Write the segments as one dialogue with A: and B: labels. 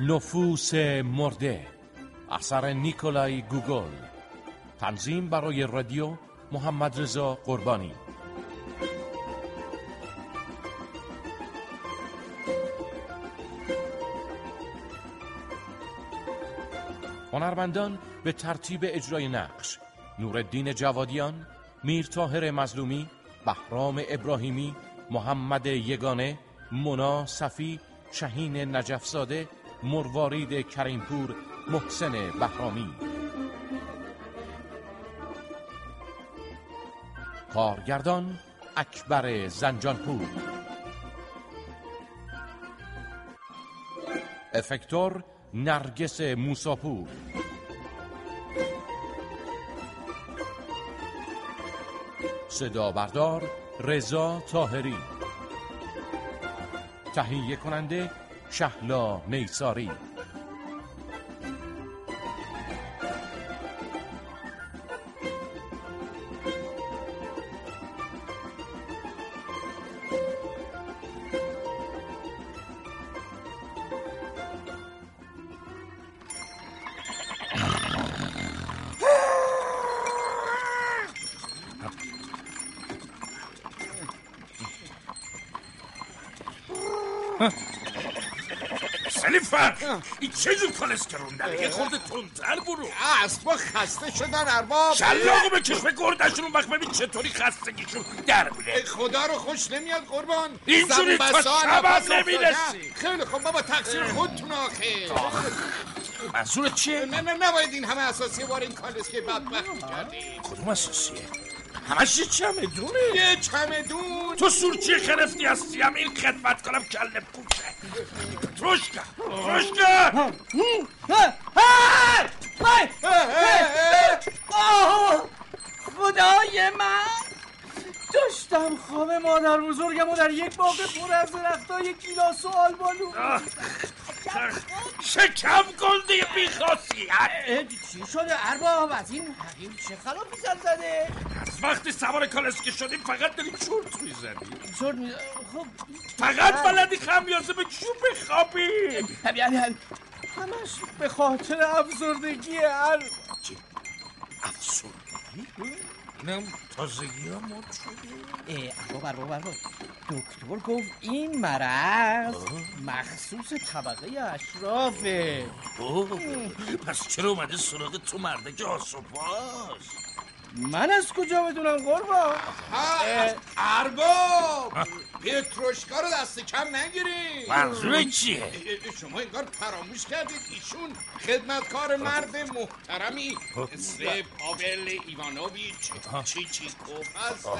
A: نفوس مرده. اثر نیکولای گوگل. تنظیم برای رادیو محمد رضا قربانی. هنرمندان به ترتیب اجرای نقش نورالدین جوادیان میر طاهر مظلومی بهرام ابراهیمی محمد یگانه منا صفی شهین نجفزاده مروارید کریمپور محسن بهرامی. کارگردان اکبر زنجانپور. افکتور نرگس موساپور. صدا بردار رضا تاهری تهیه کننده شهلا نیساری
B: کالسکرونده یه خورده تندتر برو.
C: اسبا خسته شدن ارباب.
B: شلاقو به کشف گردشون وقت ببین چطوری خستگیشون در میره.
C: خدا رو خوش نمیاد قربان.
B: اینجوری تا شبم نمی‌رسی.
C: خیلی خب بابا تقصیر خودتون آخه.
B: منظورت چیه؟
C: نه نه نباید این همه اساسی بار این کالسکه بدبخت کردی.
B: کدوم اساسیه؟ همش یه چمدونه
C: یه چمدون
B: تو سورچی خرفتی هستی هم این خدمت کنم کله پوشه پتروشکا پتروشکا
D: خدای من داشتم خواب مادر بزرگم و در یک باغ پر از درختای گیلاس و آلبالو
B: شکم گلده بیخاصیت
D: اه، چی شده؟ ارباب از این حقیر چه خلافی سر زده
B: از وقتی سوار کالسکه شدیم فقط داری چورت می‌زنی
D: شد می... خب
B: فقط بلدی خمیازه به چوب بخوابی؟
D: یعنی همش به خاطر افسردگی هر
B: افسردگی؟ اینم تازگی ها مد شده.
D: ارباب ارباب دکتر گفت این مرض مخصوص طبقه اشرافه.
B: اوه، پس چرا اومده سراغ تو مردک آسوباز
D: من از کجا بدونم قربان؟
C: ها، ارباب پتروشکا رو دست کم نگیری.
B: منظورت چیه؟
C: شما انگار فراموش کردید. ایشون خدمتکار مرد محترمی مثل پاول ایوانوویچ. چیچیکوف هستن؟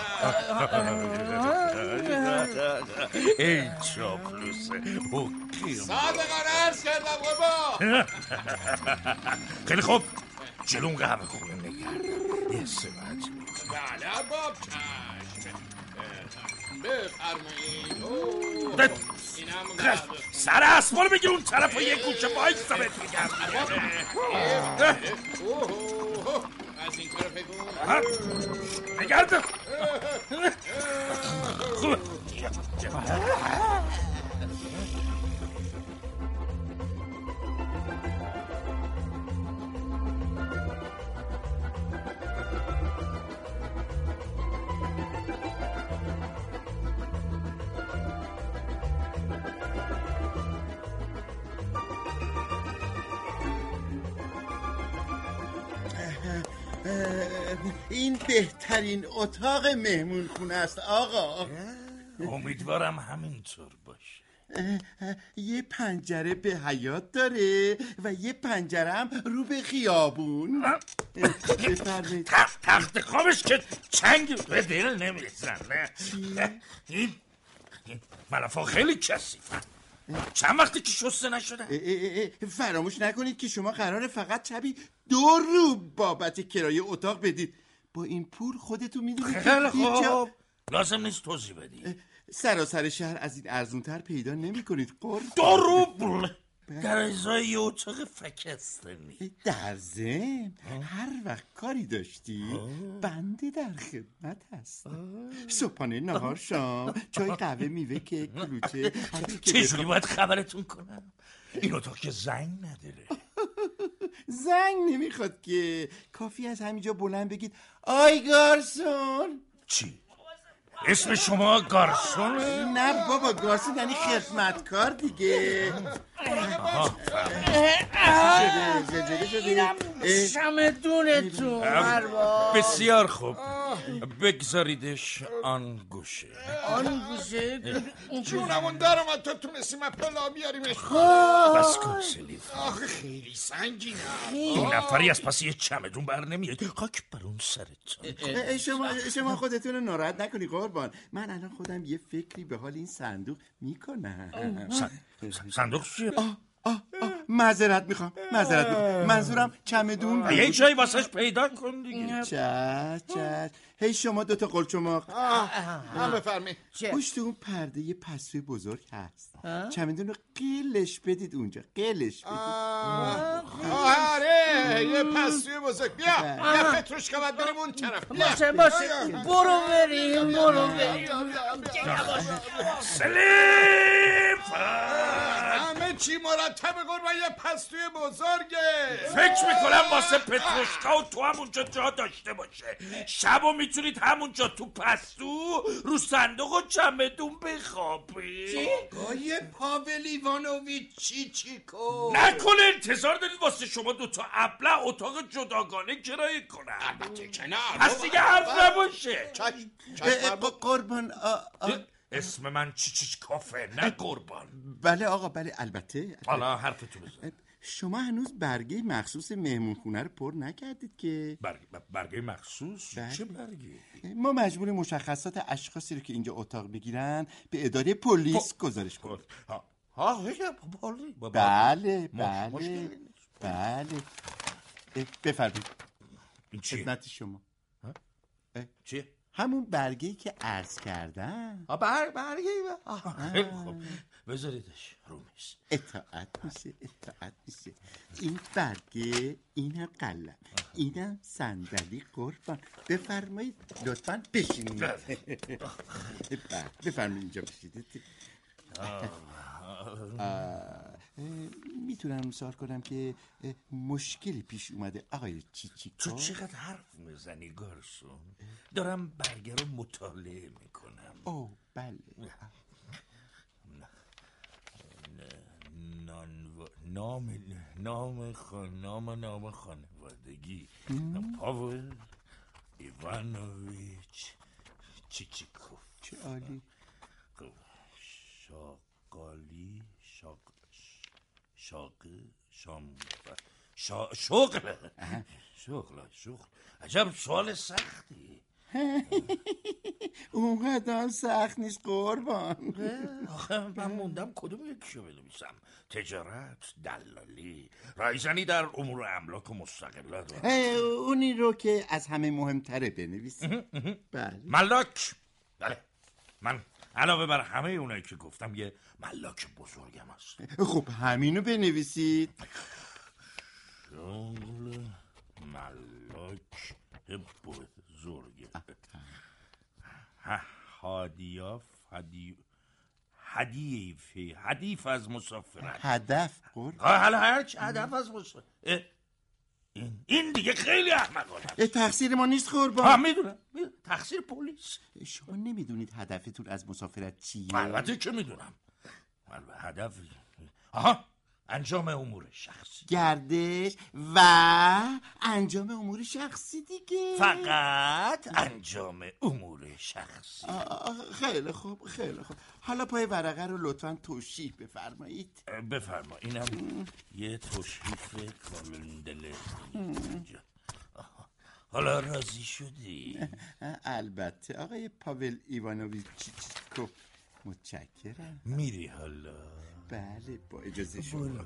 B: ای چاپلوسه حکیم
C: صادقانه عرض کردم قربان.
B: خیلی خوب. جلون قهوه خونه نگر یه سمت
C: بله چشم. اه، بفرمایید.
B: سر اسبار بگیر اون طرف و یه گوشه بهت میگم
C: اوه، اوه، از این طرف بگو.
B: نگرد. خوبه
E: این بهترین اتاق مهمون خونه است آقا.
B: امیدوارم همینطور باشه.
E: یه پنجره به حیات داره و یه پنجره هم رو به خیابون.
B: تخت تخت خوابش که چنگ به دل نمی‌زنه این این ملافا خیلی کثیفن چند وقتی که شسته نشده؟
E: فراموش نکنید که شما قرار فقط شبی دو روب بابت کرایه اتاق بدید. با این پول خودتون می‌دونید
B: خیلی خوب. لازم نیست توضیح بدی.
E: سراسر شهر از این ارزونتر پیدا نمی کنید قرب
B: دو روبل در ازای یه اتاق فکستنی.
E: در ضمن هر وقت کاری داشتی بنده در خدمت هستم صبحانه نهار شام چای قهوه میوه کیک کلوچه هر چی که
B: چجوری باید خبرتون کنم. این اتاق که زنگ نداره.
E: زنگ نمی‌خواد که. کافی از همینجا بلند بگید. آی گارسون!
B: چی؟ اسم شما گارسونه؟
E: نه بابا گارسون یعنی خدمتکار دیگه.
D: شمدونتون
B: بسیار خوب. بگذاریدش آن گوشه.
D: آن گوشه؟
C: جونمون در اومد تو تونستی من پلا بیاریمش.
B: بس کن سلیف.
C: آخه خیلی سنگینه.
B: این نفری از پس یه چمدون بر نمیاد. خاک بر اون سرتون
E: اه، شما شما خودتون رو ناراحت نکنی قربان من الان خودم یه فکری به حال این صندوق می‌کنم.
B: صندوق چیه؟
E: آه آه معذرت می‌خوام معذرت می‌خوام. منظورم چمدون بود.
B: یه جایی واسش پیدا کن دیگه.
E: چش چش. هی شما دوتا قلچماق.
C: هم بفرمی
E: پشت اون پرده یه پسوی بزرگ هست. چمدون رو قلش بدید اونجا. قلش بدید.
C: آره یه پسوی بزرگ. بیا بیا پتروشکا باید بریم اون طرف.
D: باشه باشه. برو بریم برو بریم.
B: سلیف
C: همه چی مرتب قربان یه پستوی بزرگه.
B: فکر می‌کنم واسه پتروشکا و تو همونجا جا داشته باشه. شب و می‌تونید همونجا تو پستو رو صندوق و چمدون بخوابی.
C: آقای پاول ایوانوویچ چی چی کن؟
B: نکنه انتظار دارید واسه شما دوتا ابله اتاق جداگانه کرایه کنم
C: البته که نه
B: پس دیگه حرف نباشه.
E: قربان
B: اسم من چی چیچ کافه نه قربان.
E: بله آقا بله البته
B: حالا حرفتو بزن.
E: شما هنوز برگه مخصوص مهمون خونه رو پر نکردید که؟
B: برگ... برگه مخصوص. چه برگه
E: ما مجبور مشخصات اشخاصی رو که اینجا اتاق بگیرن به اداره پلیس گزارش کنیم
B: ها ها با-
E: بله بله
B: نیست.
E: بله. بفرمایید.
B: این چیه؟
E: خدمت شما.
B: چیه؟
E: همون برگه که عرض کردن.
B: بر برگه خیلی خوب. بذاریدش رو میز
E: اطاعت میشه اطاعت میشه. این برگه اینم قلم اینم صندلی قربان. بفرمایید لطفا بشینید. بله، بفرمایید اینجا بشینید. می‌تونم سوال کنم که مشکلی پیش اومده آقای چیچیکو
B: تو چقدر حرف می‌زنی گارسون دارم برگه رو مطالعه می‌کنم.
E: او بله.
B: نام نام خان... نام نام خانوادگی. پاول ایوانویچ چیچیکوف.
E: چه عالی.
B: شاقالی شاق شاقه شام شا... شغل. شغل شغل. عجب سوال سختی.
E: اونقدر هم سخت نیست قربان.
B: آخه من موندم کدوم یکیشو بنویسم. تجارت دلالی. رایزنی در امور املاک و مستقلات
E: اونی رو که از همه مهمتره بنویسید بله.
B: ملاک. بله. من علاوه بر همه اونایی که گفتم یه ملاک بزرگم هست.
E: خب همینو بنویسید.
B: شغل ملاک بزرگ. ه- هادیاف هدی حدیف حدیف از مسافرت.
E: هدف
B: آه، حالا هرچ هدف از مسافرت. این. این دیگه خیلی احمقانه است.
E: تقصیر ما نیست
B: ها
E: قربان.
B: می‌دونم می‌دونم. تقصیر پلیس.
E: شما نمی‌دونید هدفتون از مسافرت چیه؟
B: البته که می‌دونم. هدف آها. انجام امور شخصی.
E: گردش و انجام امور شخصی دیگه.
B: فقط انجام امور شخصی.
E: خیلی خوب خیلی خوب. حالا پای ورقه رو لطفا توشیح بفرمایید.
B: بفرما اینم یه تشریف کالندله. حالا راضی شدی؟
E: البته. آقای پاول ایوانوویچ متشکرم.
B: میری حالا.
E: بله با اجازه شما
D: به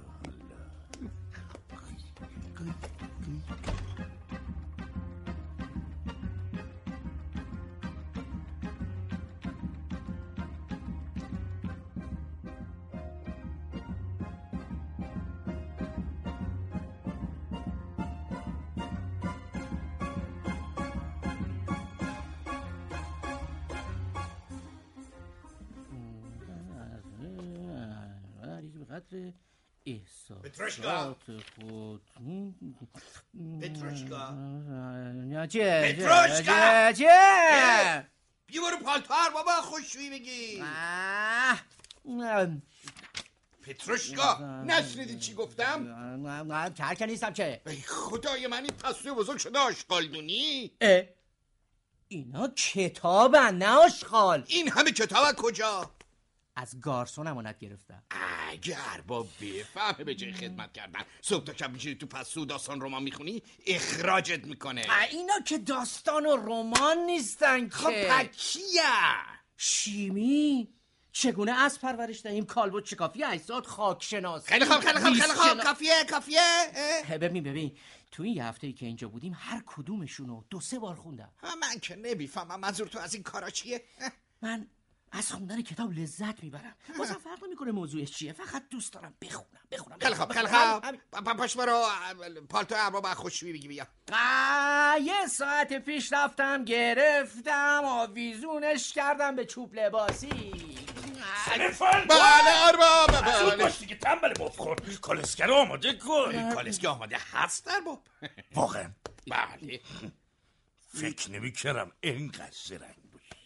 D: خود
C: پتروشکا.
D: نه، چیه
C: پتروشکا.
D: چیه چیه
C: بیا برو پالتار بابا خوشویی بگی پتروشکا نشنیدی چی گفتم
D: نه، نه، ترک نیستم که
C: ای خدای من این پستوی بزرگ شده آشقالدونی
D: اه. اینا کتابن نه آشغال
C: این همه کتاب از کجا
D: از گارسون امانت گرفتم
C: اگر با بفهمه به جای خدمت کردن. صبح تا شب میشینی تو پستو داستان رمان می‌خونی اخراجت می‌کنه.
D: اینا که داستان و رمان نیستن
C: خب پکیه
D: شیمی چگونه از پرورش دهیم کالبد شکافی اجزاد خاک شناسی
C: خیلی خوب خیلی خوب خیلی خوب. کافیه کافیه
D: ببین ببین. تو این یه هفته ای که اینجا بودیم هر کدومشون رو دو سه بار خوندم.
C: من که نمی‌فهمم منظور تو از این کارا چیه؟
D: من از خوندن کتاب لذت می‌برم. بازم فرق نمی‌کنه موضوعش چیه. فقط دوست دارم بخونم بخونم
C: خیلی خوب خیلی خوب. پاش برو پالتو ارباب از خوشویی بگی بیا.
D: یه ساعت پیش رفتم گرفتم آویزونش کردم به چوب لباسی.
B: تلفن
C: بله ارباب
B: زود
C: بله
B: باش دیگه تنبل مفخور کالسکر رو آماده کن.
C: کالسکی آماده هست ارباب
B: واقعا.
C: بله.
B: فکر نمی کردم اینقدر زرنگ.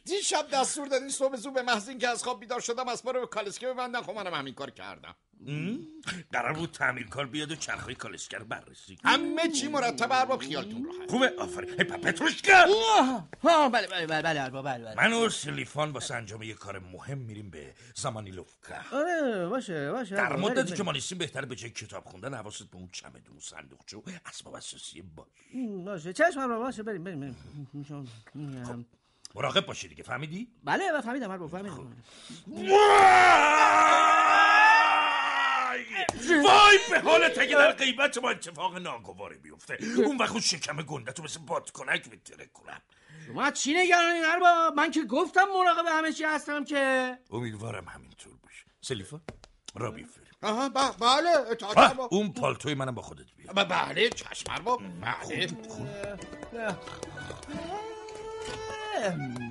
C: دیشب دستور دادین صبح زود به محض اینکه از خواب بیدار شدم از رو به کالسکی ببندم. خب منم همین کار کردم.
B: قرار بود تعمیرکار بیاد و چرخهای کالسکر رو بررسی کنه.
C: همه چی مرتب ارباب خیالتون راحت.
B: خوبه آفرین هی پ- پتروشکا!
D: آه، آه، بله بله بله بله ارباب، بله بله.
B: من و سلیفان واسه انجام یه کار مهم میریم به زمانیلوفکا
D: آره باشه باشه.
B: در مدتی که ما نیستیم بهتره به جای کتاب خوندن حواست به اون چمدون صندوقچه و اسباب اساسی باش.
D: بریم. باشه. چشم ارباب، باشه. بریم بریم بریم.
B: مراقب باشی دیگه فهمیدی؟
D: بله بله، فهمیدم ارباب فهمیدم.
B: وای! وای به حالت اگه در غیبت ما اتفاق ناگواری بیفته. اون وقت شکم گنده تو مثل بادکنک میتره کنم
D: شما چی نگرانین ارباب من که گفتم مراقب همه چی هستم که.
B: امیدوارم همینطور باشه. سلیفا را بیفریم
C: آها بله اطاعت ارباب
B: اون پالتوی منم با خودت بیار.
C: بله چشم ارباب بله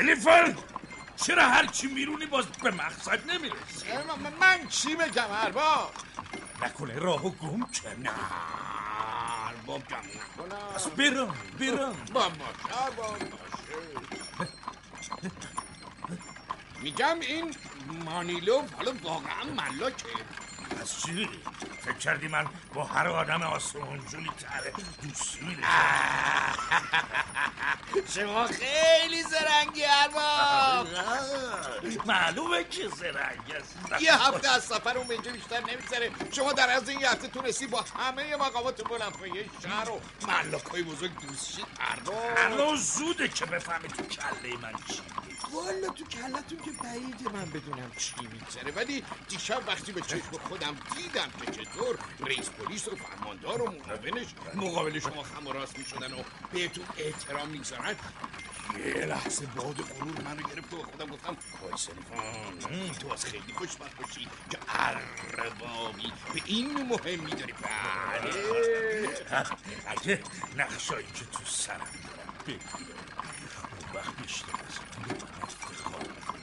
B: سلیفان چرا هر چی میرونی باز به مقصد نمی‌رسی؟
C: من- چی بگم ارباب
B: نکنه راهو گم کرد
C: نه ارباب گم نکنم
B: پس برم برم
C: با ارباب میگم این مانیلو حالا واقعا ملاکه.
B: پس چی؟ فکر کردی من با هر آدم آسمون جولی تره دوست میره
C: شما خیلی زرنگی ارباب.
B: معلومه که زرنگ است.
C: یه هفته از سفر اون به اینجا بیشتر نمیگذره. شما در از این یه هفته تونستی با همه مقامات بلند یه شهر و ملاکای بزرگ دوست شید
B: هنوز زوده که بفهمی تو کله من چی
C: والا تو کلتون که بعیده من بدونم چی میگذره. ولی دیشب وقتی به چشم خودم دیدم که چطور رئیس پلیس و فرماندار و معاونش مقابل شما خم و راست می‌شدن و بهتون احترام می‌گذارن. یه لحظه باد غرور منو گرفت و خودم گفتم وای سلیفان تو از خیلی خوشبخت باشی که اربابی به این مهمی داری بله.
B: نقشایی که تو سرم دارم بگیره اون وقت بیشتر از افتخار می‌کنه.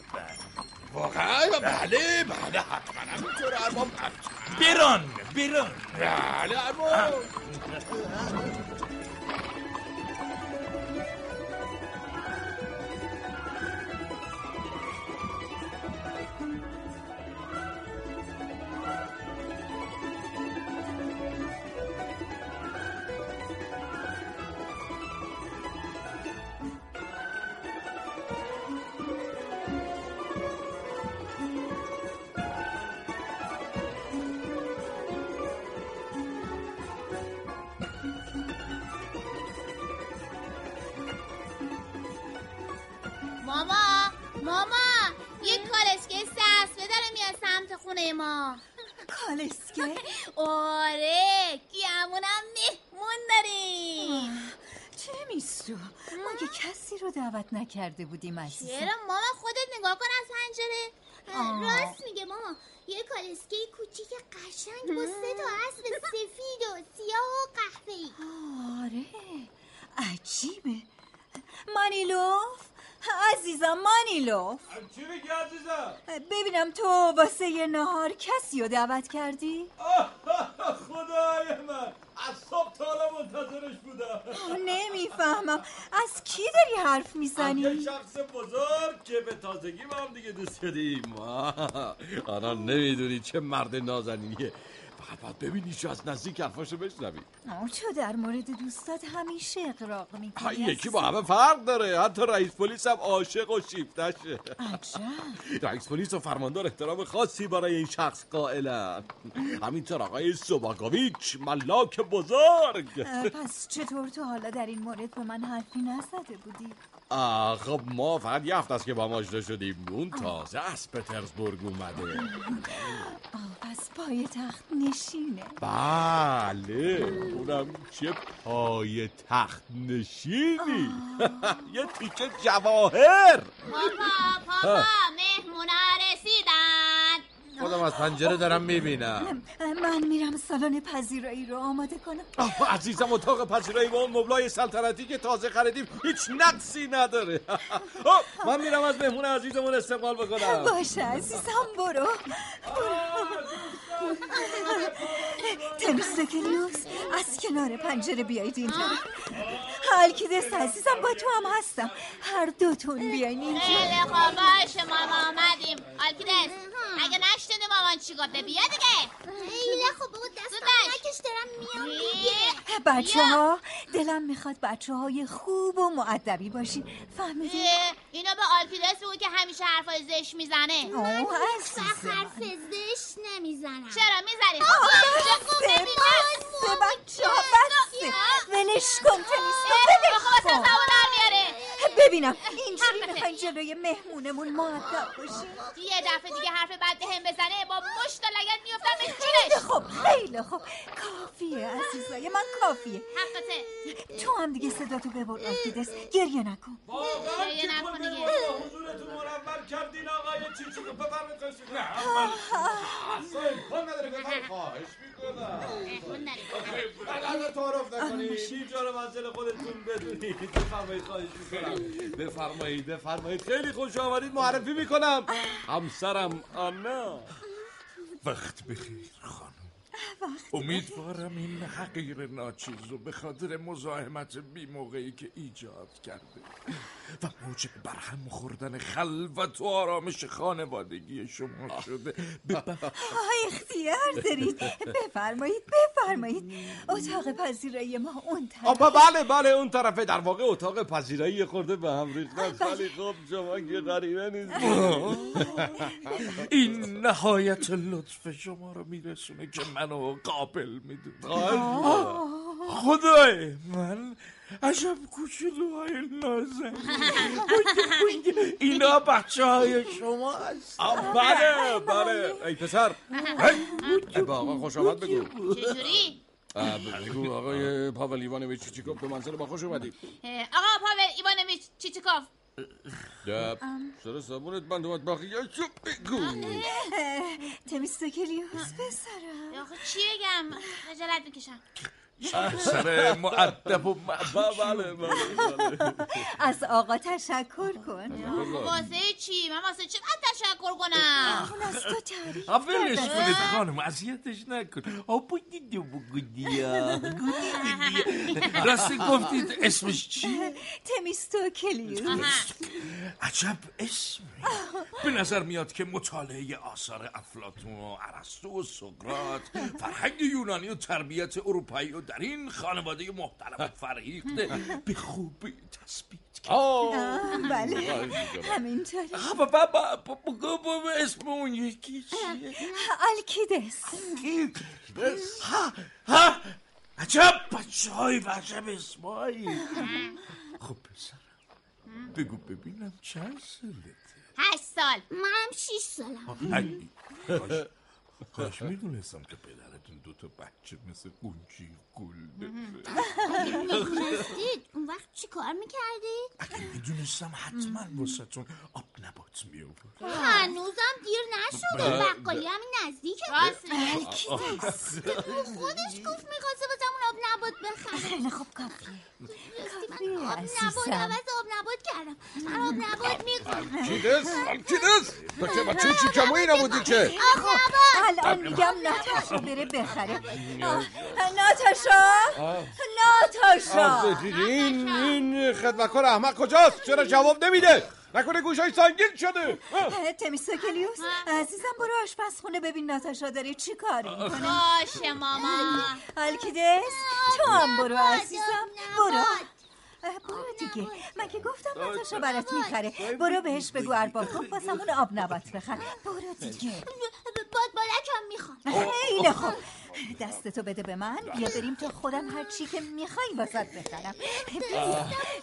C: واقعا بله بله حتما. همینطور ارباب
B: بران بران
C: بله ارباب.
F: دعوت نکرده بودیم عزیزم.
G: چرا؟ ماما خودت نگاه کن از پنجره. راست میگه ماما یه کالسکه کوچیک قشنگ با سه تا اسب سفید و سیاه و قهوه‌ای.
F: آره. عجیبه. مانیلوف عزیزم مانیلوف
H: چی میگی عزیزم؟
F: ببینم تو واسه یه نهار کسی رو دعوت کردی؟
H: خدای من از صبح تا حالا منتظرش بودم.
F: نمی‌فهمم. از کی داری حرف
H: یه
F: می‌زنی؟
H: شخص بزرگ که به تازگی با هم دیگه دوست شدیم آنا نمی‌دونی چه مرد نازنینیه. فقط ببینیش از نزدیک حرفاشو بشنوی.
F: تو در مورد دوستات همیشه اقراق می‌کنی
H: یکی با همه فرق داره. حتی رئیس پلیس هم عاشق و شیفتشه
F: عجب.
H: رئیس پلیس و فرماندار احترام خاصی برای این شخص قائلن. همینطور آقای سوباگویچ ملاک بزرگ.
F: پس چطور تو حالا در این مورد به من حرفی نزده بودی؟
H: آه، خب ما فقط یه هفته است که با هم آشنا شدیم. اون تازه از پترزبورگ اومده.
F: آه پس پای تخت نشینه.
H: بله اونم چه پای تخت نشینی؟ یه تیکه جواهر.
G: پاپا پاپا مهمونا رسیدن.
H: خودم از پنجره دارم می‌بینم.
F: من میرم سالن پذیرایی رو آماده کنم.
H: عزیزم اتاق پذیرایی با اون مبلای سلطنتی که تازه خریدیم هیچ نقصی نداره. من میرم از مهمون عزیزمون استقبال بکنم.
F: باشه عزیزم برو. تمیستوکلیوس از کنار پنجره بیایید اینجا. هالکیدس عزیزم با تو هم هستم. هر دوتون بیاین اینجا.
G: خیلی خوب باشه ماما آمدیم. آلکیدس اگه نشنیدی مامان چی گفته بیا دیگه خیلی خوب بود دست نکش دارم میام دیگه
F: بچه ها دلم می‌خواد بچه های خوب و معدبی باشین فهمیدین؟
G: اه، اینو به آلکیدس بگو که همیشه حرفای زشت می‌زنه
F: اوه عزیزم
G: حرف زشت نمی‌زنم چرا می‌زنی
F: بسته بسته بچه ها بسته ولش کن تمیستو ولش کن ببینم اینجوری. می‌خواین جلوی مهمونمون معدب باشین؟
G: یه دفعه دیگه حرف بد به هم بزنه با مشت و لگت میفتم به جونش
F: خوب خیلی خوب. کافیه عزیزای من کافیه.
G: حقته.
F: تو هم دیگه صدا تو ببر آرکیدس گریه نکن.
H: واقعا
G: گریه
H: که
G: نکن دیگه.
H: حضورتون منور کردین آقای چیچی بفرمایید خواهش می‌کنم. اصلا امکان نداره بفرمایید. خواهش می‌کنم. تعارف نکنید. اینجا رو منزل خودتون بدونید. بفرمایید خواهش می‌کنم. بفرمایید بفرمایید. خیلی خوش آمدید معرفی می‌کنم. همسرم آنا.
B: وقت بخیر خانم. امیدوارم این حقیر ناچیز رو به خاطر مزاحمت بی موقعی که ایجاد کرده. و موجب برهم خوردن خلوت و آرامش خانوادگی شما شده.
F: آه اختیار دارید. بفرمایید بفرمایید. اتاق پذیرایی ما اون طرف.
H: بله بله اون طرفه. در واقع اتاق پذیرایی خورده به هم ریخته است ولی خب شما که غریبه نیست
B: این نهایت لطف شما رو میرسونه که منو قابل می‌دونه خدای من. عجب کوچولوهای نازنین. اینا بچه های شما هست
H: بله بله. ای پسر. با آقا خوش آمد بگو.
G: چجوری؟
H: بگو آقای پاول ایوانویچ چیچیکوف به منزل ما خوش اومدید
G: آقا پاول ایوانویچ چیچیکوف
H: دب سر سابونت بند اومد باقی چو بگو.
F: تمیستوکلیوس پسرم
G: آخه چی بگم خجالت می‌کشم.
B: سر معدب و
H: بله
F: از آقا تشکر کن
G: واسه چی؟ من واسه چی باید تشکر کنم؟
F: اون از تو تعریف.
B: کنید خانم اذیتش نکن آبو دیدو بگودیا راستی گفتید اسمش چی؟
F: تمیستوکلیوس
B: عجب اسمی به نظر میاد که مطالعه آثار افلاتون و ارسطو و سقراط فرهنگ یونانی و تربیت اروپایی و در این خانواده محترم فرهیخته به خوبی تثبیت کرد.
H: آه.
F: آه، بله. همینطوری.
B: اسم اون یکی چیه؟
F: الکیدس
B: ها ها. عجب بچه های و عجب اسمایی. خب پسرم بگو ببینم چند سالته؟
G: هشت سال. منم شیش سالم.
B: کاش می‌دونستم که پدرتون دو تا بچه مثل قنچی گل
I: می‌دونستید؟ اون وقت چی کار می‌کردید؟
B: اگه می‌دونستم حتما واسهتون آب نبات میآورد.
I: هنوزم دیر نشده بقالی همین نزدیکه. خودش گفت می‌خواسته واسمون آب نبات بخره.
F: خیلی خوب کافیه.
I: آب نبات عوض آب نبات کردم. من آب نبات می‌کنم
H: کیدس کیدس تو که بچه چی کمویی نبودی که؟
F: الان میگم ناتاشا بره بخره. ناتاشا ناتاشا
H: این این خدمتکار احمق کجاست؟ چرا جواب نمیده؟ نکنه گوشای سنگین شده. اه.
F: تمیستوکلیوس عزیزم برو آشپزخونه ببین ناتاشا داره چی کار می‌کنه
I: باشه ماما
F: الکیدس تو هم برو عزیزم. برو. برو دیگه. من که گفتم ناتاشا برات می‌خره برو بهش بگو ارباب خوب واسمون آب نبات بخر. برو دیگه.
I: باد بالکم می‌خوام.
F: خیلی خوب. دستتو بده به من. بیا بریم تا خودم هر چی که می‌خوای واسات بخرم.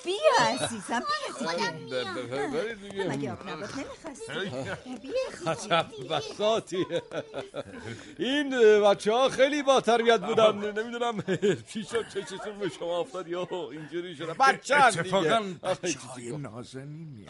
F: بیا عزیزم. بیا دیگه
H: دیگه.
F: مگه آب نبات نمی‌خواستی؟
H: این بچه ها خیلی با تربیت بودن. نمی‌دونم چی شد چششون به شما افتاد یا اینجوری شده. بچه
B: اتفاقا بچه های نازنینی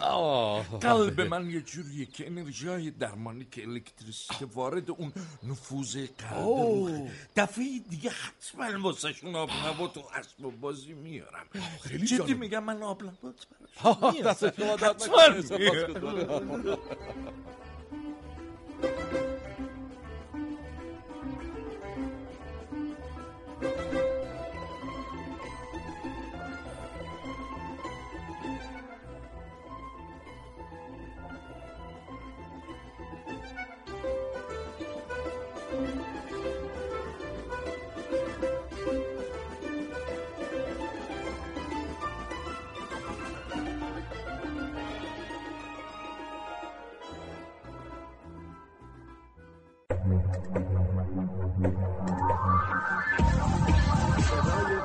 B: قلب من یه جوریه که انرژی های درمانی که الکتریسیته وارد اون نفوذ قلب دفعه دیگه حتما واسه شون آب نبات و اسب و بازی میارم.
H: خیلی
B: جدی. میگم من آب نبات
H: آه، دست شما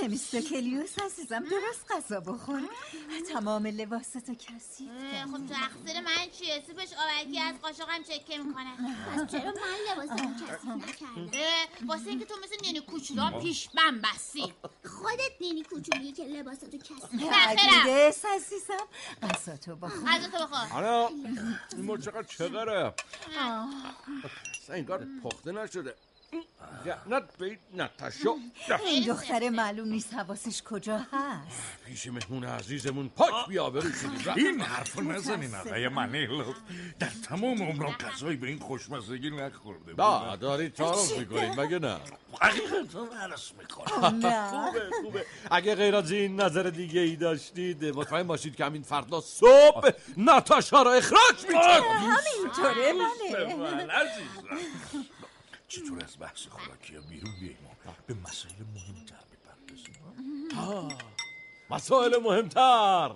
F: تمیستوکلیوس عزیزم درست غذا بخور. تمام لباستو کسی
I: خب تقصیر من چیه؟ سیبش آورکی از قاشقم چکه می‌کنه. پس چرا من لباسمو کسی نکردم؟ واسه اینکه تو مثل نینی کوچولو پیش بم بستی خودت نینی کوچولی که لباساتو کسی نخیرم
F: عزیزم غذاتو بخور.
I: غذا تو بخور.
H: حالا این چقدره اصلا انگار پخته نشده. به این نتاشا
F: این دختر معلوم نیست حواسش کجا هست.
H: پیش مهمون عزیزمون پاک بیا برو
B: این حرفو نزنین آقای منیلو در تمام عمرم غذایی به این خوشمزگی نخورده
H: با دارید تعارف می‌کنید مگه نه؟
B: حقیقتا عرص می‌کنم
H: خوبه خوبه. اگه غیر از این نظر دیگه ای داشتید مطمئن باشید که همین فردا صبح ناتاشا رو اخراج می‌کنم
F: همینطوره بله.
B: چطور از بحث خوراکی ها بیرون بیاییم و به مسائل مهمتر بپردازیم؟
H: مسائل مهمتر.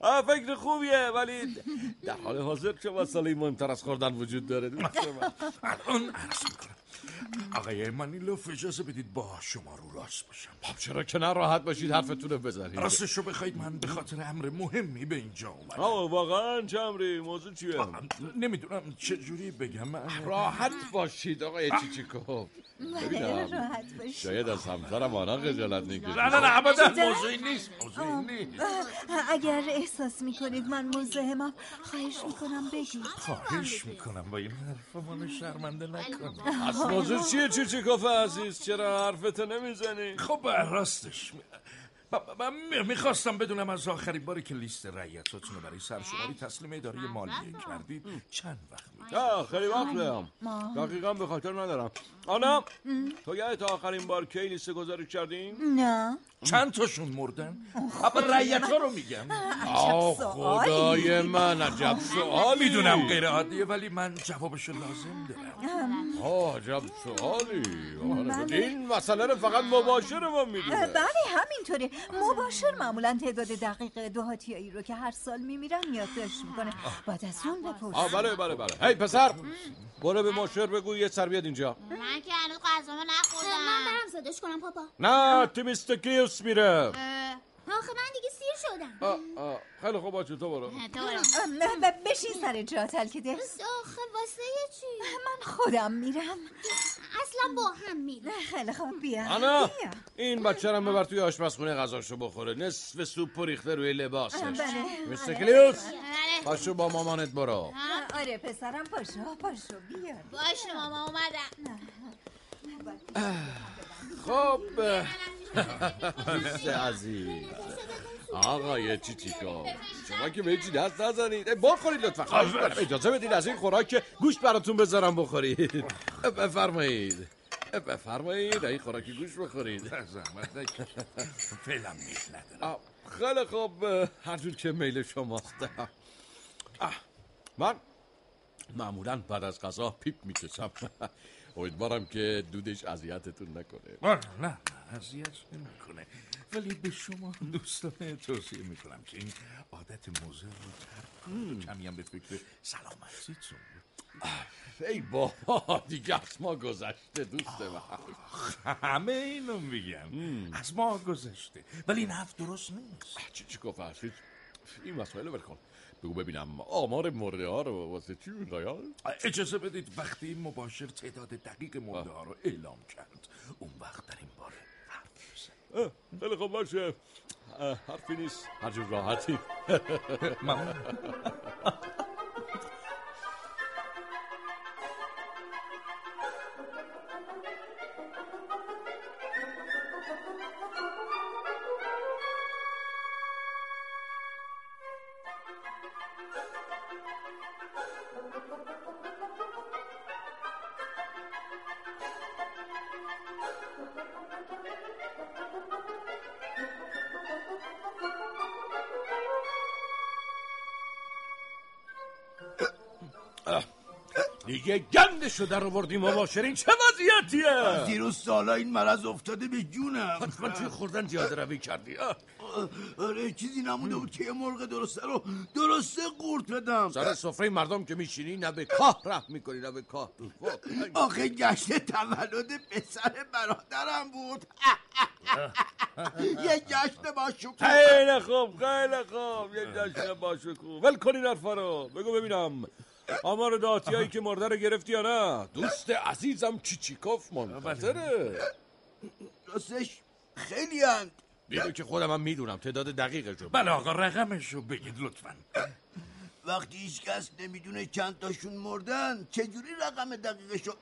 H: آره فکر خوبیه ولی در حال حاضر چه مسئله مهمتر از خوردن وجود داره.
B: الان عرض می‌کنم. آقای منیلوف اجازه بدید با شما رو راست باشم.
H: خب چرا که نه راحت باشید حرفتون رو بزنید
B: راستش رو بخواید من به خاطر امر مهمی به اینجا اومدم.
H: آه واقعا چمری موضوع چیه؟
B: نمی‌دونم چجوری بگم؟ من
H: راحت باشید آقای چیچیکوف ببینم.
F: راحت باشی
H: شاید از همسرم آنها خجالت
B: نه
H: نکشید
B: نه نه ابدا موضوعی نیست موضوعی نیست.
F: اگر احساس می‌کنید من مزاحمم خواهش می‌کنم بگید.
B: خواهش می‌کنم با این حرف منو شرمنده نکنید.
H: از موضوع چیه چیچیکوف عزیز؟ چرا حرفتو نمی‌زنی؟
B: خب راستش. ب- می‌خواستم بدونم از آخرین باری که لیست رعیتاتون رو برای سرشماری تسلیم اداره مالیه کردید چند وقت می
H: آه خیلی وقت بهم. دقیقا به خاطر ندارم. آنا تو یاد تا آخرین بار کی لیست گذاری کردین؟
F: نه.
B: چند تاشون مردن؟ اما رعیت ها رو میگم
H: آه خدای من عجب سوالی.
B: می‌دونم غیر عادیه ولی من جوابشو لازم دارم.
H: آه عجب سوالی. آره، این مسئله رو فقط مباشر ما می‌دونه
F: بله همینطوره مباشر معمولا تعداد دقیق دهاتیایی رو که هر سال میمیرن یادداشت می‌کنه. بعد از اون بپرس
H: آه بله بله بله. هی پسر برو به ماشر بگو یه سر بیاد اینجا.
I: من که هنوز غذامو نخوردم. من برم صداش کنم پاپا.
H: نه تیمیستکیوس میره.
I: آخه من دیگه سیر شدم.
H: آه، آه. خیلی خوب باشه تو برو.
I: تو
F: بشین سر جات الکیده
I: آخه واسه چی؟
F: من خودم میرم.
I: اصلا با هم میره
F: خیلی خوب بیا.
H: انا
F: بیا.
H: این بچه رو ببر توی آشپزخونه غذاشو بخوره. نصف سوپ ریخته روی لباسش.
F: بله.
H: میستکلیوس
I: بله.
H: پاشو با مامانت برو.
F: آره پسرم پاشو پاشو بیا.
I: باشه ماما اومدم.
H: خب دوست عزیز. آقای چیچیکو شما که به هیچی دست نزنید. بخورید لطفا. می‌کنم. اجازه بدید از این خوراک گوشت براتون بذارم بخورید. بفرمایید. بفرمایید. این خوراکی گوشت بخورید.
B: زحمت نکش. فعلا میل ندارم.
H: خیلی خوب. هر جور که میل شماست. من معمولا بعد از غذا پیپ می‌کشم امیدوارم که دودش اذیتتون نکنه.
B: نه اذیت نمی‌کنه. ولی به شما دوستانه توصیه می‌کنم که این عادت مضر رو ترک کنید. کمی هم به فکر سلامتیتون
H: ای بابا دیگه از ما گذشته دوست من.
B: همه اینو میگن. از ما گذشته. ولی این حرف درست نیست.
H: چی چی گفت این مسئله کن. بگو ببینم. آمار مرده ها رو واسه چی می‌خوای
B: اجازه بدید وقتی این مباشر تعداد دقیق مرده ها رو اعلام کرد. اون وقت در این باره حرف بزنیم.
H: خیلی خوب باشه. حرفی نیست. هر جور راحتی.
B: ممنون.
H: دیگه گندشو در آوردیم مباشرین چه وضعیتیه؟
J: دیروز سالا این مرض افتاده به جونم.
H: حتما توی خوردن زیاده روی کردی.
J: آره چیزی نمونده بود که یه مرغ درسته رو درسته قورت بدم.
H: سر سفره مردم که میشینی نه به کاه رحم می‌کنی نه به کاه. خب،
J: آخه جشن تولد پسر برادرم بود. یه جشن با شکوه.
H: خیلی خوب خیلی خوب. یه جشن باشکوه ول کن این حرفا رو. بگو ببینم. آمار داتی هایی که مرده رو گرفتی یا نه؟ دوست عزیزم چیچیکوف منتظره.
J: راستش خیلی هند
H: دیدو که خودم هم می‌دونم تعداد دقیقشو
B: بله آقا رقمش رو بگید لطفا.
J: وقتی هیچ کس نمی‌دونه چند تاشون مردن چجوری رقم دقیقشو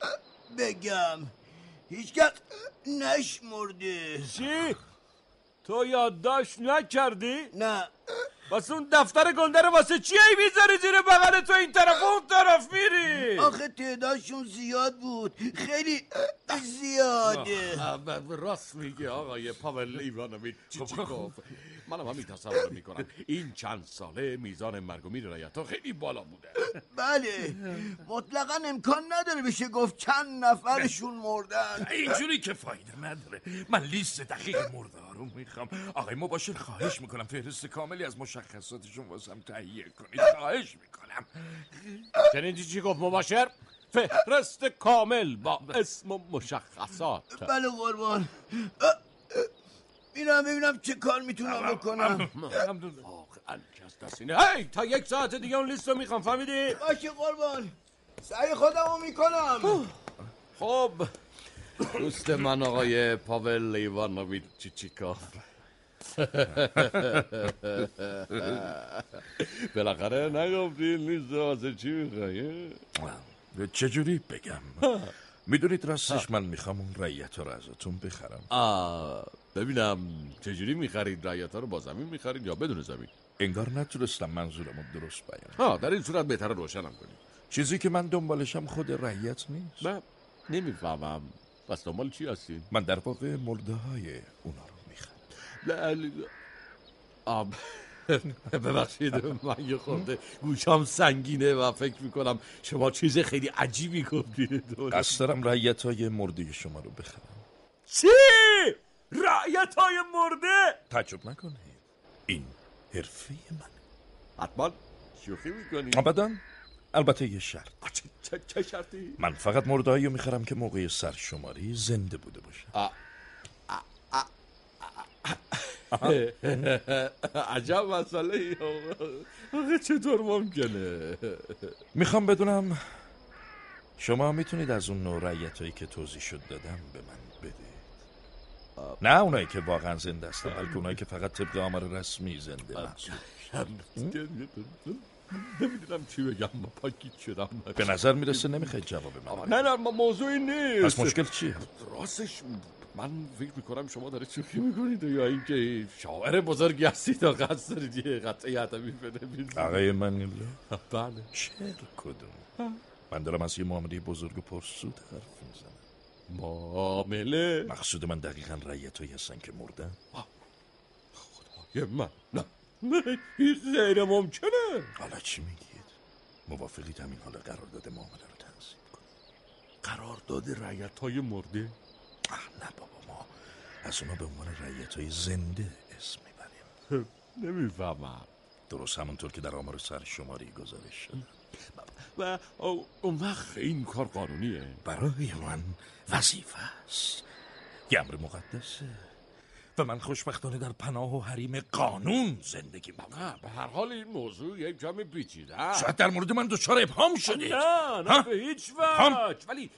J: بگم؟ هیچ کس نشمرده.
H: چی؟ تو یادداشت نکردی؟
J: نه.
H: واسه اون دفتر گنده رو واسه چی ای می‌ذاری زیر بغل تو؟ این طرف و اون طرف میری؟
J: آخه تعدادشون زیاد بود. خیلی زیاده.
H: راست میگه آقای پاول ایوانویچ. چیچیکوف منم همین تصور می‌کنم. این چند ساله میزان مرگ و میر رعیت خیلی بالا بوده.
J: بله مطلقا امکان نداره بشه گفت چند نفرشون مردن.
B: اینجوری که فایده نداره. من لیست دقیق مرده ها رو می‌خوام. آقای مباشر خواهش می‌کنم فهرست کاملی از مشخصاتشون واسم تهیه کنید. خواهش می‌کنم.
H: شنیدی چی گفت مباشر؟ فهرست کامل با اسم و مشخصات.
J: بله قربان. میرم ببینم چه کار می‌تونم بکنم.
H: آخ الکس دستینه هی تا یک ساعت دیگه اون لیست رو می‌خوام فهمیدی؟
J: باشه قربان. سعی خودم رو می‌کنم
H: خب. دوست من آقای پاول ایوانویچ چیچیکوف بالاخره نگفتی لیست واسه چی میخوایی؟
B: چجوری بگم؟ می‌دونید راستش من می‌خوام اون رعیت رو ازتون بخرم.
H: آه. ببینم چجوری می‌خرید رعیت ها رو با زمین می‌خرید یا بدون زمین؟
B: انگار نتونستم منظورم رو درست بیان
H: ها در این صورت بهتر روشنم کنید
B: چیزی که من دنبالشم خود رعیت نیست.
H: من نمی‌فهمم. پس دنبال چی هستین؟
B: من در واقع مرده های اونا رو.
H: آب ببخشید من یه خورده گوشام سنگینه و فکر می‌کنم شما چیز خیلی عجیبی گفتید.
B: قصد دارم رعیت های مرده شما رو بخرم.
H: چی؟ رعیت های مرده؟
B: تعجب نکنید. این حرفه من.
H: حتما شوخی می‌کنی؟
B: ابدا. البته یه شرط.
H: چه, چه شرطی؟
B: من فقط مردهایی رو می‌خرم که موقع سرشماری زنده بوده باشه.
H: عجب مسئله ای. آقا چطور ممکنه؟
B: می‌خوام بدونم شما می‌تونید از اون نوع رعیت هایی که توضیح شد دادم به من نه اونایی که واقعا زنده هستن بلکه اونایی که فقط طبق آمار رسمی زنده
H: نمی‌دونم چی بگم پاکیت شدم.
B: به نظر می‌رسه نمی‌خواید جواب من
H: نه نه موضوعی نیست.
B: پس مشکل چیه؟
H: راستش من فکر می‌کنم شما داره چوخی می‌کنید یا اینکه شاعر بزرگی هستید و قصد دارید یه قطعه ادبی بنویسید
B: آقای منیلا
H: بله.
B: شعر کدوم؟ من دارم از یه معامله بزرگ و پرسود حرف می‌زنم.
H: معامله.
B: مقصود من دقیقا رعیت هستن که مردن.
H: خدای من. نه. نه این غیر ممکنه.
B: حالا چی میگید؟ موافقید همین حالا قرارداد معامله رو تنظیم کنید.
H: قرارداد رعیت های مرده
B: نه بابا ما از اونا به عنوان رعیت های زنده اسم می‌بریم.
H: نمی‌فهمم.
B: درست همونطور که در آمار سرشماری گزارش شد
H: و اون وقت این کار قانونیه.
B: برای من وظیفه است. یه امر مقدسه و من خوشبختانه در پناه و حریم قانون زندگی می‌کنم.
H: به هر حال این موضوع یک جمع پیچیده
B: شاید در مورد من دچار ابهام شدید.
H: نه نه به هیچ وجه. ولی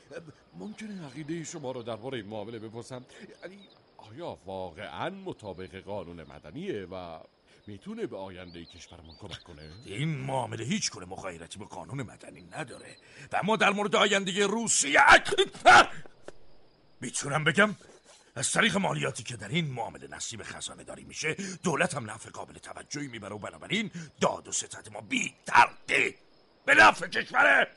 H: ممکنه عقیده شما رو درباره این معامله بپرسم. یعنی آیا واقعا مطابق قانون مدنیه و می‌تونه به آینده کشورمون کمک کنه؟
B: این معامله هیچ گونه مغایرتی به قانون مدنی نداره. و ما در مورد آینده روسیه می‌تونم بگم از طریق مالیاتی که در این معامله نصیب خزانه داری میشه دولت هم نفع قابل توجهی می‌بره و بنابراین داد و ستت ما بی تردید به نفع کشوره!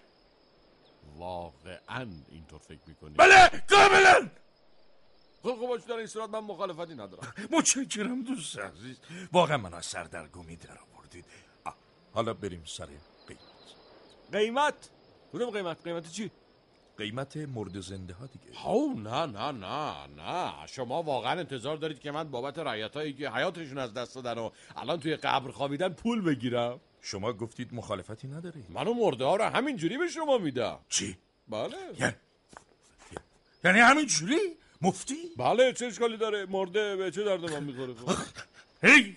H: واقعا اینطور فکر می‌کنی؟
B: بله کاملا!
H: خب خب در این صورت من مخالفتی ندارم.
B: متشکرم دوست عزیز. واقعا من از سردرگمی در آوردید. حالا بریم سر قیمت.
H: قیمت؟ کدوم قیمت؟ قیمت چی؟
B: قیمت مرد زنده ها دیگه.
H: او نه نه نه نه. شما واقعا انتظار دارید که من بابت رعیت هایی که حیاتشون از دست دادن و الان توی قبر خوابیدن پول بگیرم.
B: شما گفتید مخالفتی ندارید.
H: منو مرده ها رو همین جوری به شما میدم.
B: چی؟
H: بله.
B: یعنی یعنی همین جوری مفتی
H: بله چه اشکالی داره مرده به چه درد من می‌خوره
B: هی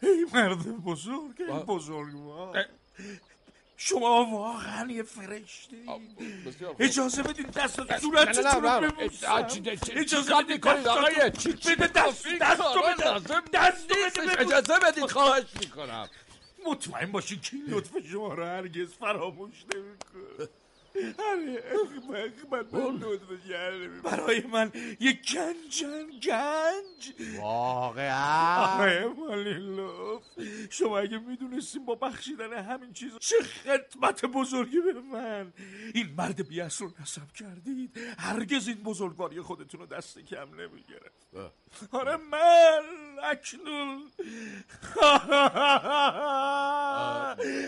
B: هی مرد بزرگ بزرگ شما واقعا یه فرشتی اجازه بدید دست صورتتون رو ببوسم
H: اجازه بدید کنید آقای چی
B: بده دست دست رو بده دست
H: اجازه بدید خواهش می‌کنم
B: مطمئن باشید که لطف شما رو هرگز فراموش نمی‌کنه برای من یک گنجن گنج.
H: واقعا.
B: آقای مالیلوف شما اگه می‌دونستیم با بخشیدن همین چیز چه خدمت بزرگی به من. این مرد بیاس رو نصب کردید. هرگز این بزرگواری خودتون رو دست کم نمی‌گرفت. آره من اکنون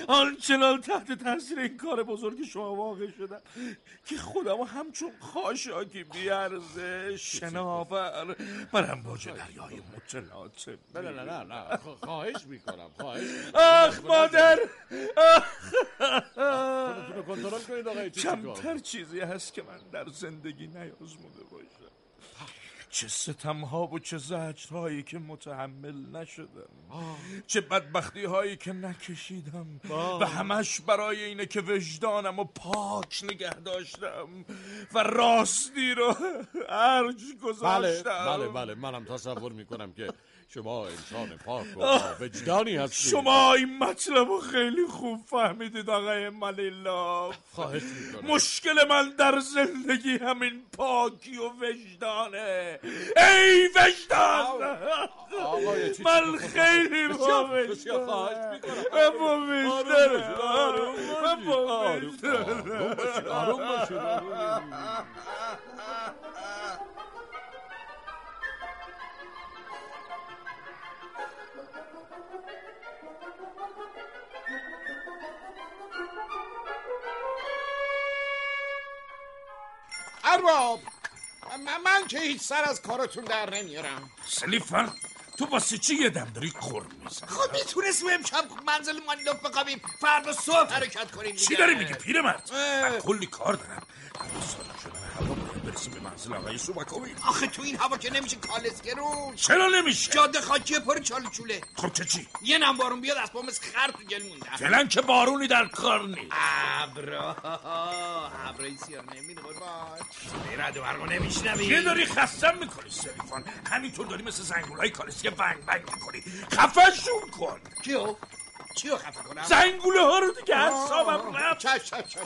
B: آنچنان تحت تاثیر این کار بزرگ شما واقع شدم که خودمو همچون خاشاکی بیارزه. شناور. بر امواج دریای مطلعات
H: نه نه نه نه خواهش می‌کنم خواهش
B: آخ مادر.
H: خودتون کنترل کنید آقای
B: کمتر چیزی هست که من در زندگی نیازموده باشم. چه ستم ها و چه زجر هایی که متحمل نشدم. چه بدبختی هایی که نکشیدم. و همش برای اینه که وجدانم و پاک نگه داشتم. و راستی رو ارج گذاشتم.
H: بله بله بله. منم تصور می‌کنم که شما انسان پاک و وجدانی هستید.
B: شما این مطلب رو خیلی خوب فهمیدید آقای ملیلا
H: خواهش می‌کنم.
B: مشکل من در زندگی همین پاکی و وجدانه. ای وجدان! من خیلی با وجدان با وجدان با وجدان
H: آروم باشید.
C: ارباب من, من که هیچ سر از کارتون در نمیارم.
B: سلیفان تو واسه چی یه دم داری میزن
C: خب می‌تونستیم امشب منزل مانیلوف بقابیم فردا صبح حرکت کنیم
B: چی داری میگی پیرمرد؟ من کلی کار دارم. فردا برسیم به منزل آقای سوباکوی
C: آخه تو این هوا که نمیشه کالسکه رو.
B: چرا نمیشه؟
C: جاده خاکی پر چاله چوله
B: خب چه چی؟
C: یه نم بارون بیاد از مثل خر تو گل موندن
B: فعلا که بارونی در کار نیست.
C: ابرا. ابرای سیاه نمیده قربان. رد و برقا نمیشنوی؟
B: یه داری خستم می‌کنی سلیفان همینطور داری مثل زنگولای کالسکه ونگ ونگ می‌کنی خفشون کن.
C: کیو؟ چیو خفه کنم؟
B: زنگوله ها رو دیگه حسابم رفت.
C: چش چش چش.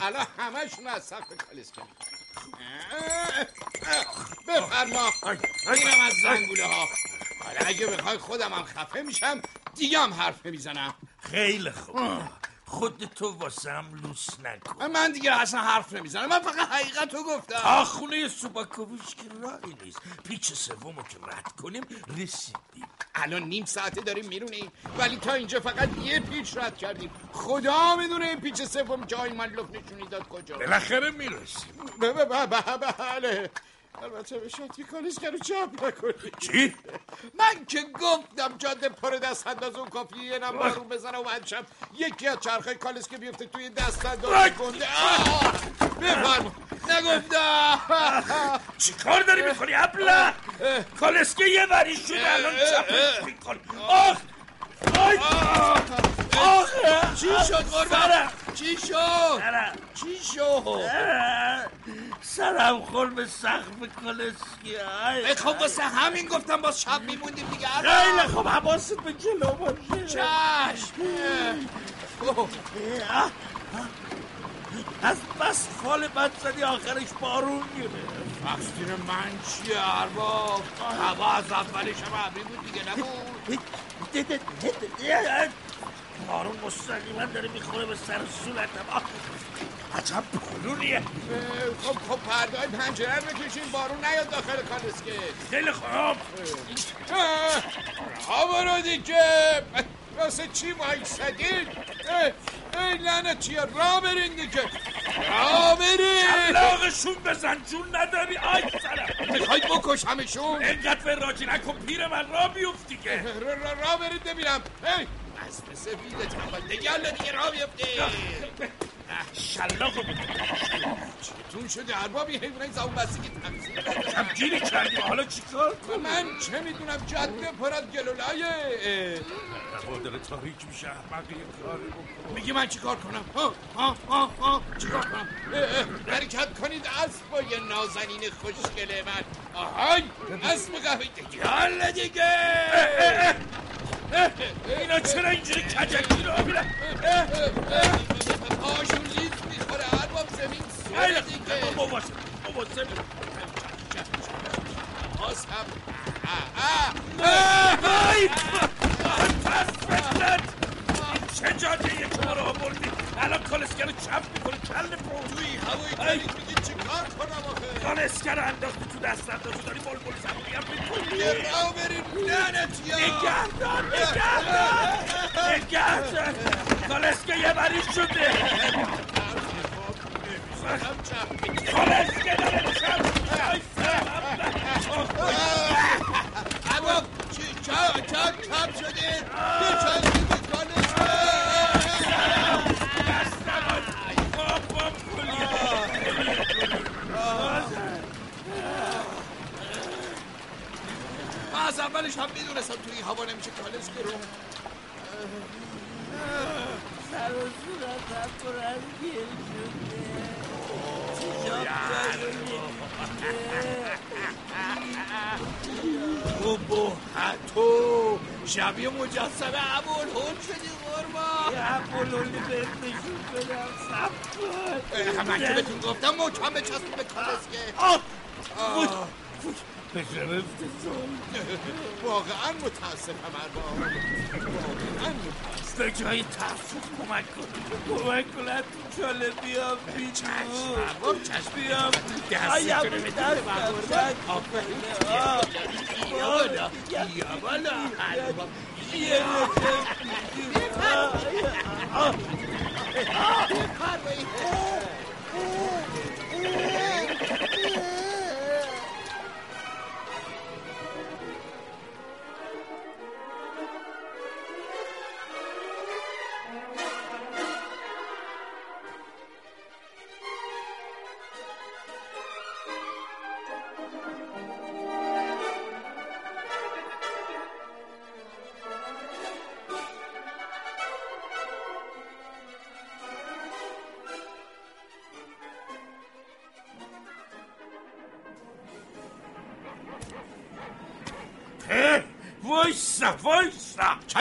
C: الان همشون از سقف کالسکه بفرما. اینم از زنگوله ها. حالا اگه بخوای خودم هم خفه میشم دیگه هم حرف نمی‌زنم.
B: خیلی خوب. خود تو واسم لوس نکن.
C: من دیگه اصلا حرف نمی‌زنم. من فقط حقیقت رو گفتم.
B: تا خونه سوباکوویچ که راهی نیست. پیچ سومو که رد کنیم رسیدیم.
C: الان نیم ساعته داریم میرونیم. ولی تا اینجا فقط یه پیچ رد کردیم. خدا می‌دونه این پیچ سوم جای من لف نشونی داد کجا.
B: بالاخره می‌رسیم.
C: بله. البته به شاتی کالسکه رو چپ نکنی.
B: چی؟
C: من که گفتم جاده پر دست انداز اون کافی یه نم بارون بزنه و شب یکی از چرخای کالسکه بیفته توی دست انداز گنده. بفرما نگفتم
B: چی کار داری می‌کنی ابله؟ کالسکه یه وری شده الان چپش میکن آخ آخ
C: چی شد قربان؟ چی شد؟ چی شد؟
B: سرم خور به سقف کالسکه
C: خب واسه همین گفتم باز شب میموندیم دیگه
B: خیلی خب حواست به جلو باشه.
C: چشم.
B: از بس فال بد زدی آخرش بارون گیره
C: تقصیر من چیه ارباب؟ هوا از اولش هم ابری بود دیگه نبود؟
B: بارون مستقیما داره می‌خوره به سر صورتم. عجب بارونیه
C: خب خب پردای پنجره رو بکشین بارون نیاد داخل کالسکه.
B: خیلی خوب.
C: برو دیگه. واسه چی وایسادین ای لعنتی را برین دیگه. را برین.
B: کلاغشون بزن جون نداری. آی سرم
C: می‌خوای بکش همشون؟
B: اینقدر به راجی نکن پیر من را بیفت دیگه.
C: را برین ببینم. ای اسب سفید تنبال حالا دیگه را بیفته
B: شلاقو
C: چتون شده؟ اربابی حیوانای زبون بستگی تمثیل
B: کمگیری کردی. حالا چیکار کنم؟
C: من چه می‌دونم؟ جاده پر از گلولایه
B: هوا داره تاریک میشه احمق یه کاری بکن
C: میگی من چیکار کنم؟ ها ها ها ها چیکار کنم؟ حرکت کنید اسب با یه نازنین خوشگله من. آهای اسب قهوه. دیگه حالا دیگه.
B: اینا چرا اینجوری کجکی رو میرن
C: پاشون لیست می‌خوره ارباب زمین سوره دیگه.
B: باباسه باباسه
C: باز هم
B: ای پس فتنت چه جاده شما رو آوردی الان کالسکر رو چپ می‌کنه کل پرو
C: توی هوای تاریک میگی چی کار کنم آخه
B: کالسکر رو انداختی تو دست اندازی داری بول بول زمونی هم می‌کنی
C: راو بریم لعنت یا
B: نگهدار نگهدار نگهدار کالسکه یه بری شده کالسکه داره چپ
C: اما چپ چپ چپ شده یه چند از اولش هم می‌دونستم توی هوا نمیشه کالسکه رو
K: سر و صورتم پر از گل شده
C: تو شبیه مجسمه ابوالهول شدی قربان.
K: یه ابوالهولی بهت نشون بدم سب کن
C: من که بهتون گفتم محکم بچسبون به کالسکه
K: گرفت
C: واقعا متاسفم ارباب. واقعا متاسفم.
K: به جای تفسیر کمک کن. کمک کن از تو چاله بیام بیرون.
C: چشم ارباب چشم
K: بیام.
C: دستی تو رو بده
K: دستم
C: آفرین بیا بالا. بیا بالا. ارباب
K: یه
B: وایسا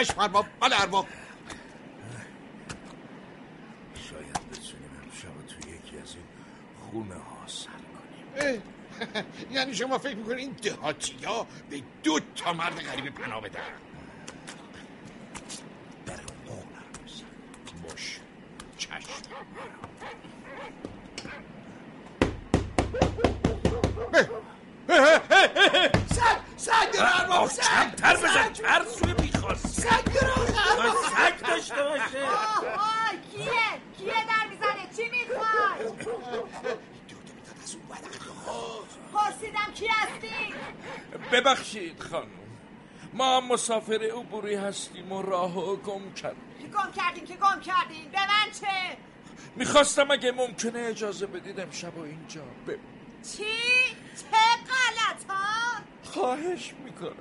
C: چشم ارباب بله ارباب
B: شاید بتونیم امشب توی یکی از این خونه ها سر کنیم.
C: یعنی شما فکر می‌کنید این دهاتی ها به دو تا مرد غریبه پناه بدن؟
B: در قولم
C: باش. چشم.
L: سگ سگ داره ارباب سگ
B: کمتر بزن. هر سوی می‌خواست
L: سگ داره
B: سگ داشته باشه.
M: آه کیه؟ کیه در می‌زنه؟ چی می‌خوای؟ پرسیدم کی هستی؟
B: ببخشید خانم. ما مسافر عبوری هستیم و راه گم کردیم.
M: گم کردین؟ که گم کردین؟ به من چه؟
B: می‌خواستم اگه ممکنه اجازه بدید امشب و اینجا بمونیم
M: چی؟ چه غلط ها
B: خواهش می‌کنم.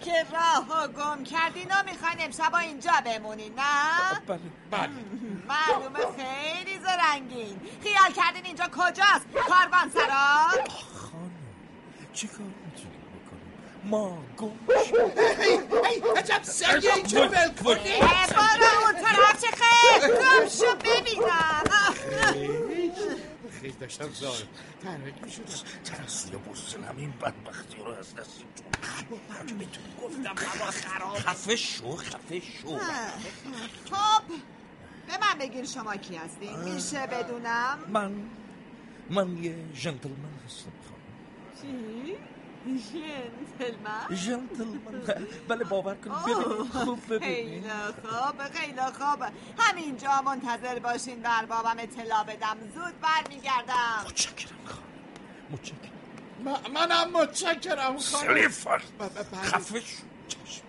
M: که راه گم کردین و می‌خواین امشب اینجا بمونین نه؟
B: بله
C: بله.
M: معلومه خیلی زرنگین. خیال کردین اینجا کجاست؟ کاروان سرا؟
B: خانم چی کار می‌تونیم بکنیم؟ ما گم
C: ای عجب سگه این چرا ول کنی؟
M: بارا اون طرف چه خیر. گم شو ببینم.
C: خیلی داشتم. زار تحرک می‌شدم
B: ترسوی بزنم این بدبختی رو از دستیم گفتم هوا خراب. خفه شو خفه شو.
M: خب. به من بگین شما کی هستین؟ میشه بدونم؟
B: من من یه جنتلمن هستم خانم
M: چی؟ جنتلمن.
B: جنتلمن بله باور کنید. ببینید خوب ببینید.
M: خیلی خوب خیلی خوب. همینجا منتظر باشین بر بابام اطلاع بدم. زود برمیگردم.
B: متشکرم خانم. متشکرم.
C: منم متشکرم خانم.
B: سلیفر.
C: بله.
B: خفه شو. چشم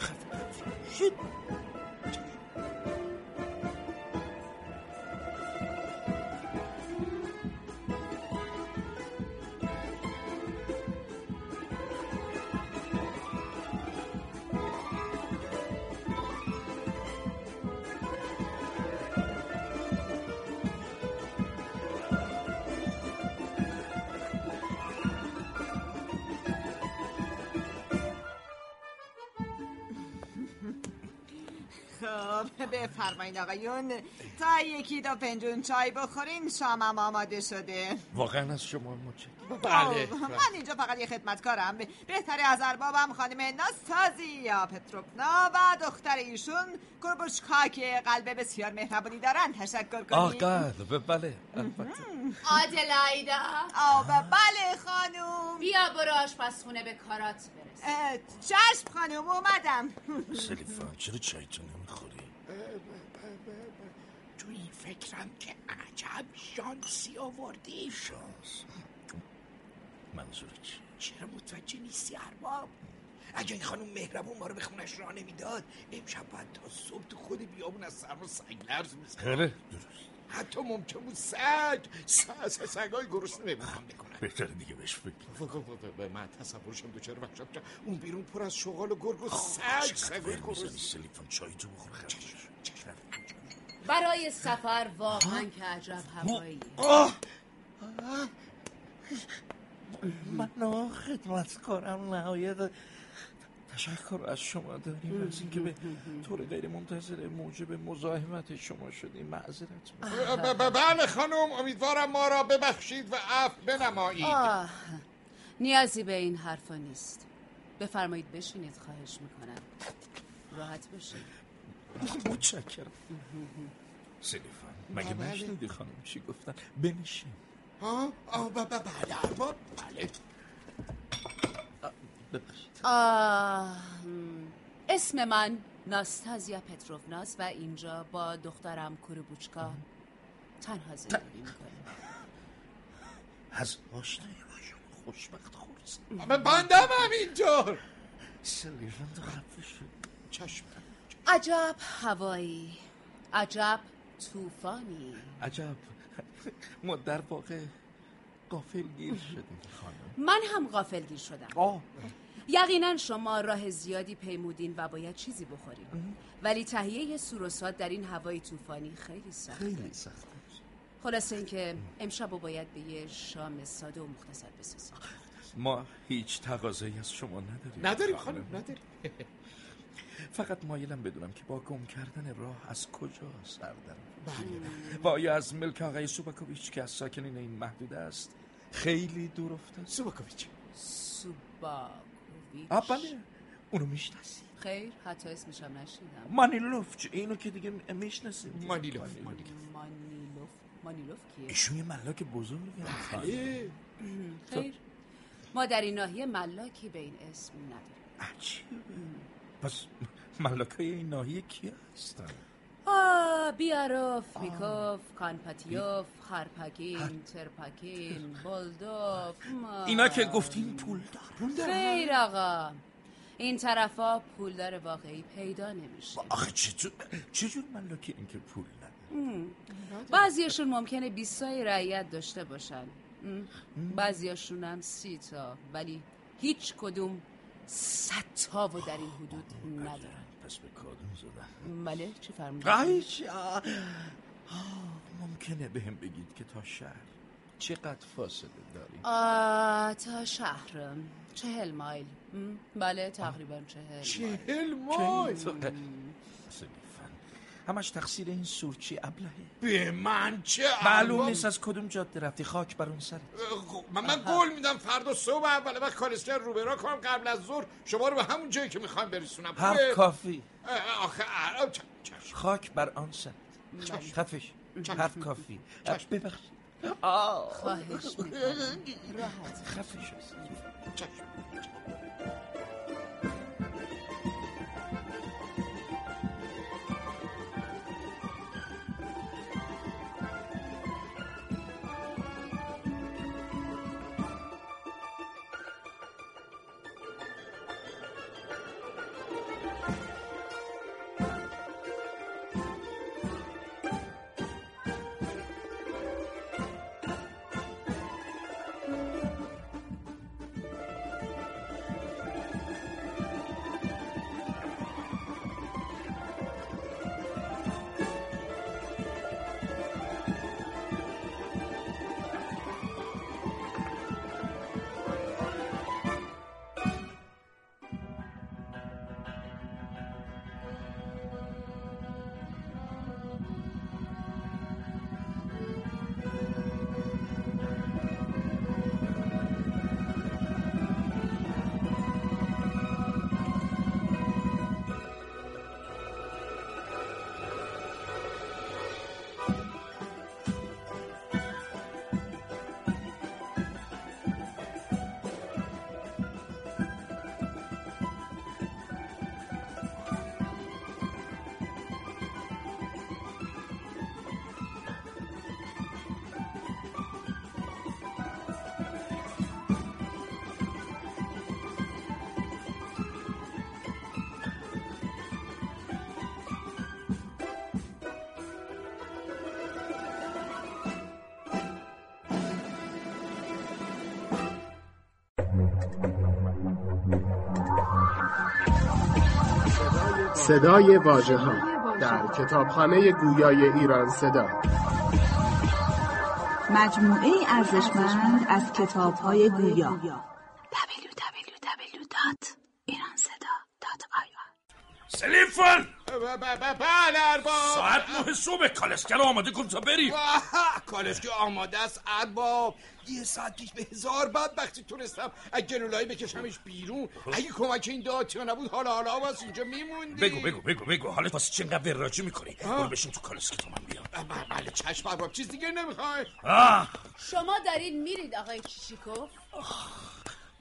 B: خفه
M: بفرمایین آقایون. تا یکی دو فنجون چای بخورین شامم آماده شده.
B: واقعا از شما متشکرم.
C: بله.
M: خب، من اینجا فقط یه خدمتکارم. بهتره از اربابم خانم ناستازی یا پتروفنا و دختر ایشون گربوشکا که قلب بسیار مهربانی دارن. تشکر
B: آه
M: کنید
B: قلب بله البته.
N: آدلایدا.
M: آه بله خانوم
N: بیا برو آشپزخونه به کارات برس.
M: چشم خانوم اومدم.
B: سلیفان چرا چای تو نمی‌خوری؟
C: این فکرم که عجب شانسی آوردی.
B: شانس. منظور چی؟
C: چرا متوجه نیستی ارباب؟ اگه این خانم مهربون ما رو به خونش راه نمی‌داد امشب باید تا صبح تو خود بیابون از سرما سگ لرز می‌زد.
B: درست.
C: حتی ممکن بود سگ س- سگای گرسنه بمیرن بکنن
B: بهتره دیگه بهش فکر.
C: به من تصورشم دوچار وحشت شد. اون بیرون پر از شغال و گرگ و سگ سگای
B: می‌زنی،
C: گرسنه
B: سلیفان چای تو بخور شو.
N: برای سفر واقعا که عجب هوایی.
B: من خدمتکارم نهایت تشکر از شما داریم. از اینکه به طور غیر منتظره موجب مزاحمت شما شدیم. معذرت
C: بله خانم امیدوارم ما را ببخشید و عفو بنمایید.
N: نیازی به این حرفا نیست. بفرمایید بشینید خواهش می‌کنم. راحت بشید
B: متشکرم. سلیفان مگه
C: بله.
B: نشنیدی خانم چی گفتن؟ بنشین.
C: آه آه بله ارباب بله.
N: آه هم. اسم من ناستازیا پترووناس و اینجا با دخترم کوروبوچکا. تنها زندگی می‌کنم
B: از آشنایی با شما خوشبخت خورست.
C: ب- بندم همینطور
B: سلیفان تو خفه شد
C: چشم
N: عجب هوایی. عجب طوفانی.
B: عجب. ما در واقع قافل گیر شدیم خانم.
N: من هم غافلگیر شدم.
B: آه.
N: یقینا شما راه زیادی پیمودین و باید چیزی بخورین. ولی تهیه سور و ساد در این هوای طوفانی خیلی سخته.
B: خیلی سخت
N: خلاصه اینکه امشب باید به یه شام ساده و مختصر بسازیم
B: ما هیچ تقاضایی از شما نداریم
C: نداریم خانم نداریم.
B: فقط مایلم بدونم که با گم کردن راه از کجا سر
C: بله.
B: و آیا از ملک آقای سوباکوویچ که از ساکنین این محدوده است خیلی دور افتاد.
C: سوباکوویچ.
N: سوباکوویچ.
B: بله. اونو می‌شناسی؟
N: خیر حتی اسمشم نشیدم.
B: مانیلوف اینو که دیگه می‌شناسیم
C: مانیلوف
N: مانیلوف. مانیلوف. کیه؟
B: ایشون یه ملاک بزرگه
C: بله.
N: خیر. ما در این ناحیه ملاکی به این اسم نداریم.
B: عجیبه. پس ملاک های این ناحیه کی هستن؟
N: آه. بیاروف میکوف کانپاتیوف خرپکین ترپکین بلدوف ما-
B: اینا که گفتین پول دار
N: خیر آقا. این طرفا پولدار واقعی پیدا نمیشه.
B: آخه چجور چجور ملاکی این که پول نداره
N: ام. بعضیاشون ممکنه 20 تای رعیت داشته باشن. بعضیاشون هم سی تا ولی هیچ کدوم صد تا و در این حدود ندارن.
B: پس به کادوم زدن
N: بله چی فرمودید؟
B: ممکنه به هم بگید که تا شهر. چقدر فاصله داریم
N: آه تا شهر چهل مایل. بله تقریبا چهل
C: چهل
B: مایل؟ همش تقصیر این سورچی ابلهه.
C: به من چه
B: معلوم؟ نیست از کدوم جاده رفتی. خاک بر اون سرت.
C: من, من قول میدم فردا صبح اول وقت کالسکر رو برا کنم قبل از ظهر. شما رو به همون جایی که می‌خوام برسونم. خوبه؟
B: کافی.
C: آخه.
B: خاک بر آن سرت.
C: چشم.
B: خفش. حرف کافی. ببخشید
N: خواهش می‌کنم. راحت
B: خفش
C: چشم.
O: صدای واژه ها در کتابخانه گویای ایران صدا.
F: مجموعه ارزشمند از کتاب های گویا
B: سلیفان!
C: بله ارباب
B: نه صبح کالسکر آماده کن تا بریم.
C: واه، کالش که آماده است ارباب. یه ساعت پیش به هزار بعد وقتی تونستم از گلولایی بکشمش بیرون. اگه کمک این داتیا نبود حالا حالا واسه اینجا میموندی.
B: بگو بگو بگو بگو. حالت واسه چه اینقدر وراجی می‌کنی؟ برو بشین تو کالسکر تو من بیام.
C: بله چشم ارباب چیز دیگه نمی‌خوای.
B: آه.
N: شما دارین میرید آقای کیشیکوف؟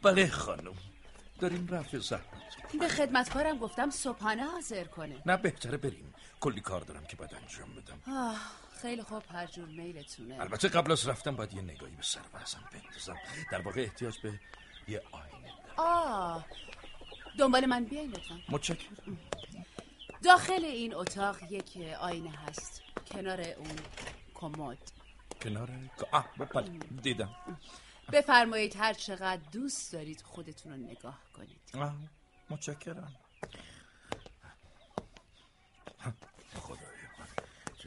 B: بله خانم داریم رفع زحمت.
N: به خدمتکارم گفتم صبحانه حاضر کنه.
B: نه بهتره بریم. کلی کار دارم که باید انجام بدم.
N: آه خیلی خوب هر جور میلتونه.
B: البته قبل از رفتن باید یه نگاهی به سر وزن بندازم. در واقع احتیاج به یه آینه
N: آه دنبال من بیاین لطفا.
B: متشکرم.
N: داخل این اتاق یک آینه هست. کنار اون کمد.
B: کنار آه بله دیدم.
N: بفرمایید هر چقدر دوست دارید خودتون رو نگاه کنید.
B: آه متشکرم.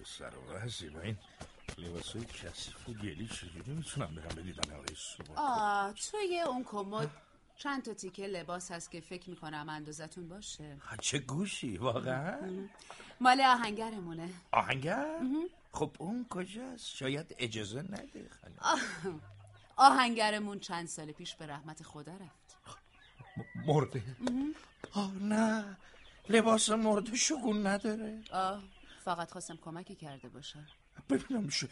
B: چه سر و این لباسای کثیف و گلی چجوری می‌تونم برم بدیدن آقای سوبا
N: آه توی اون کمد چند تا تیکه لباس هست که فکر می‌کنم اندازتون باشه.
B: چه گوشی واقعا؟
N: مال آهنگرمونه.
B: آهنگر؟ خب اون کجاست؟ شاید اجازه نده خانم.
N: آه، آهنگرمون چند سال پیش به رحمت خدا رفت.
B: مرده. آه نه. لباس مرده شگون نداره.
N: آه. فقط خواستم کمکی کرده باشم
B: ببینم ش...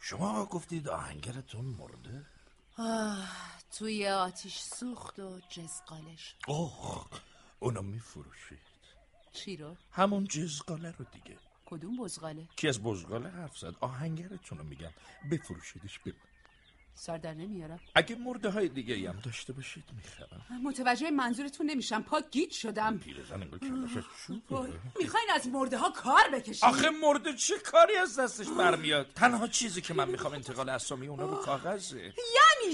B: شما گفتید آهنگرتون مرده؟
N: آه توی آتیش سوخت و جزقالش
B: اوه اونو میفروشید.
N: چی رو؟
B: همون جزقاله رو دیگه.
N: کدوم بزغاله؟
B: کی از بزغاله حرف زد؟ آهنگرتون رو میگم بفروشیدش بگو
N: سر در نمیارم.
B: اگه مرده های دیگه هم داشته باشید می‌خرم
N: متوجه منظورتون نمیشم. پا گیت شدم.
B: پیرزن انگار چوبه.
N: می‌خواین از مرده ها کار بکشین
B: آخه مرده چه کاری از دستش برمیاد؟ تنها چیزی که من می‌خوام انتقال اسامی اونا رو کاغذه.
N: یعنی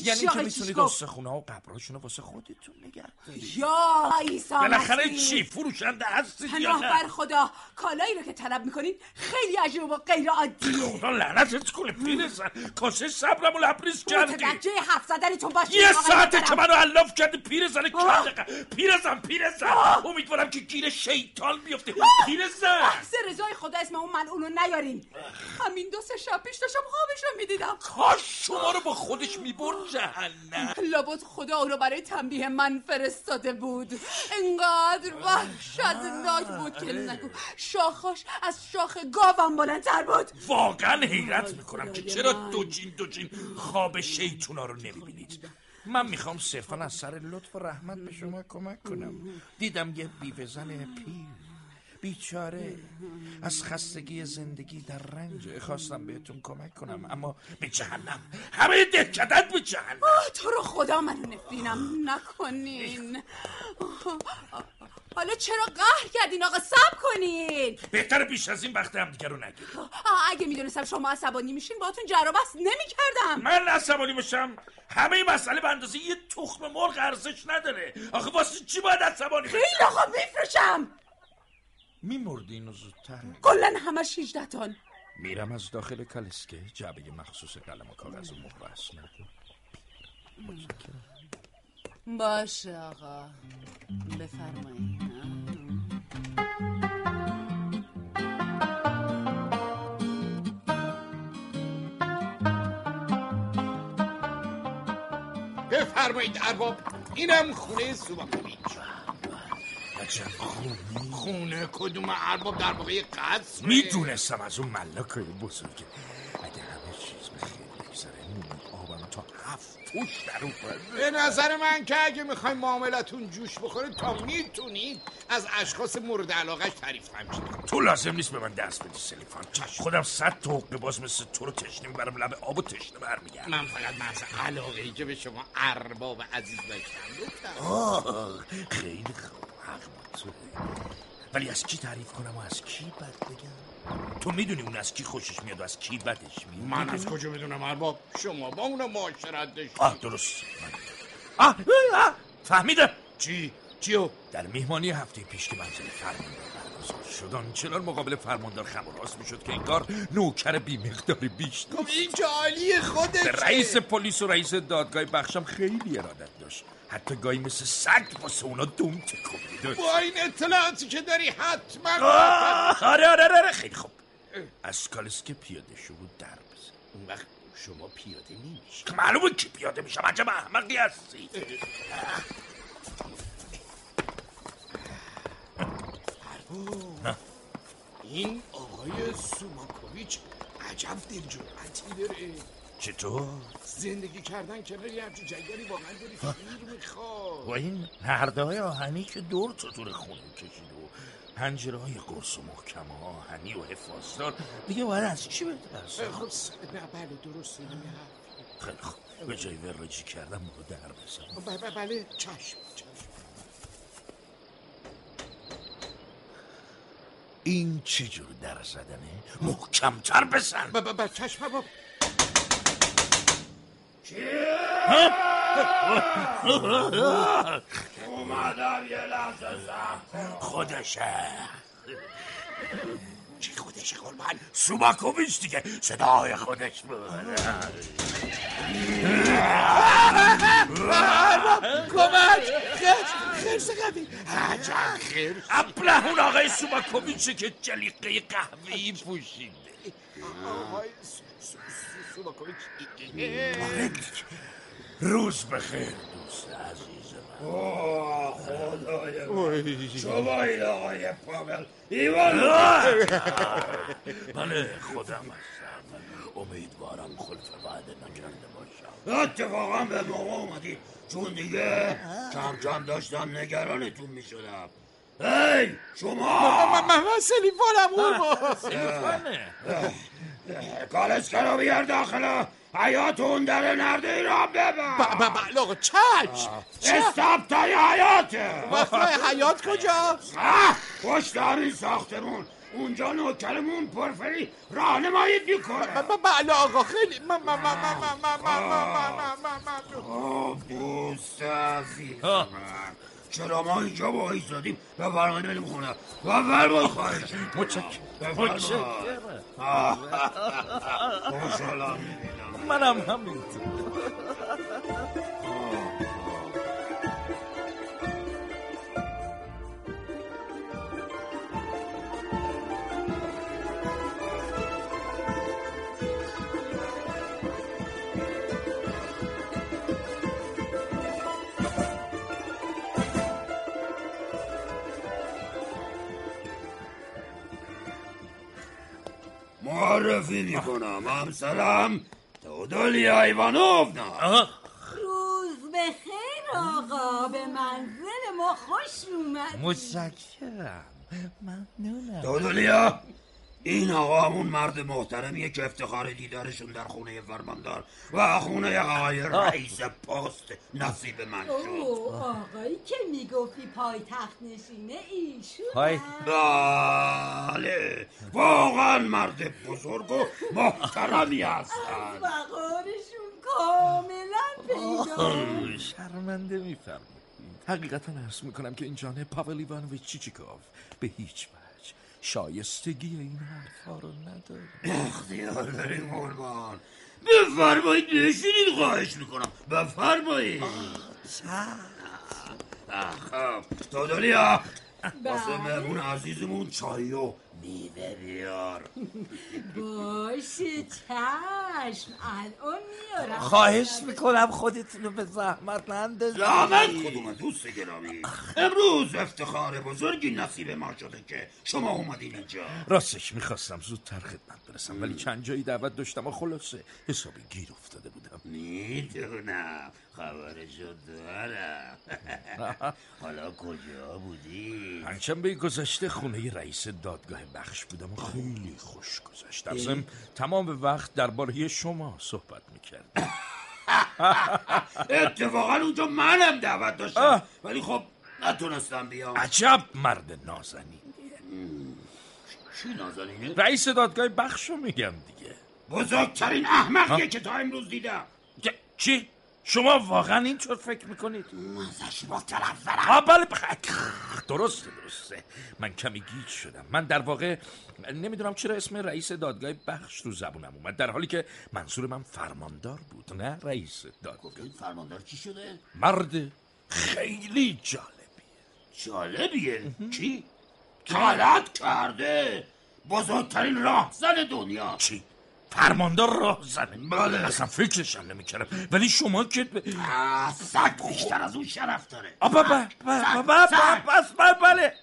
B: یعنی
N: چی
B: که
N: آقای
B: می‌تونید
N: چیشکو؟
B: استخونه و قبراشون رو واسه خودتون نگه دارید.
N: یا عیسی
B: بالاخره. چی؟ فروشنده هستید یا نه؟
N: بر خدا کالایی رو که طلب می‌کنین خیلی عجیب و غیر عادیه.
B: خدا لعنتت کنه پیرزن. کاسه صبرم و لبریز کردی
N: متوجه حرف زدنتون باشین
B: یه ساعته. که منو علاف کردی پیرزن
N: آه.
B: کردقه پیرزن پیرزن امیدوارم که گیر شیطان بیفته پیرزن
N: محض رضای خدا اسم اون ملعون رو نیارین. همین دو سه شب پیش داشتم خوابش رو می‌دیدم.
B: کاش شما رو با خودش می‌برد جهنم.
N: لابد خدا او رو برای تنبیه من فرستاده بود. انقدر وحشتناک بود که نگو. شاخاش از شاخ گاوم بلندتر بود.
B: واقعا حیرت می‌کنم که چرا دوجین دوجین خواب شیطونا رو نمی‌بینید. من می‌خوام صرفا از سر لطف و رحمت به شما کمک کنم. دیدم یه بیوهزن پیر. بیچاره. از خستگی زندگی در رنج خواستم بهتون کمک کنم اما به جهنم. همه دهکدت به جهنم.
N: آه، تو رو خدا منو نفرینم. نکنین. حالا چرا قهر کردین آقا؟ سب کنین.
B: بهتر بیش از این وقت هم دیگه رو نگیرم
N: آه، اگه می‌دونستم شما عصبانی میشین باهاتون جر و بحث نمی‌کردم.
B: من عصبانی باشم همه این مسئله به اندازه یه تخم مرغ ارزش نداره. آخه واسه چی باید عصبانی
N: خیلی آقا میفروشم
B: میمردی اینو زودتر؟
N: کلا همش 18 تن.
B: میرم از داخل کالسکه جعبه مخصوص قلم و کاغذ و مهر اسناد
N: باشه آقا. بفرمایید
C: بفرمایید ارباب. اینم خونه سوباکوویچ
B: عجب خونه
C: خونه کدوم ارباب در واقع قصر؟
B: می‌دونستم از اون ملاکای بزرگه. اگه همه چیز به خیر بگذره نون آبم تا هفت پوش در
C: به نظر من که اگه می‌خوایم معاملتون جوش بخوره تا می‌تونید از اشخاص مورد علاقش تعریف همچین
B: تو لازم نیست به من دست بدی سلیفان. خودم صد حقه باز مثل تو رو تشنه می‌برم لب آب و تشنه برمیگردم.
C: من فقط محض علاقه ای که به شما ارباب عزیز گفتم.
B: آه خیلی خوب. حق با توه. ولی از کی تعریف کنم و از کی بد بگم؟ تو می‌دونی اون از کی خوشش میاد و از کی بدش میاد؟
C: من از کجا بدونم ارباب؟ شما با اونو معاشرت داشتید
B: آه درست. آه, آه, آه فهمیدم.
C: چی؟ چیو؟
B: در مهمانی هفته پیش که منزل فرماندار برگزار شد آنچنان مقابل فرماندار خم راست می‌شد که انگار نوکر بی مقداری بیشتر
C: خب این که عالی
B: به رئیس پلیس و رئیس دادگاه بخشم خیلی ارادت داشت. حتی گاهی مثل سگ واسه اونا دوم تکون می‌داد
C: با این اطلاعاتی که داری حتما
B: آه، آره آره آره خیلی خوب. از کالسکه پیاده شو و در بزن.
C: اون وقت شما پیاده نمیشی.
B: که معلومه کی پیاده میشم عجب احمقی هستی؟
C: این آقای سوماکوویچ عجب دلجرأتی داره.
B: چطور؟
C: زندگی کردن کنار یه همچین جنگلی واقعا داری فکر می‌خواد.
B: با این نرده های آهنی که دور تا دور خونه کشید و پنجره های قرص و محکم و آهنی و حفاظدار. دیگه باید از چی بترسم؟
C: خب نه بله درست این حرف
B: خیلی خوب. به جای ورجی کردم برو در بزن.
C: ب- ب- بله چشم چشم.
B: این چه جور در زدنه؟ محکمتر بزن.
C: ب- ب- ب- چشم بابا
K: اومدم یه لحظه
B: خودشه
K: چی خودش قربان سوباکوویچ دیگه صدای خودش بود
B: کمک خرس قوی عجب خرس ابله اون آقای سوباکوویچه که جلیقه قهوه‌ای پوشیده
C: سوباکوویچ
B: دیگه. روز بخیر دوست عزیز من
K: اوه خدای
B: اوی.
K: شما این آقای پاول ایوان
B: بله خودم هستم امیدوارم خلف وعده نکرده باشم
K: اتفاقا به موقع اومدی چون دیگه کم کم داشتم نگرانتون می‌شدم هی شما
B: من سلیفانم سلیفانه
K: کالس کرا بیار داخل حیاتون در نرده ایران ببر
O: بله آقا چشم
K: استاب تای حیاته
O: وقتای حیات کجاست
K: اه، پشت همین ساختمون اونجا نوکرمون پرفری راهنمایی می‌کنه
O: بله آقا خیلی من من من من من من من من من من
K: آه، دوست عزیز من چرا ما اینجا با ایستادیم. و فرمانی بریم خونه. و
B: فرمان
K: خواهش
B: مچک
K: مچک خوشحالم.
B: منم همینطور.
K: معرفی می‌کنم. همسرم تودولیا ایوانوفنا.
P: روز بخیر آقا. به منزل ما خوش اومد
B: متشکرم. ممنونم.
K: دودولیا این آقا همون مرد محترمیه که افتخار دیدارشون در خونه فرماندار و خونه آقای رئیس پست نصیب من شد.
P: اوه آقایی که می‌گفتی پای تخت نشینه ایشون
K: بله واقعا مرد بزرگ و محترمی هستن
P: وقارشون کاملا پیدا
B: شرمنده میفرمایید. حقیقتا عرض می‌کنم که این جانه پاول ایوانویچ چیچیکوف به هیچ وجه. شایستگی این حرفا رو نداره
K: اختیار داریم قربان بفرمایید بشینید خواهش می‌کنم. بفرمایید. خب. دودولیا واسه مهمون عزیزمون چای و میوه بیار
P: باشه چشم. الان میارم
B: خواهش می‌کنم خودتون رو به زحمت نندازید.
K: زحمت کدوم دوست گرامی. امروز افتخار بزرگی نصیب ما شده که شما اومدین اینجا.
B: راستش می‌خواستم زودتر خدمت برسم ولی چند جایی دعوت داشتم و خلاصه حسابی گیر افتاده بودم.
K: می‌دونم. خبرشو دارم. حالا کجا بودی؟
B: پنجشنبه گذشته خونه رئیس دادگاه بخش بودم و خیلی خوش گذشت در ضمن تمام وقت درباره شما صحبت می‌کرد
K: اتفاقا اونجا منم دعوت داشتم. ولی خب نتونستم بیام.
B: عجب مرد نازنین
K: چی نازنینه؟
B: رئیس دادگاه بخش رو میگم دیگه.
K: بزرگترین احمقیه که تا امروز دیدم.
B: چی؟ شما واقعا اینطور فکر می‌کنید؟
K: ازش متنفرم.
B: بله بخ- درسته درسته. من کمی گیج شدم. من در واقع نمی‌دونم چرا اسم رئیس دادگاه بخش رو زبونم اومد در حالی که منظور من فرماندار بود نه رئیس دادگاه.
K: فرماندار چی شده؟
B: مرد خیلی جالبی
K: جالبیه؟ چی؟ غلط کرده. بزرگترین راهزن دنیا.
B: چی؟ فرماندار راه زنه
K: بله.
B: اصلا فکرشم نمی‌کردم. ولی شما که
K: سگ بیشتر از اون شرف داره.
B: آبا بله بله.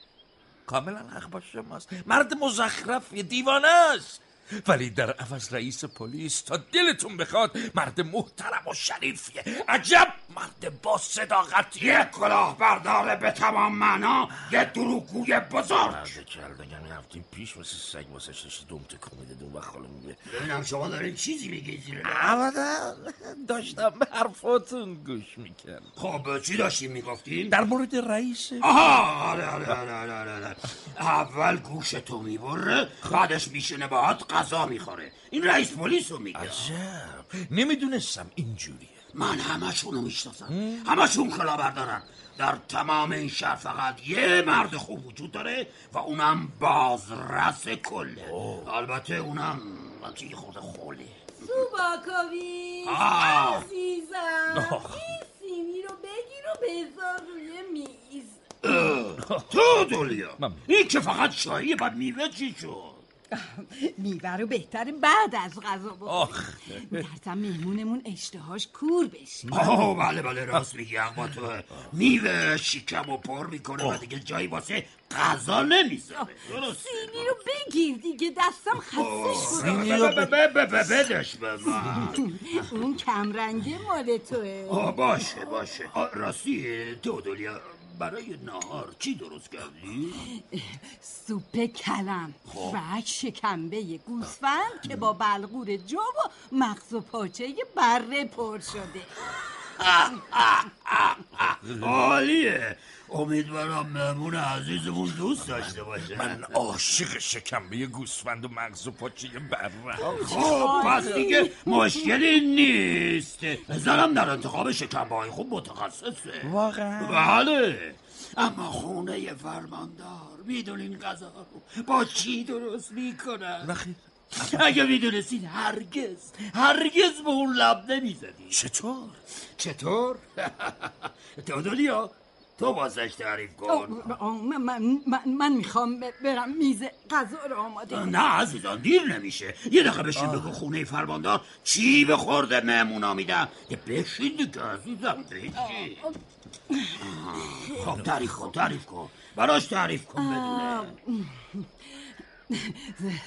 B: کاملا حق با شماست. مرد مزخرف دیوانه است. ولی در عوض رئیس پلیس تا دلتون بخواد مرد محترم و شریفیه. عجب! مرد با صداقتیه.
K: یه کلاه برداره به تمام معنا. یه دروگوی بزرگ.
B: مرد کردگن هفته پیش واسه سگ واسه شش دوم تکون میده دو وقت حالا میگه.
K: ببینم شما دارین چیزی میگی زیر
B: داشتم به حرفاتون گوش می‌کرد
K: خب چی داشتیم می‌گفتیم؟
B: در مورد رئیس.
K: آها آره آره آره آره آره آره. اول گوش تو می‌بره بعدش میشنه باهات غذا می‌خوره. این رئیس پلیس رو میگه.
B: عجب. نمی‌دونستم اینجوریه
K: من همشون رو می‌شناسم. همشون کلاهبردارن. در تمام این شهر فقط یه مرد خوب وجود داره و اونم بازرس کله البته اونم یه خورده خوله.
P: سوباکوویچ
K: آه.
P: عزیزم.
K: آه.
P: این سینی رو بگیر و بذار روی میز.
K: تو دولیا این که فقط شاهیه بعد میوه چی شد؟
P: میوه رو بهتره بعد از غذا بخوریم میترسم مهمونمون اشتهاش کور بشه.
K: آه بله بله راست میگی اما تو میوه شکم و پر می‌کنه و دیگه جایی واسه غذا نمی‌ذاره. درست
P: سینی رو بگیر دیگه دستم خستش
K: سینی رو بدش به من.
P: اون کمرنگه مال توه.
K: باشه باشه. راستی تو دولیا برای نهار چی درست کردی؟
P: سوپ کلم
K: خب.
P: و شکمبه گوسفند که با بلغور جو و مغز و پاچه بره پر شده
K: عالیه امیدوارم مهمون عزیزمون دوست داشته باشه.
B: من عاشق شکمبه گوسفند و مغز و پاچه برم.
K: خب پس دیگه مشکلی نیست. زنم در انتخاب شکمبه های خوب متخصصه.
B: واقعا.
K: بله. اما خونه فرماندار می‌دونین غذا رو با چی درست می‌کنن؟ اگه می‌دونستین هرگز هرگز به اون لب نمی‌زدی
B: چطور؟
K: چطور؟ دودولیا تو بازش تعریف کن.
P: من, من, من, من می‌خوام برم میز غذا رو آماده.
K: نه عزیزان دیر نمیشه. یه دقیقه بشین بگو خونه فرماندار چی به خورده مهمونا میدن. یه بشین دیگه عزیزم بشین. خب تعریف کن تعریف کن. براش تعریف کن بدونه.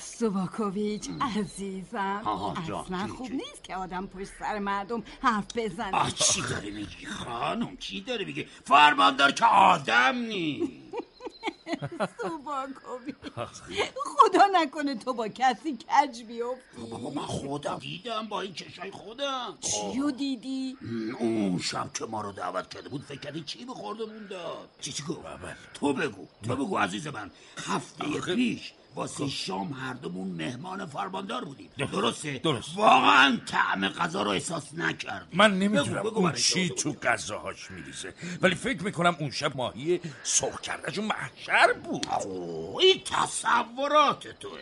P: سوباکوویچ عزیزم. اصلا خوب؟ نیست که آدم پشت سر مردم حرف بزنه.
K: آه چی داری میگی خانم؟ چی داری میگی فرماندار که آدم نی
P: سوباکوویچ خدا نکنه تو با کسی کج بیفتی.
K: بابا من خودم دیدم با این چشای خودم.
P: چیو دیدی؟
K: اون شب که ما رو دعوت کرده بود فکر کردی چی به خوردمون داد؟ چی چی گفت؟ تو بگو تو بگو عزیز من. هفته پیش واسه شام هر دومون مهمان فرماندار بودیم. درسته؟
B: درست.
K: واقعا طعم غذا رو احساس نکرد
B: من نمی‌دونم. اون چی
K: تو.
B: غذاهاش میریزه. ولی فکر می‌کنم اون شب ماهی سرخ کردهش محشر بود.
K: اوه، این تصورات توه.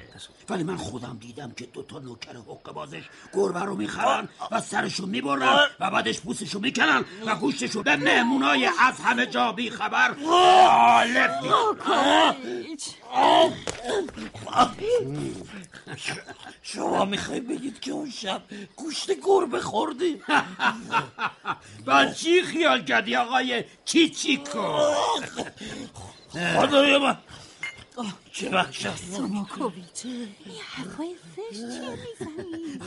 K: ولی من خودم دیدم که دوتا نوکر حق بازش گربه رو می‌خرن و سرشو می‌برن و بعدش پوستشو می‌کنن و گوشتشو به مهمونای از همه جا بی خبر غالب.
B: شما می‌خوای بگید که اون شب گوشت گربه خوردی؟
K: با چی خیال کردی آقای چیچیکو؟
B: خدای من. چه وحشت
P: سوباکوویچ این حرفای زشت چی می‌زنی؟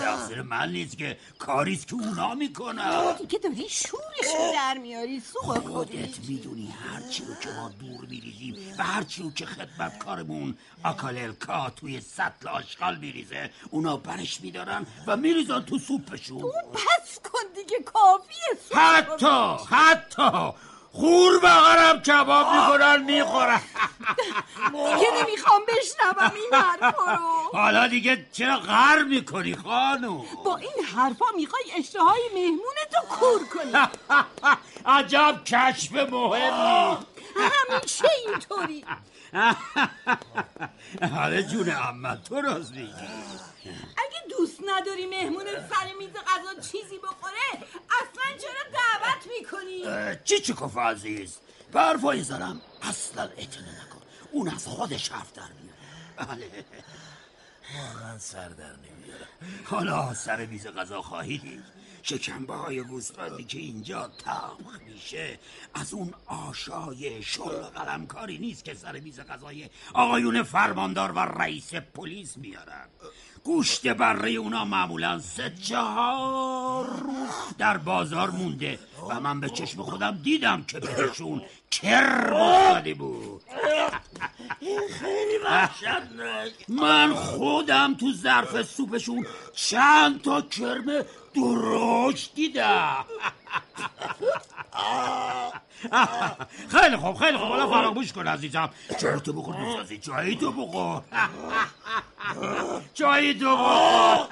K: تقصیر من نیست که کاریست که اونا می‌کنن.
P: دیگه داری شورش رو در میاری
K: خودت می‌دونی هرچی رو که ما دور میریزیم و هرچی رو که خدمتکارمون آکاللکا توی سطل آشغال میریزه اونا برش میدارن و میریزن تو سوپشون.
P: پس کن دیگه کافیه
K: حتی حتی خور بقرم کباب می‌کنن می‌خورن
P: دیگه نمی‌خوام بشنوم این حرفا رو.
K: حالا دیگه چرا غر می‌کنی خانم؟
P: با این حرفا می‌خوای اشتهای مهمونتو کور کنی.
K: عجب کشف مهمی.
P: همیشه اینطوری.
K: حالا جون اما تو راست میگی.
P: دوست نداری مهمون سر میز غذا چیزی بخوره؟ اصلا چرا دعوت می‌کنی؟
K: چی چی کف عزیز؟ به حرفای زنم اصلا اعتنا نکن. اون از خودش حرف در میاره. بله.
B: واقعا سر در نمیارم
K: حالا سر میز غذا خواهی؟ دید شکمبه های گوسفندی که اینجا تمخ میشه از اون آشای شغل قلمکاری نیست که سر میز غذای آقایون فرماندار و رئیس پلیس میارن گوشت بره اونا معمولا سه چهار روز در بازار مونده و من به چشم خودم دیدم که بهشون کر افتاده بود.
B: خیلی وحشتناک.
K: من خودم تو ظرف سوپشون چند تا کرم درشت دیدم. خیلی خوب خیلی خوب. حالا فراموش کن عزیزم. جایی تو بخور عزیز جایی تو بخور. جایی تو بخور.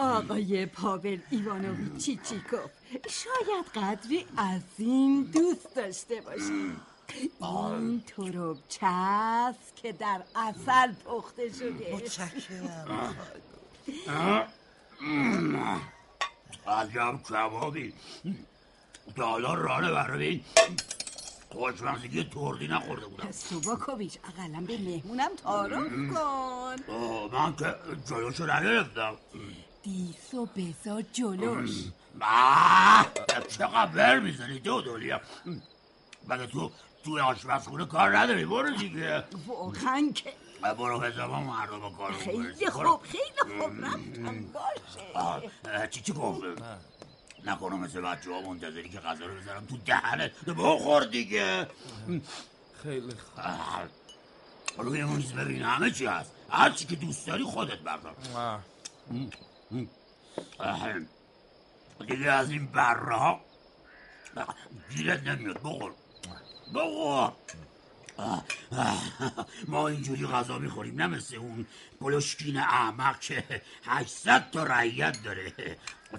Q: آقای پاول ایوانوویچ چیچیکوف شاید قدری از این دوست داشته باشی. این تروبچه است که در اصل پخته شده.
K: متشکرم. عجب کبابی تا حالا رانه برای خوشمزگی تردی نخورده بودم.
Q: سوباکوویچ اقلا به مهمونم تعارف کن.
K: من که جلوشو نگرفتم.
Q: دیسو بزا جلوش.
K: آه، چقدر بر می‌زنی تو دولیا مگه تو توی آشپزخونه کار نداری؟ برو دیگه.
Q: واقعا که
K: برو به زمان مردم کار
Q: خیلی خوب خیلی خوب رفتم باشه.
K: چی چی گفت؟ نکنه مثل بچه ها منتظری که غذا رو بذارم تو دهنه بخور دیگه.
B: خیلی خوب.
K: روی اون میز ببین همه چی هست. هر چی که دوست داری خودت بردار. دیگه از این بره ها گیرت نمیاد بخور بخور ما اینجوری غذا می‌خوریم نه مثل اون پلوشکین احمق که 800 تا رعیت داره.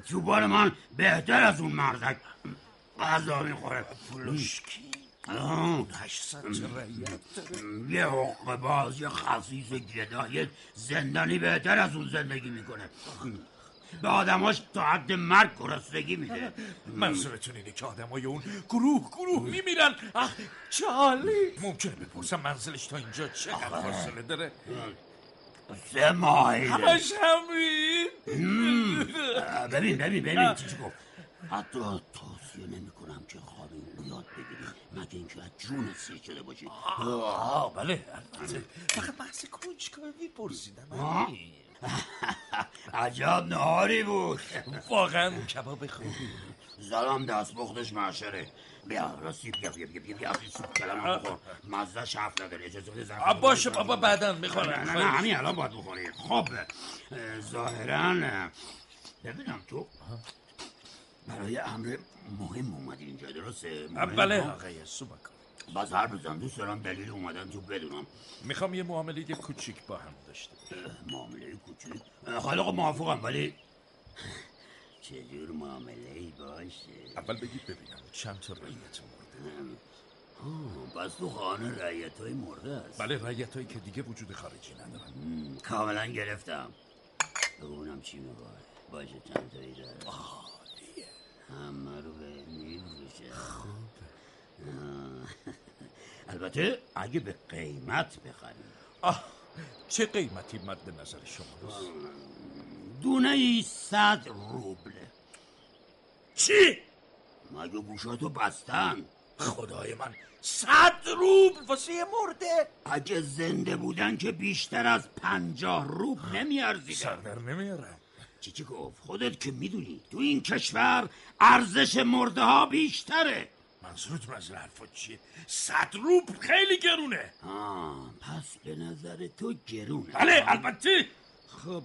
K: تو بار من بهتر از اون مردک غذا می‌خوره.
B: پلوشکین
K: آه.
B: 800 تا رعیت.
K: یه حقه باز یه خصیص گدای زندانی بهتر از اون زندگی می‌کنه. به آدماش تا حد مرگ گرسنگی میده.
B: منظورتون اینه که آدمای اون گروه گروه میمیرن؟ اه چالی! ممکنه بپرسم منزلش تا اینجا چقدر فاصله داره؟
K: سه مایل
B: همش همین.
K: ببین ببین ببین چی گفت. حتی توصیه نمی کنم که خواب این یاد بگیری مگه اینکه از جون سیر شده باشی؟
B: آه بله البته. فقط بحث کنجکاوی پرسیدم.
K: عجب نهاری بود.
B: واقعا کباب خوبی
K: زدم دست بختش معشره. بیا راستی بیا بیا بیا بیا بیا سوپ کلم بخور. مزه حرف نداره اجازه بده
B: آه، باشه بابا بعدا می‌خورم.
K: نه نه همین الان باید بخوری. خب اه، ظاهرا اه، ببینم تو برای امر مهم اومدی اینجا درسته؟
B: بله؟ آقای سوباکو.
K: باز هر بزن دوست دارم دلیل اومدن تو بدونم.
B: می‌خوام یه معامله کوچیک با هم داشته
K: معامله کوچیک؟ خالق موافقم ولی چجور معامله ای باشه؟
B: اول بگید ببینم چند تا رایت مرده.
K: پس تو خانه رعیت های مرده است
B: بله رایت هایی که دیگه وجود خارجی ندارن.
K: کاملا گرفتم. بگونم چی می‌خوای باشه چند تایی داره. همه رو به میفروشه البته اگه به قیمت بخریم.
B: آه چه قیمتی مد نظر شماست
K: دونه ای صد روبل.
B: چی؟
K: مگه گوشاتو بستن؟
B: خدای من صد روبل واسه مرده.
K: اگه زنده بودن که بیشتر از پنجاه روب نمیارزیدن.
B: سردر نمیارم
K: چی چی گفت؟ خودت که می‌دونی تو این کشور ارزش مرده ها بیشتره.
B: منظورتون از این حرفا چیه؟ صد روبل خیلی گرونه.
K: آه پس به نظر تو گرونه
B: بله البته.
K: خب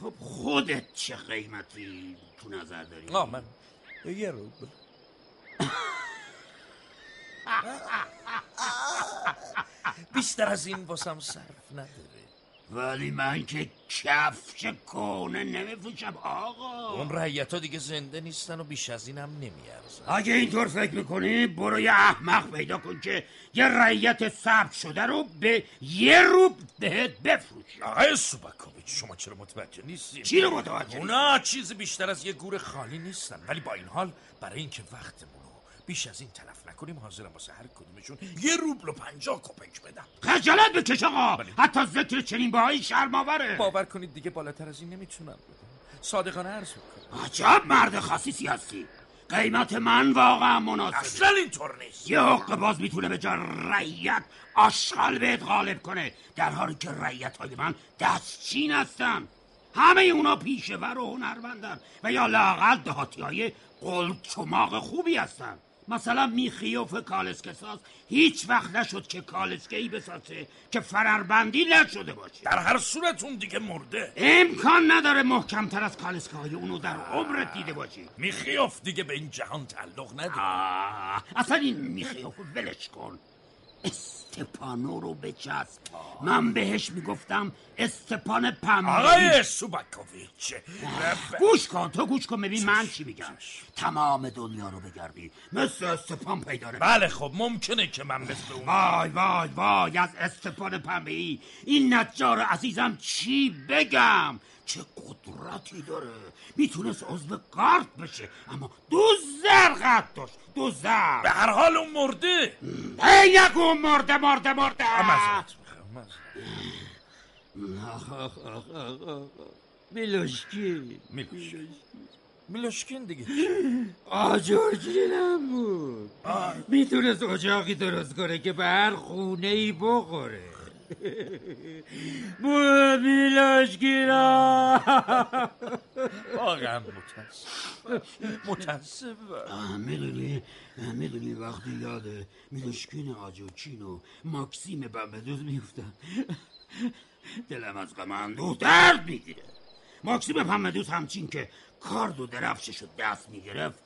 K: خب خودت چه قیمتی تو نظر داری؟
B: آه من یه روبل بیشتر از این واسم صرف نداره
K: ولی من که کفش کونه نمیفروشم آقا.
B: اون رعیت ها دیگه زنده نیستن و بیش از اینم نمیارزن.
K: اگه اینطور فکر می‌کنی برو یه احمق پیدا کن که یه رعیت ثبت شده رو به یه روب بهت بفروش
B: آقای سوباکوویچ شما چرا متوجه نیستین
K: چی رو متوجه
B: اونا چیزی بیشتر از یه گور خالی نیستن. ولی با این حال برای اینکه وقتمون رو بیش از این تلف نکنیم حاضرم واسه هر کدومشون یه روبل و پنجاه کپک بدم.
K: خجالت بکش آقا! حتی ذکر چنین باهایی شرماوره
B: باور کنید دیگه بالاتر از این نمی‌تونم بدم. صادقانه عرض می‌کنم.
K: عجب مرد خصیصی هستی قیمت من واقعا مناسبه
B: اصلا اینطور نیست.
K: یه حق باز می‌تونه به جا رعیت آشغال بهت غالب کنه. در حالی که رعیت های من دستچین هستن. همه اونا پیشور و هنرمندن و یا لاقل دهاتی های قلچماق خوبی هستن. مثلا میخیوف کالسکساس. هیچ وقت نشد که کالسکه ای بسازه که فرربندی نشده باشه.
B: در هر صورت اون دیگه مرده.
K: امکان نداره محکمتر از کالسکه های اونو در عمرت دیده باشی.
B: میخیوف دیگه به این جهان تعلق نداره.
K: اصلا این میخیوف ولش کن. استپانو رو بچسب من بهش می‌گفتم استپان پنبه
B: آقای سوباکوویچ
K: گوش کن تو گوش کن ببین من چی میگم. تمام دنیا رو بگردی مثل استپان پیدا.
B: بله خب ممکنه که من مثل اون
K: وای وای وای از استپان پنبه ای این نجار عزیزم چی بگم؟ چه قدرتی داره؟ می‌تونست عضو قارد بشه اما دو زر قد داشت دو زر.
B: به هر حال اون مرده.
K: ای نگو مرده مرده مرده. آخ. میلوشکی.
B: میلوشکین دیگه.
K: آجرگی نبود می‌تونست اجاقی درست کنه که به هر خونه ای بخوره. بود میلوشگیرا
B: واقعا متاسف متاسفم
K: می‌دونی می‌دونی وقتی یاد میلوشکین آجوچین و ماکسیم بمبدوز میفتم دلم از غم اندوه درد می‌گیره. ماکسیم پمدوز همچین که کارد و درفشش رو دست می‌گرفت.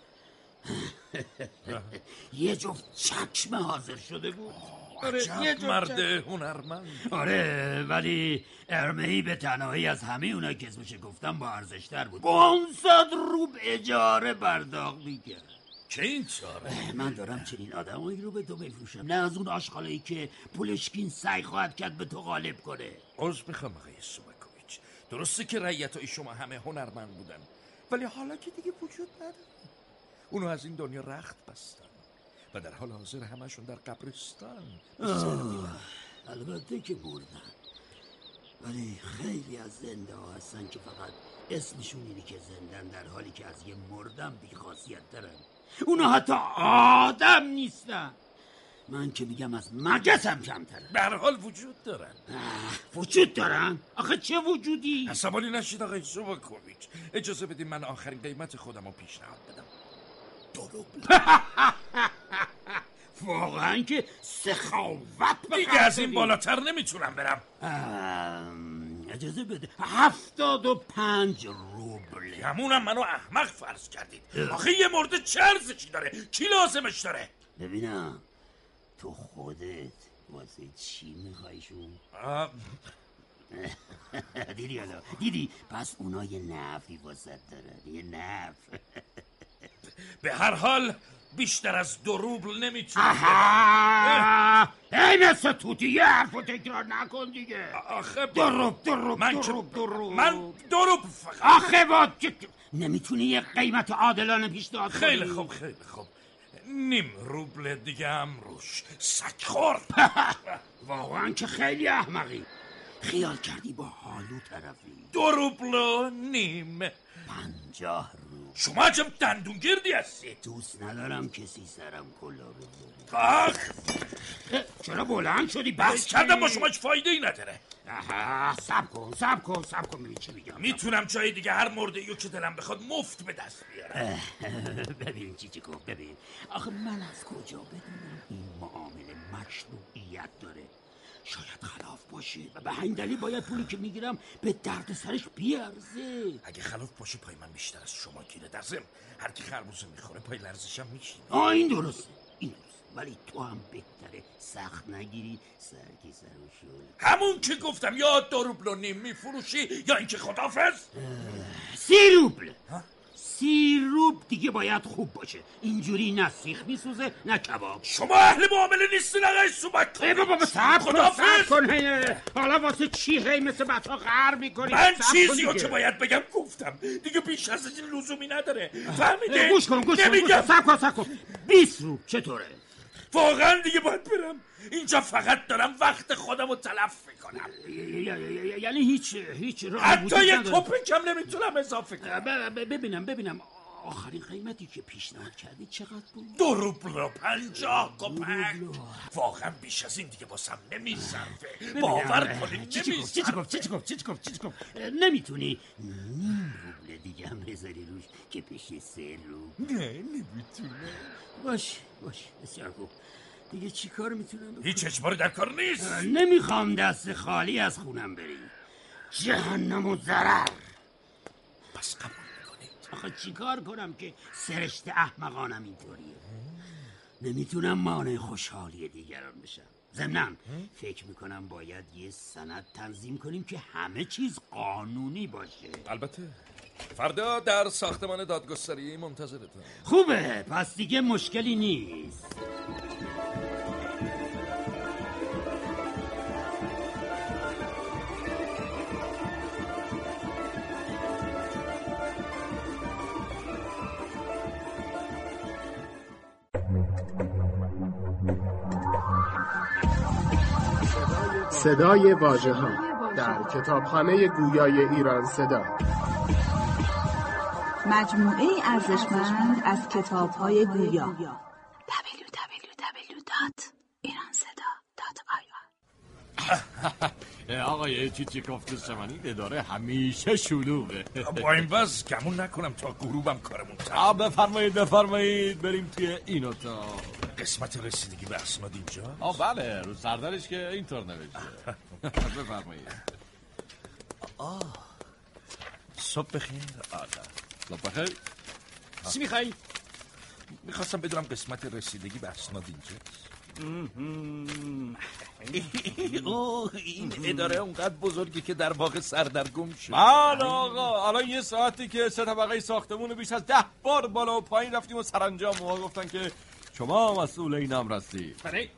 K: یه جفت چکمه حاضر شده بود. آره، یه
B: مرد. هنرمند.
K: آره ولی ارمهی به تنهایی از همه اونا که اسمش گفتم با ارزشتر بود. 500 روب اجاره پرداخت می‌کرد
B: چه این چاره؟
K: من دارم چنین آدمایی رو به تو بفروشم نه از اون آشغالایی که پولشکین سعی خواهد کرد به تو غالب کنه.
B: عذر می‌خوام آقای سوباکوویچ درسته که رعیت های شما همه هنرمند بودن ولی حالا که دیگه وجود نداره. اونو از این دنیا رخت بستن. و در حال حاضر همشون در قبرستان.
K: البته که بردن. ولی خیلی از زنده ها هستن که فقط اسمشون اینه که زندن در حالی که از یه مردم بیخاصیت دارن. اونا حتی آدم نیستن. من که میگم از مگس هم کمترن
B: به هر حال وجود دارن.
K: وجود دارن؟ آخه چه وجودی؟
B: عصبانی نشید آقای سوباکوویچ اجازه بدین من آخرین قیمت خودم رو پیشنهاد بدم.
K: واقعا که سخاوت
B: دیگه از این. بالاتر نمی‌تونم برم.
K: اجازه بده هفتاد و پنج روبل
B: همونم منو احمق فرض کردید. آخه یه مرده چه ارزشی داره؟ کی لازمش داره؟
K: ببینم. تو خودت واسه چی میخوایشون دیدی حالا. دیدی؟ پس اونا یه نفی واسه دارن یه نف
B: به هر حال بیشتر از دو روبل نمی‌تونم
K: آها! ای مثل توتی یه حرف رو تکرار نکن دیگه.
B: آخه
K: دو روب دو روب
B: من
K: دو روب دو روب.
B: من دو روب فقط.
K: آخه با نمی‌تونی یه قیمت عادلانه پیشنهاد کنی؟
B: خیلی خوب خیلی خوب. نیم روبل دیگه هم روش. سگخور
K: واقعا که خیلی احمقی. خیال کردی با حالو طرفی.
B: دو روبل و نیم.
K: پنجاه
B: شما عجب دندون گردی هستی؟
K: دوست ندارم کسی سرم کلا بذاره
B: آخ
K: چرا بلند شدی؟
B: بحث کردم با شما هیچ فایده ای نداره.
K: آها سب کن سب کن سب کن. ببین چی میگم؟
B: می‌تونم جای دیگه هر مرده یو که دلم بخواد مفت به دست بیارم.
K: ببین چی چی گفت ببین. آخه من از کجا بدونم؟ این معامله مشروعیت داره. شاید خلاف باشه و به همین دلیل باید پولی که می‌گیرم به درد سرش بیارزه.
B: اگه خلاف باشه پای من بیشتر از شما گیره. در ضمن هر کی خربوزه می‌خوره پای لرزشم میشینه.
K: آه این درسته این درسته. ولی تو هم بهتره سخت نگیری سرکی سر و
B: همون که گفتم یا دو روبل و نیم میفروشی یا اینکه خدافز
K: سی روبل. سی روب دیگه باید خوب باشه. اینجوری نه سیخ میسوزه نه کباب.
B: شما اهل معامله نیستین آقای سوبک
K: ای بابا سب کن. سب کن. حالا واسه چی هی مثل بچه غر می‌کنی؟
B: من چیزی رو که باید بگم گفتم. دیگه بیش از این لزومی نداره. فهمیده
K: گوش کن گوش کن سب کن. سب کن بیست روب چطوره؟
B: واقعا دیگه باید برم. اینجا فقط دارم وقت خودم رو تلف می‌کنم.
K: یعنی هیچ هیچ راهی
B: حتی یه
K: نداره؟
B: کپکم نمی‌تونم اضافه کنم.
K: ببینم ببینم. آخرین قیمتی که پیشنهاد کردی چقدر بود؟
B: دو روبل و پنجاه کپک. واقعا بیش از این دیگه باسم نمیصرفه. باور کنید
K: چی چی گفت؟ چی گفت؟ چی گفت؟ چی نمی‌تونی. نیم روبل دیگه هم بذاری روش که بشه سه روب
B: نه نمی‌تونه
K: باش باش. بسیار خوب. دیگه چی کار می‌تونم بکنم؟
B: هیچ اجباری در کار نیست.
K: نمی‌خوام دست خالی از خونم بری جهنم و ضرر.
B: پس قبول می‌کنید.
K: آخه چیکار کنم که سرشت احمقانم اینطوریه؟ نمی‌تونم مانع خوشحالی دیگران بشم. ضمناً فکر می‌کنم باید یه سند تنظیم کنیم که همه چیز قانونی باشه.
B: البته فردا در ساختمان دادگستری منتظرتم
K: خوبه پس دیگه مشکلی نیست.
R: صدای واژه ها در کتابخانه گویای ایران صدا.
P: مجموعه ارزشمند از کتاب های گویا www.iranseda.ir
H: آقای چیچیکوف من این اداره همیشه شلوغه.
B: با این وز گمون نکنم تا غروبم کارمون
H: آ بفرمایید بفرمایید بریم توی این اتاق.
B: قسمت رسیدگی به اسناد اینجا؟
H: آ بله رو سردرش که اینطور نوشته. بفرمایید.
B: آه صبح بخیر. آره
H: بخیر
B: چی میخوایی؟ می‌خواستم بدونم قسمت رسیدگی به اسناد اینجاست اوه این اداره اونقدر بزرگی که در واقع سردرگم شد.
H: بله آقا الان یه ساعتی که سه طبقه ساختمون بیش از ده بار بالا و پایین رفتیم و سرانجام ما گفتن که شما مسئول این امر هستی
S: برای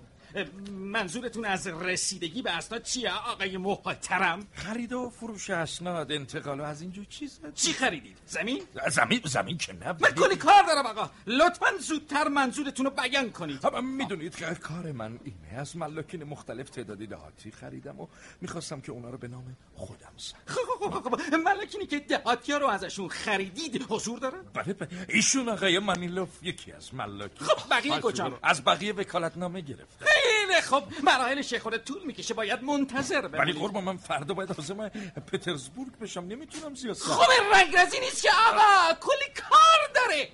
S: منظورتون از رسیدگی به اسناد چیه آقای محترم؟
B: خرید و فروش اسناد انتقال و از اینجور چیز
S: چی خریدید؟ زمین؟
B: زمین زمین که نه
S: من کلی کار دارم آقا. لطفا زودتر منظورتون رو بیان کنید.
B: می‌دونید که کار من اینه. از ملاکین مختلف تعدادی دهاتی خریدم و می‌خواستم که اونا رو به نام خودم سن
S: خب خب خب ملکینی که دهاتی ها رو ازشون خریدید حضور دارن
B: بله بله. ایشون آقای منیلوف یکی از ملاکی
S: خب بقیه کجا
B: از بقیه وکالتنامه گرفته.
S: خیلی خب مراحل خود طول می‌کشه باید منتظر بمونید
B: ولی قربان من فردا باید عازم پترزبورگ بشم. نمی‌تونم زیاد سر
S: خب رنگرزی نیست که آقا. کلی کار داره.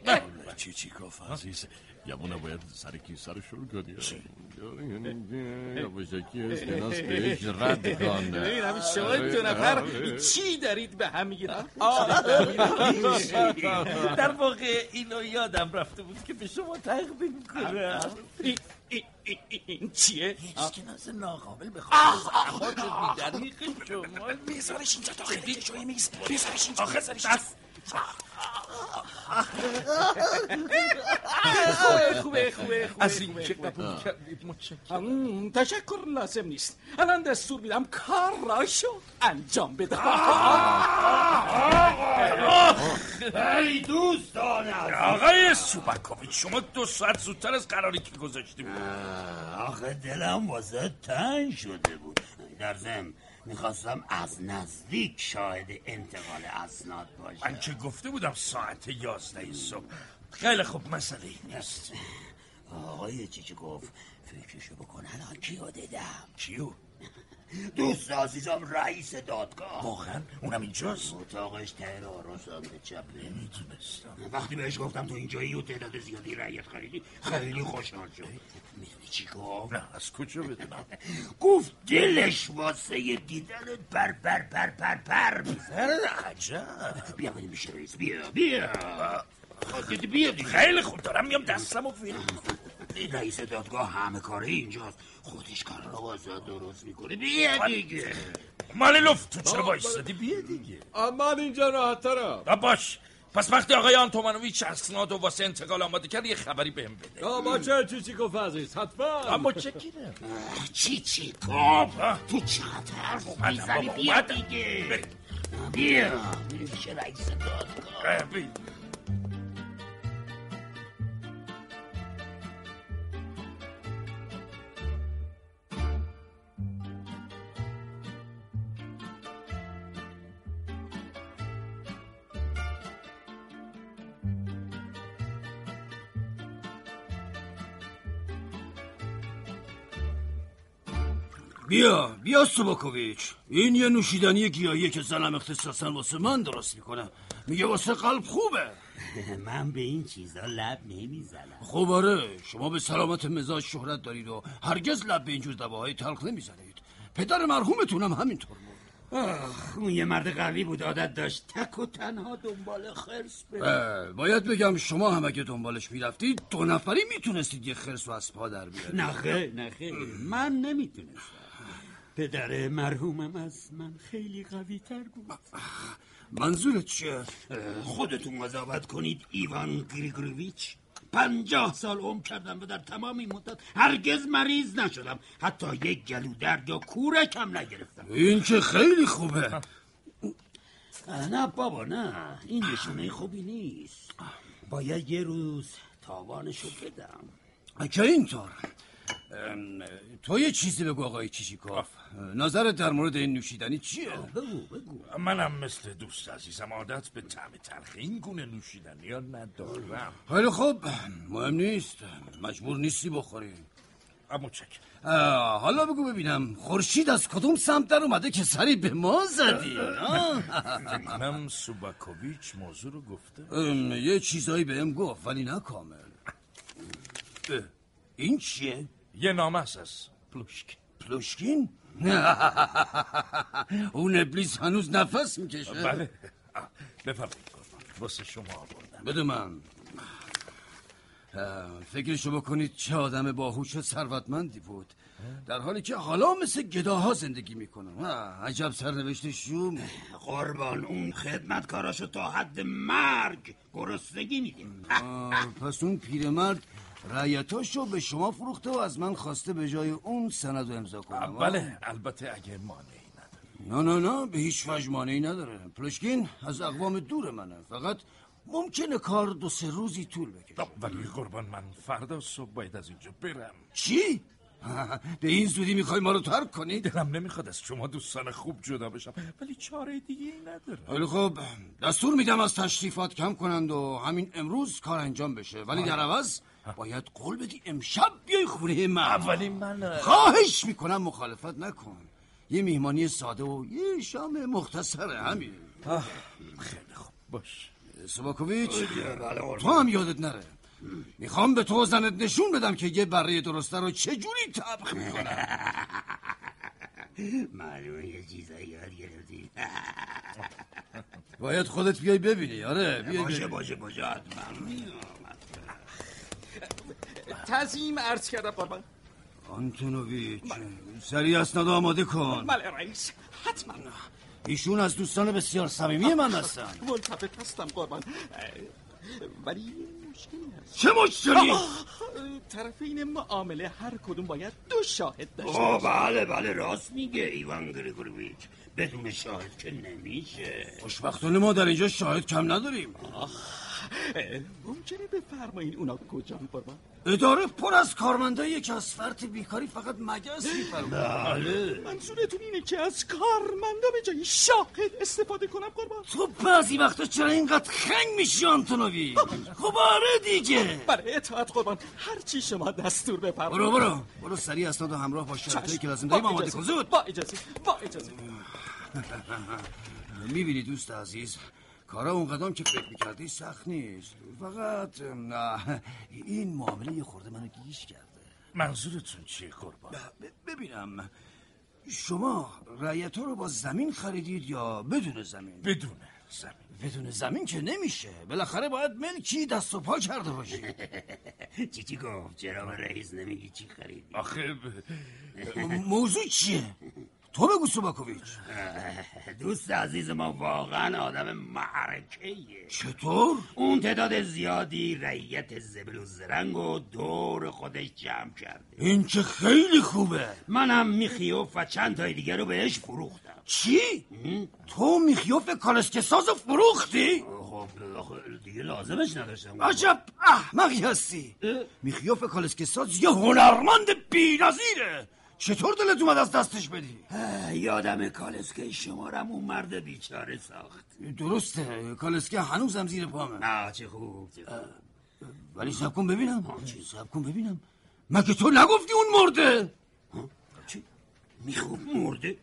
H: چی چی کاف عزیز؟ یمونه باید سر کیسه رو شروع کنی. یا بشکی اسکناس بهش رد کن
S: این همین شما دو نفر چی دارید به هم می‌گیرن
B: در واقع اینو یادم رفته بود که به شما تقدیم کنم.
S: این چیه؟
B: اسکناس ناقابل به خاطر زحمات بیدریق شما
S: میذارش اینجا داخل. جای میز میذارش اینجا
B: آخه دست.
S: خوبه خوبه خوبه
B: از این که قبول کردید متشکرم.
S: تشکر لازم نیست. الان دستور میدم کار راشو انجام بده
K: ای دوستان
B: آقای سوبکوویچ شما دو ساعت زودتر از قراری که گذاشتیم.
K: آخه دلم واسه تنگ شده بود. در ضمن می‌خواستم از نزدیک شاهد انتقال اسناد باشم.
B: من که گفته بودم ساعت یازده صبح. خیلی خوب مسئله نیست.
K: آقای چیچی گفت؟ فکرشو بکن الان کیو دیدم؟
B: کیو؟
K: دوست عزیزم رئیس دادگاه.
B: واقعا؟ اونم اینجاست؟
K: اتاقش ته رو سمت چپه.
B: نمی‌دونستم
K: وقتی بهش گفتم تو اینجایی و تعداد زیادی رعیت خریدی خیلی خوشحال شد. می‌دونی چی گفت؟
B: نه از کجا بدونم؟
K: گفت دلش واسه دیدنت پر پر پر پر
B: می‌زنه عجب.
K: بیا بریم میشه رئیس. بیا بیا. بیا
B: خیلی خوب دارم میام دستم و فیلم
K: رئیس دادگاه همه کاره اینجاست. خودش کار رو واسه درست می‌کنه. بیا دیگه.
B: مال لفت تو چرا بایستادی بیا دیگه.
H: من اینجا راحت ترم.
B: باش. پس وقتی آقای آنتومانویچ اسناد و واسه انتقال آماده کرد یه خبری بهم بده.
H: با چه چی چی گفت عزیز؟ حتما.
B: اما چکیره
K: چی چی گفت؟ تو چقدر حرف می‌زنی؟ بیا دیگه. بیا. میشه رئیس دادگاه.
T: بیا بیا سوباکوویچ. این یه نوشیدنی گیاهیه که زنم اختصاصا واسه من درست می‌کنه. میگه واسه قلب خوبه.
K: من به این چیزا لب نمی‌زنم.
T: خب آره شما به سلامت مزاج شهرت دارید و هرگز لب به اینجور دواهای تلخ نمی‌زنید. پدر مرحومتونم همینطور بود.
K: آخ اون یه مرد قوی بود عادت داشت تک و تنها دنبال خرس بره.
T: باید بگم شما هم اگه دنبالش می‌رفتید دو نفری می‌تونستید یه خرس رو از پا در بیارید.
K: نخه نخه من نمی‌تونستم. پدر مرحومم از من خیلی قوی تر بود.
T: منظورت چیه؟
K: خودتون قضاوت کنید ایوان گریگورویچ. پنجاه سال عمر کردم و در تمام این مدت هرگز مریض نشدم. حتی یک گلو درد یا کورکم نگرفتم.
T: این که خیلی خوبه.
K: نه بابا نه. این نشونه خوبی نیست. باید یه روز تاوانشو بدم.
T: که اینطور؟ ام، تو یه چیزی بگو آقای چیشیکوف نظرت در مورد این نوشیدنی چیه؟
K: بگو بگو.
B: منم مثل دوست عزیزم عادت به طعم تلخ این گونه نوشیدنی ها ندارم.
T: خیلی خوب. مهم نیست. مجبور نیستی بخوری.
B: اما چک.
T: حالا بگو ببینم خورشید از کدوم سمت در اومده که سری به ما زدی؟
B: کنم سوباکوویچ موضوع رو گفته.
T: یه چیزایی بهم گفت ولی نه کامل. این چیه؟
B: یه نامه است از پلوشک
T: پلوشکین؟ اون ابلیس هنوز نفس می‌کشه.
B: بله. بفرمایید. واسه شما آوردم.
T: بده من. فکرشو بکنید چه آدم باهوش و ثروتمندی بود. در حالی که حالا مثل گداها زندگی می‌کنه عجب سرنوشت شوم.
K: قربان اون خدمتکاراشو تا حد مرگ گرسنگی میده
T: پس اون پیرمرد رعیتاشو به شما فروخته و از من خواسته به جای اون سند رو امضا کنم.
B: بله البته اگه مانعی
T: نه نه نه به هیچ وجه مانعی نداره. پلشکین از اقوام دور منه. فقط ممکنه کار دو سه روزی طول بکشه.
B: ولی قربان من فردا صبح باید از اینجا برم.
T: چی؟ به این زودی می‌خوای ما رو ترک کنی؟
B: دلم نمی‌خواد از شما دوستان خوب جدا بشم. ولی چاره دیگه ای نداره.
T: خیلی خب دستور میدم از تشریفات کم کنند و همین امروز کار انجام بشه. ولی در عوض باید قول بدی امشب بیای خونه من.
B: اولی من.
T: خواهش می‌کنم مخالفت نکن. یه میهمانی ساده و یه شام مختصره همین.
B: خیلی خوب. باش.
T: سباکوویچ
K: بله،
T: تو هم یادت نره. می‌خوام به تو زنت نشون بدم که یه بره درسته رو چجوری طبخ می‌کنم.
K: معلومه یه چیزایی یاد گرفتی.
T: باید خودت بیای ببینی. آره بیای
K: باشه. باشه باشه حتما.
D: تعظیم عرض کردم قربان.
T: آنتونوویچ سریع اسناد آماده کن.
D: بله رئیس. حتما.
T: ایشون از دوستان بسیار صمیمی من هستن.
D: ملتفت هستم قربان. ولی مشکلی هست.
T: چه مشکلی؟
D: طرفین معامله هر کدوم باید دو شاهد داشته
K: آه. بله بله راست میگه ایوان گریگورویچ. بدون شاهد که نمیشه.
T: خوشبختانه ما در اینجا شاهد کم نداریم.
D: اه، ممکنه بفرمایین اونا کجان قربان
T: اداره پر از کارمندایی که از فرط بیکاری فقط مگس میفرمون
K: بله.
D: منظورتون اینه که از کارمندا به جای شاهد استفاده کنم قربان؟
T: تو بعضی وقتا چرا اینقدر خنگ میشی آنتونووی خب آره دیگه.
D: برای اطاعت قربان هر چی شما دستور بفرمایید.
T: برو برو. برو سریع اسناد و همراه با شرطایی که لازم داریم آماده کن. زود.
D: با اجازه. با اجازه.
T: می‌بینی دوست عزیز کارا اون قدم که فکر می‌کردی سخت نیست. فقط نه این معامله یه خورده منو گیش کرده.
B: منظورتون چیه قربان؟
T: ببینم. شما رعیت رو با زمین خریدید یا بدون زمین؟
B: بدون زمین.
T: بدون زمین که نمیشه. بالاخره باید ملکی دست و پا کرده باشی.
K: چی چی گفت؟ چرا رئیس نمیگی چی خریدی؟
B: آخه
T: موضوع چیه؟ تو بگو سوباکوویچ
K: دوست عزیز ما واقعا آدم معرکه
T: چطور؟
K: اون تعداد زیادی رعیت زبل و زرنگ و دور خودش جمع کرده.
T: این که خیلی خوبه.
K: منم میخیوف و چند تای دیگه رو بهش فروختم.
T: چی؟ تو میخیوف کالسکه ساز فروختی؟
K: خب دیگه لازمش نداشتم.
T: عجب احمقی هستی. میخیوف کالسکه ساز یه هنرمند بی‌نظیره. چطور دلت اومد از دستش بدی؟
K: یادم کالسکه شمارم اون مرد بیچاره ساخت.
T: درسته کالسکه هنوزم زیر پامه.
K: نه چه خوب چه خوب.
T: ولی سب کن ببینم سب کن ببینم. مگه تو نگفتی اون مرده؟
K: میخوب مرده؟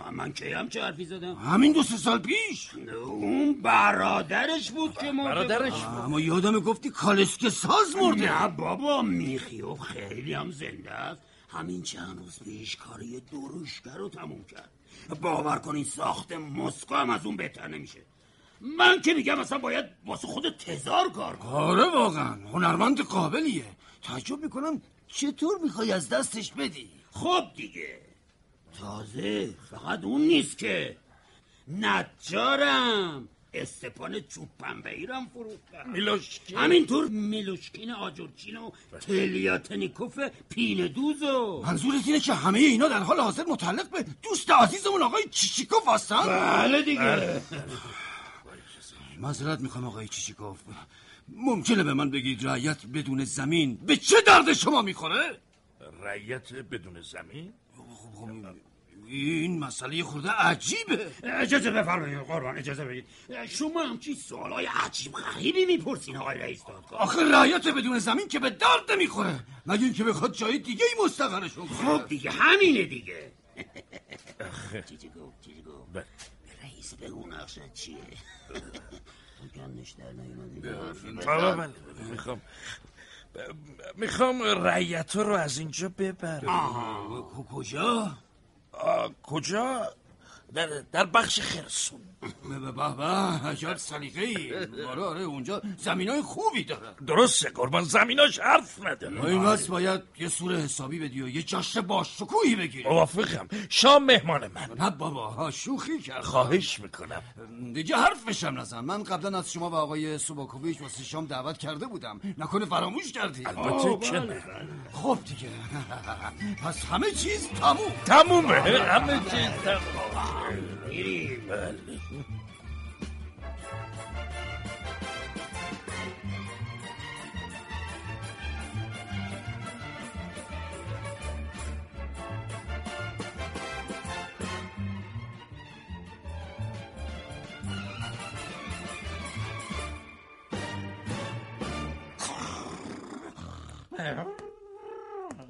K: من, من کی هم چه حرفی زدم؟
T: همین دو سه سال پیش.
K: اون برادرش بود که مرده
B: برادرش؟
T: اما یادم گفتی کالسکه ساز مرده.
K: نه بابا میخیوف خیلی هم زنده است. همین چند روز پیش کاری دروشگر رو تموم کرد. باور کن این ساخت مسکو هم از اون بهتر نمیشه. من که میگم مثلا باید واسه خود تزار کار کنی
T: آره واقعا هنرمند قابلیه. تعجب می‌کنم چطور می‌خوای از دستش بدی؟
K: خب دیگه. تازه فقط اون نیست که. نجارم. استپان چوب پنبه ایرم فروختم
B: میلوشکین
K: همینطور میلوشکین آجرچین و تلیاتنیکوف پینه دوزو
T: منظورت اینه که همه اینا در حال حاضر متعلق به دوست عزیزمون آقای چیچیکوف هستن؟
K: بله دیگه
T: معذرت می‌خوام آقای چیچیکوف ممکنه به من بگید رعیت بدون زمین به چه درد شما می‌خوره؟
B: رعیت بدون زمین؟
T: این مسئله خورده عجیبه.
K: اجازه بفرمایید قربان اجازه بدید. شما همچی سوالای عجیب غریبی می‌پرسین آقای رئیس دادگاه؟
T: آخه رعیت بدون زمین که به درد نمی‌خوره. مگه اینکه بخواد جای دیگه ای مستقرشون کنه؟
K: خب دیگه همینه دیگه. چیزی گفت چیزی گفت. رئیس بگو نقشه چیه. گندش در نیومده.
B: می‌خوام می‌خوام رعیت رو از اینجا ببرم.
K: آها کجا؟
B: کجا؟ در, در بخش خرسون.
T: به به عجب سلیقه ای. آره آره اونجا زمین های خوبی داره.
B: درسته قربان زمیناش حرف نداره
T: این وقت باید یه سور حسابی بدی و یه جشن باشکوهی بگیری.
B: موافقم. شام مهمان من.
T: نه بابا شوخی کرد
B: خواهش می‌کنم.
T: دیگه حرف بشم نزن. من قبلا از شما و آقای سوباکوویچ واسه شام دعوت کرده بودم. نکنه فراموش کردی.
B: البته که نه.
T: خب دیگه. پس همه چیز تموم.
B: تمومه. همه چیز تموم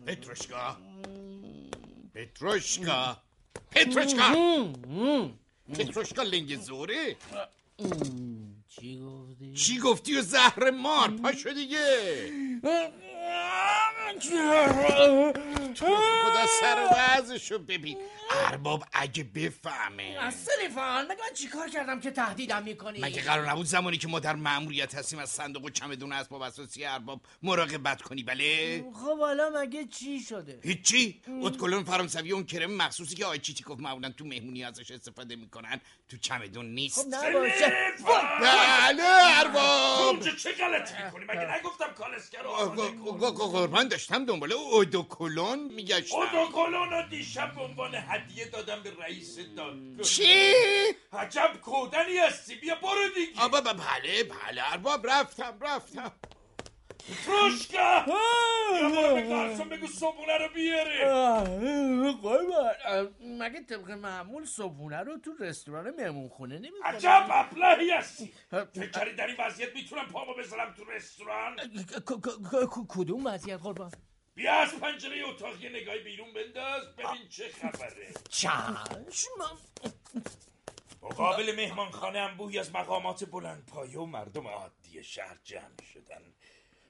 C: پتروشکا پتروشکا پتروشکا پتروشکا لنگ زوره
D: چی گفتی؟
C: چی گفتی و زهر مار پاشو دیگه تو خدا سر وضعشو ببین. ارباب اگه بفهمه.
D: اصلی فعال مگه من چیکار کردم که تهدیدم می‌کنی؟
C: مگه قرار نبود زمانی که ما در مأموریت هستیم از صندوق و چمدون اسباب اساسی ارباب مراقبت کنی بله؟
D: خب حالا مگه چی شده؟
C: هیچی. اتکلون فرانسوی اون کرم مخصوصی که آی چیچیکوف معمولا تو مهمونی ازش استفاده می‌کنن تو چمدون نیست.
D: خب نباشه.
C: بله ارباب.
B: اونجا چه غلطی می‌کنی؟ مگه نگفتم کالسکر
C: قربان داشتم دنبال اودوکلون میگشتم.
B: اودوکلون رو دیشب به عنوان هدیه دادم به رئیس دادگاه
C: چی؟
B: عجب کودنی هستی بیا برو دیگه.
C: آبا بله بله ارباب رفتم رفتم.
B: تروشکا یا برو گارسون بگو صبونه رو بیاره
D: قربان مگه طبق معمول صبحونه رو تو رستوران مهمون خونه نمی
B: عجب ابلهی هستی! فکر کردی در این وضعیت می‌تونم پامو بذارم تو رستوران؟
D: کدوم وضعیت قربان؟
B: بیا از پنجره اتاق یه نگاهی بیرون بنداز ببین چه خبره.
D: چشم
B: مقابل مهمانخانه هم بوی از مقامات بلند پایه و مردم عادی شهر جمع شدن.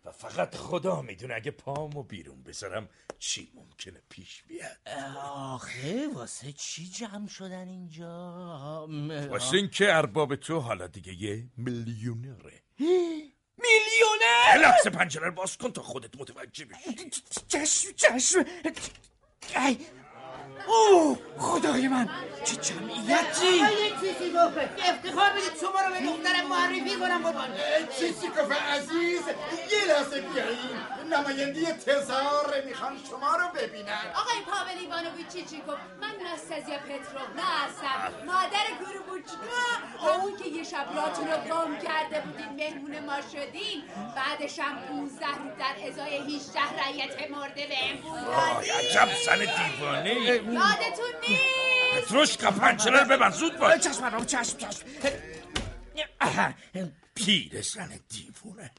B: و فقط خدا می‌دونه اگه پامو بیرون بذارم چی ممکنه پیش بیاد.
D: آخه واسه چی جمع شدن اینجا؟
B: واسه اینکه ارباب تو حالا دیگه یه میلیونره.
D: میلیونر؟
B: یه لحظه پنجره باز کن تا خودت متوجه بشی.
D: چشم چشم. اوه خدای من چه جمعیتی.
G: چیزیگوف افتخار بدید شما رو به دخترم معرفی کنم قربان
O: چیزیکوف عزیز یه لحظه بیایین نماینده تزار می‌خوان شما رو ببینن.
N: آقای پاول ایوانوویچ چیچیکوف من نستازیا پتروونا هستم مادر گروبوچکا همون که یه شب راتون رو گم کرده بودین مهمون ما شدین. بعدش هم 15 روز در ازای 18 رعیت مرده به
B: آی عجب زن دیوانه
N: یادتون نیست؟
B: پتروشکا پنجره رو ببند زود باش.
D: چشم ارباب چشم چشم.
B: پیر زن دیوونه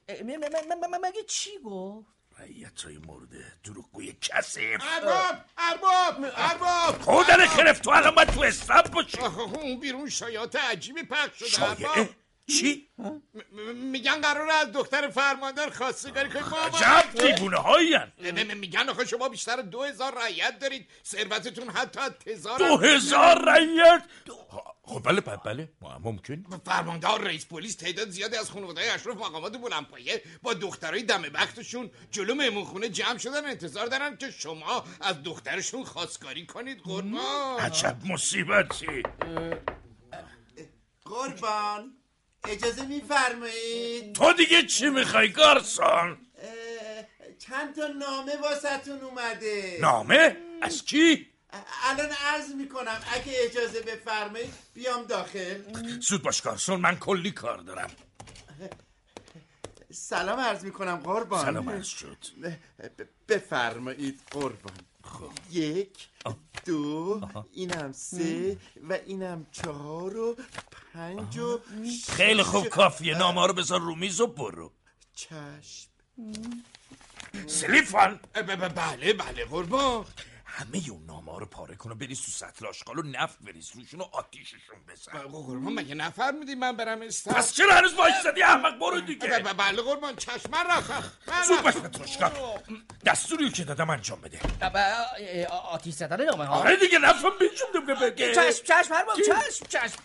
D: مگه چی گفت؟
B: های مرده دروغگوی کسیف.
C: ارباب ارباب ارباب.
B: کودن خرف تو الان باید تو استاب باشی.
C: اون بیرون شایعات عجیبی پخش شده ارباب.
B: چی؟
C: میگن قرار از دختر فرماندار خواستگاری کنید بابا.
B: عجب دیوونه هاین
C: میگن آخه شما بیشتر دو هزار رعیت دارید. ثروتتون حتی از تزار
B: دو هزار رعیت؟ خب بله بله بله. ممکن
C: فرماندار رئیس پلیس تعداد زیادی از خانواده اشراف مقامات بلندپایه با دخترای دم بختشون جلو مهمونخونه جمع شدن انتظار دارن که شما از دخترشون خواستگاری کنید. قربان.
B: عجب مصیبتی
E: قربان. اجازه میفرمایید؟
B: تو دیگه چی می‌خوای گارسون؟
E: چند تا نامه واسهتون اومده.
B: نامه؟ از کی؟
E: الان عرض می‌کنم اگه اجازه بفرمایید بیام داخل.
B: زود باش گارسون من کلی کار دارم.
E: سلام عرض می‌کنم قربان.
B: سلام عرض شد.
E: بفرمایید قربان. یک دو اینم سه و اینم چهار و پنج و
B: خیلی خوب کافیه. نامه رو بذار رو میز و برو.
E: چشم.
B: سلیفان.
C: بله بله قربان.
B: همه اون نامه ها رو پاره کن و بریز تو سطل آشغال و نفت بریز روشون و آتیششون بزن.
C: قربان مگه نفر میدی من برم استاد
B: پس چرا هنوز وایستادی احمق برو دیگه.
C: بله قربان چشم من رفتم
B: زود باش پتروشکا دستوری که دادم انجام بده.
D: آتیش زدن نامه ها.
B: آره دیگه نفهم بیشون بگه
D: چشم چشم هر چشم چشم.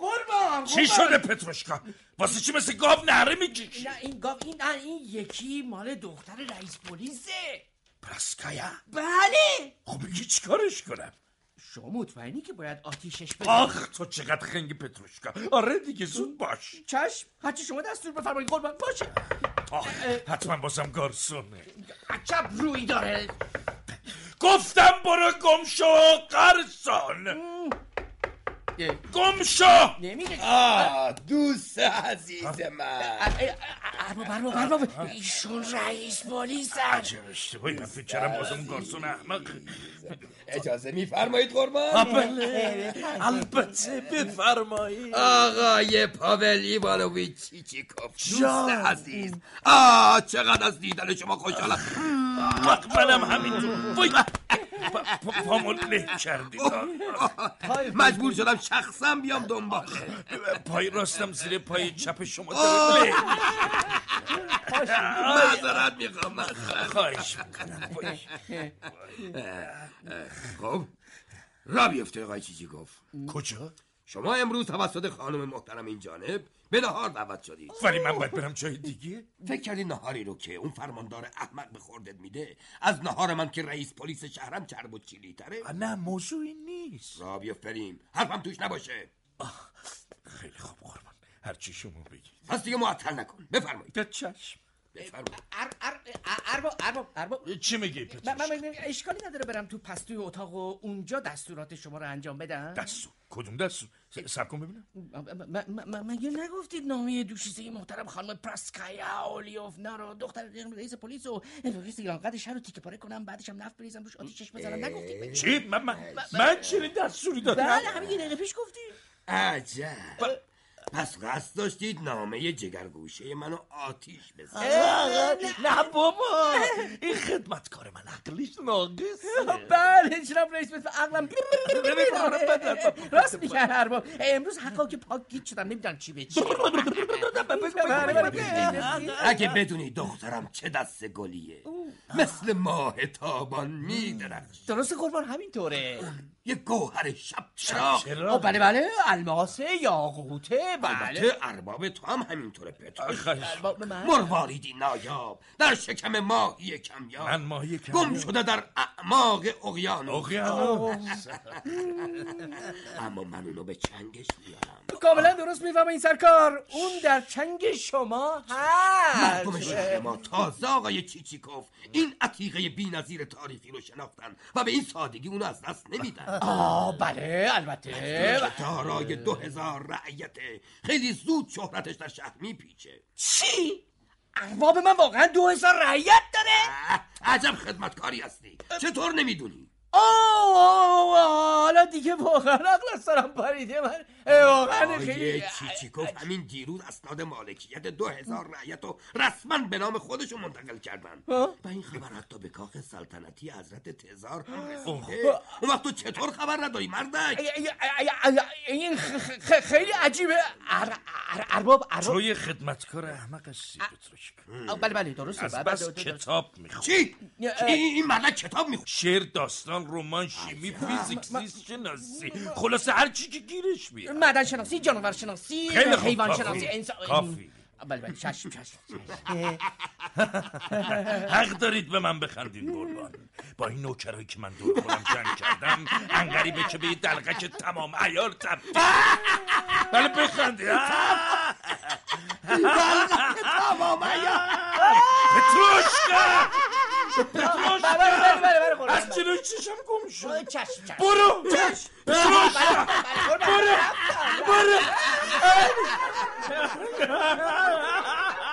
D: قربان
B: چی شده پتروشکا واسه چی مثل گاو نهره می‌کشی؟
D: نه این گاو این نه این یکی مال دختر رئیس پلیسه.
B: پرسکایا
D: بله.
B: خب بگی چیکارش کنم؟
D: شما مطمئنی که باید آتیشش بدی
B: آخ تو چقدر خنگ پتروشکا آره دیگه زود باش.
D: چشم هرچی شما دستور بفرمایید قربان. باشه.
B: حتما بازم گارسونه.
D: عجب روی داره.
B: گفتم برو گم شو گم شو
U: آه. دوست عزیز من.
D: ارباب ارباب ایشون رئیس پلیس
B: عجب اشتباهی من فکر کردم بازم گارسون احمق.
U: اجازه میفرمایید قربان؟
B: بله. البته بفرمایید.
U: آقای پاول ایوانوویچ چیچیکوف دوست عزیز. آه چقدر از دیدن شما خوشحالم.
B: منم همینطور. پامون له کردی
U: مجبور شدم شخصا بیام دنباله
B: پای راستم زیر پای چپ شما
U: معذرت می‌خوام
B: خواهش می‌کنم
U: خب را بیفته آقای چیزی گفت.
B: کجا؟
U: شما امروز توسط خانم محترم این جانب به نهار دعوت شدید.
B: ولی من باید برم جای دیگه.
U: فکر کردی نهاری رو که اون فرماندار احمق به خوردت میده؟ از نهار من که رئیس پلیس شهرم چرب و چیلی تره؟
B: نه موضوعی نیست.
U: را بیفتریم حرفم توش نباشه.
B: خیلی خوب قربان. هرچی شما بگید.
U: پس دیگه معطل نکن. بفرمایید.
B: به چشم
D: ارباب ارباب ارباب.
B: چی میگی
D: من من اشکالی نداره برم تو پستوی اتاق و اونجا دستورات شما رو انجام بدم؟
B: دستور. کدوم دستور؟ سب کن ببینم.
D: مگه نگفتید نامه دوشیزه محترم خانم پرسکایا اولیوفنا رو دختر رئیس پلیس و رئیس ایرانقدر شهر رو تیکه پاره کنم بعدش هم نفت بریزم روش آتیشش بزنم. نگفتید
B: چی؟ من من چنین دستوری دادم؟
D: بله همین یه دقیقه پیش گفتید
U: عجب. پس قصد داشتید نامه جگرگوشه منو آتیش بزنید.
B: نه بابا این خدمتکار من عقلش ناقصه.
D: بله جناب رئیس مثل عقلم. راست میگه ارباب امروز حقا که پاک گیت شدم نمی‌دونم چی به چی.
U: اگه بدونی دخترم چه دست گلیه. مثل ماه تابان میدرخش
D: درست قربان همینطوره.
U: یه گوهر شب چرا
D: بله بله الماس یاقوته
U: البته ارباب تو هم همینطوره پتر.
D: من.
U: مرواریدی نایاب در شکم ماهی کمیاب.
B: من ماهی
U: گم
B: کمیاب
U: شده در اعماق اقیانوس.
B: اقیانوس.
U: اما من اونو به چنگش میارم.
D: کاملا درست می‌فهمه این سرکار. اون در چنگ شما
U: مردم
D: هست
U: شهر ما تازه آقای چیچیکوف این عتیقه بی‌نظیر تاریخی رو شناختن و به این سادگی اونو از دست نمیدن.
D: آه بله البته.
U: دارای دو هزار رعیته. خیلی زود شهرتش در شهر میپیچه.
D: چی؟ ارباب من واقعا دو هزار رعیت داره؟
U: عجب خدمتکاری هستی. چطور نمی‌دونی؟
D: حالا دیگه واقعا عقل از سرم پریده من واقعا خیلی
U: آقای چیچیکوف همین دیروز اسناد مالکیت دو هزار رعیت رو رسما به نام خودشون منتقل کردن. و این خبر حتی به کاخ سلطنتی حضرت تزار هم رسیده. اون وقت تو چطور خبر نداری مردک؟
D: این خ- خ- خیلی عجیبه. ار- ار- ارباب ارباب
B: تو یه خدمتکار احمق
D: آه، بله بله درسته.
B: از بس. کتاب می‌خواد
U: چی؟ این مردک کتاب می‌خواد
B: شعر داستان رمان شیمی فیزیک زیست شناسی خلاصه هر چی که گیرش بیاد
D: معدن شناسی جانور شناسی
B: خیلی خوب،
D: حیوان. شناسی انسان
B: کافی.
D: بله بله چشم چشم
B: حق دارید به من بخندید قربان با این نوکرایی که من دور خودم جنگ کردم انقریبه که به یه دلغک تمام عیار تبدیل بله بخندید
U: تمام عیار
B: پتروشکا
D: بله بله بله بله
B: از جلوی چشم گم شد. برو. پتروشکا برو. برو.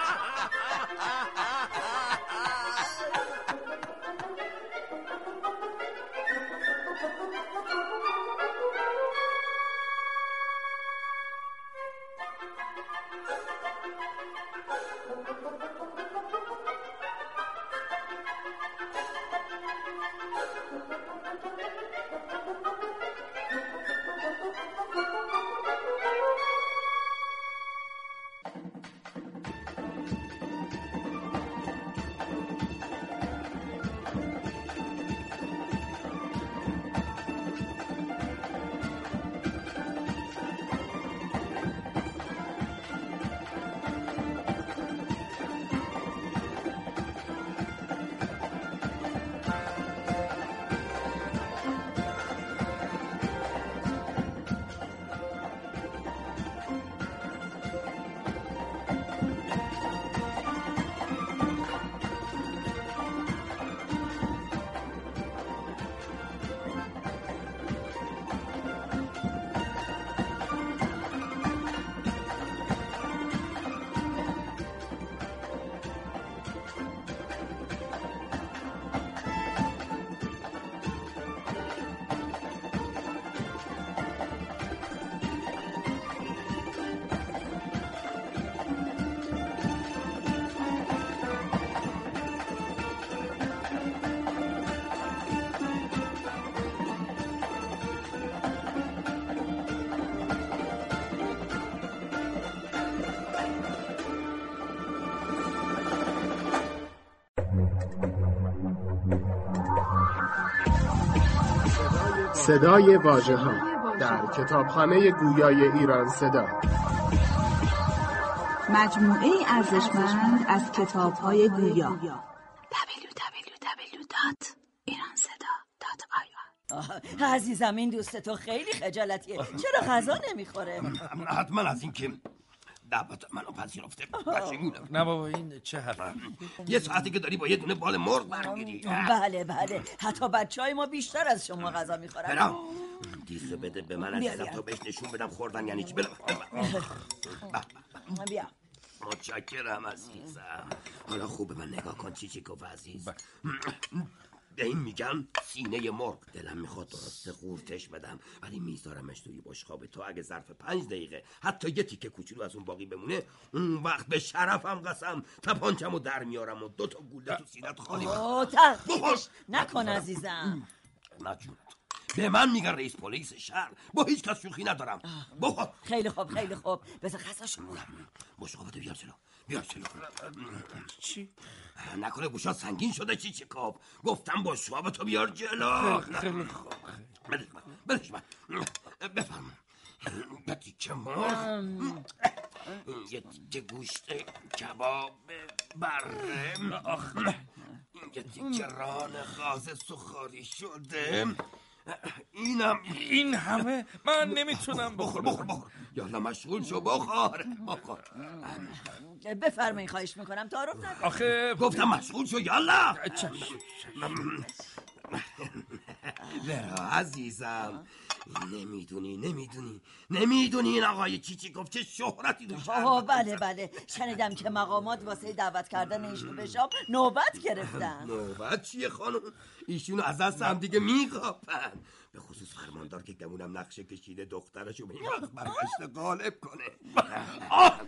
R: صدای واژه ها در کتابخانه گویای ایران صدا.
F: مجموعه ارزشمند از کتاب های گویا
Q: عزیزم این دوست تو خیلی خجالتیه. چرا غذا نمی‌خوره؟
U: حتما از اینکه دعوت منو پذیرفته پشیمونم
B: نه بابا این چه حرف؟
U: یه ساعتی که داری با یه دونه بال مرغ برمیری
Q: بله بله. حتی بچه های ما بیشتر از شما غذا می‌خورن.
U: برام. دیسو بده به من عزیزم. تا بهش نشون بدم خوردن یعنی چی؟ بله
Q: بیا.
U: متشکرم عزیزم. حالا خوب من نگاه کن. چی چی گفت عزیز؟ به این میگن سینه مرغ. دلم می‌خواد درسته قورتش بدم ولی میذارمش توی بشقاب تو. اگه ظرف پنج دقیقه حتی یه تیکه کوچولو از اون باقی بمونه اون وقت به شرفم قسم. تپانچمو در میارم و دو تا گوله تو سینت خالی
Q: اوه تهدیدش نکن عزیزم.
U: نه. به من میگن رئیس پلیس شهر. با هیچ کس شوخی ندارم. بخور
Q: خیلی خوب خیلی خوب. بذار غذاشو
U: بشقابتو بیار جلو. بیار جلو چی؟ نکنه گوشات سنگین شده چی چی؟ کاب گفتم بشقابتو بیار جلو.
B: خیلی خوب.
U: بدش من بدش من. بفرم یه تیکه مرغ یه تیکه گوشت کباب بره یه تیکه ران غازه سخاری شده. اینم
B: این همه من نمی‌تونم
U: بخور بخور بخور. یالا مشغول شو بخور بخور.
Q: بفرمایید خواهش می‌کنم. تعارف نکن
B: آخه
U: گفتم مشغول شو یالا. برو عزیزم. نمی‌دونی نمی‌دونی نمی‌دونی این آقای چیچیکوف چه شهرتی دو
Q: آه بله بله. شنیدم که مقامات واسه دعوت کردن ایشون به شام نوبت گرفتن.
U: نوبت چیه خانم؟ ایشونو از دست هم دیگه میخواپن به خصوص فرماندار که گمونم نقشه کشیده دخترشو به این وقت برگشت غالب کنه.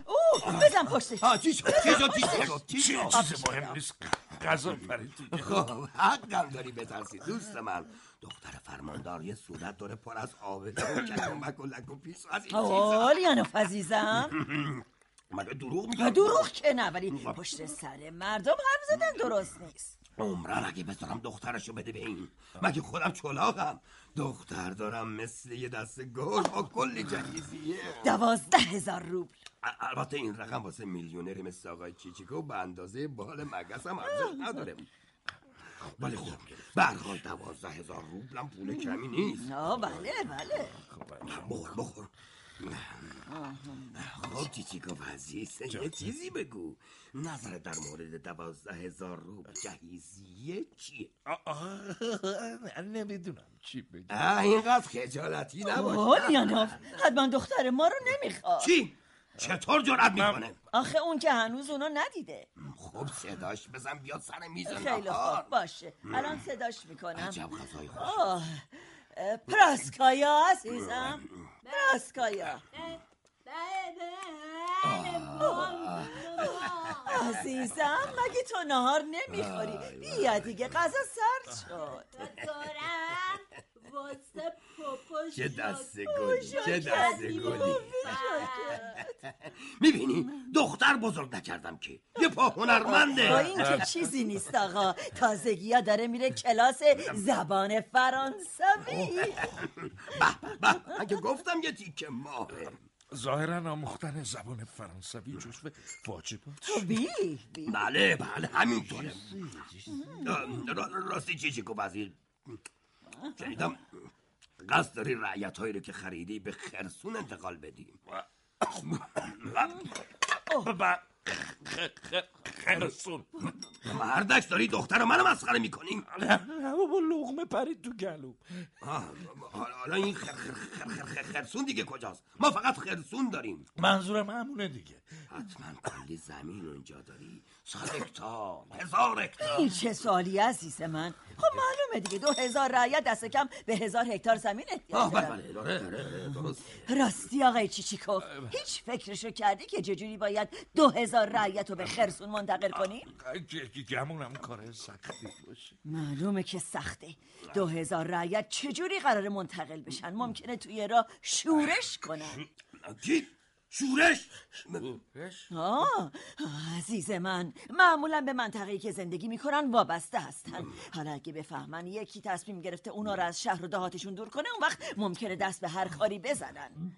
Q: اوه بزن پشتش.
U: آه چی شد؟ چی شد؟ چی شد؟ چی شد؟
B: چیز مهم نیست. غذا پرید.
U: خب حقم داری بترسی دوست من. دختر فرماندار یه صورت داره پر از آبله و کلمک و لک و پیس و از این چیزا.
Q: لیانوف عزیزم.
U: مگه دروغ میگم.
Q: دروغ که نه ولی پشت سر مردم حرف زدن درست نیست.
U: عمران اگه بذارم دخترشو بده به این. مگه خودم چلاقم؟ دختر دارم مثل یه دست گل با کلی جهیزیه
Q: دوازده هزار روبل.
U: البته این رقم واسه میلیونری مثل آقای چیچیکو به اندازه بال مگس هم ارزش نداره. ولی خب به هر حال دوازده هزار روبلم پول کمی نیست.
Q: آه بله بله.
U: بخور بخور. خب چیچیکو عزیز؟ یه چیزی بگو. نظر در مورد دوازده هزار روبل جهیزیه چیه؟
B: نمی‌دونم چی بگم
U: اینقدر خجالتی
Q: آه
U: نباش
Q: لیانوف حتما دختر ما رو نمی‌خواد.
U: چی؟ چطور جرأت می‌کنه؟
Q: آخه اون که هنوز اونو ندیده.
U: خب صداش بزن بیاد سر میز
Q: خیلی خوب باشه. الان صداش می‌کنم.
U: عجب غذای خوش.
Q: پراسکایا عزیزم. پراسکایا عزیزم مگه تو نهار نمی‌خوری؟ بیا دیگه غذا سرد شد.
G: دارم واسه پاپا
U: چه دست گلی چه دست گلی. می‌بینی دختر بزرگ نکردم که. یه پا
Q: با
U: هنرمنده.
Q: این که چیزی نیست آقا. تازگی ها داره میره کلاس زبان فرانسوی.
U: به اگه گفتم یه تیکه ماهه
B: ظاهرا آموختن زبان فرانسوی جزو واجبات
Q: بی بی
U: بله بله همینطوره. راستی چی چی گفت وزیر شنیدم قصد داری رعیت هایی رو که خریدی به خرسون انتقال بدی.
B: ب- خ- خ- خرسون
U: مردک داری دختر منو مسخره می‌کنی.
B: بابا لغمه پرید تو گلو.
U: حالا این خر خر خر خر خر خرسون دیگه کجاست؟ ما فقط خرسون داریم.
B: منظورم همونه دیگه.
U: حتما کلی زمین اونجا داری. صد هکتار هزار هکتار
Q: این چه سوالی عزیز من؟ خب معلومه دیگه دو هزار رعیت دست کم به هزار هکتار زمین احتیاج
U: بله
Q: دارن
U: بله آره، درست.
Q: راستی آقای چیچیکوف هیچ فکرشو کردی که چجوری باید دو هزار رعیت رو به خرسون منتقل کنی؟
B: گمونم کار سختی باشه.
Q: معلومه که سخته. دو هزار رعیت چجوری قرار منتقل بشن؟ ممکنه توی راه شورش کنن؟
U: شورش؟
Q: آه عزیز من معمولا به منطقه‌ای که زندگی می‌کنن وابسته هستن. حالا اگه بفهمن یکی تصمیم گرفته اونا رو از شهر و دهاتشون دور کنه اون وقت ممکنه دست به هر کاری بزنن.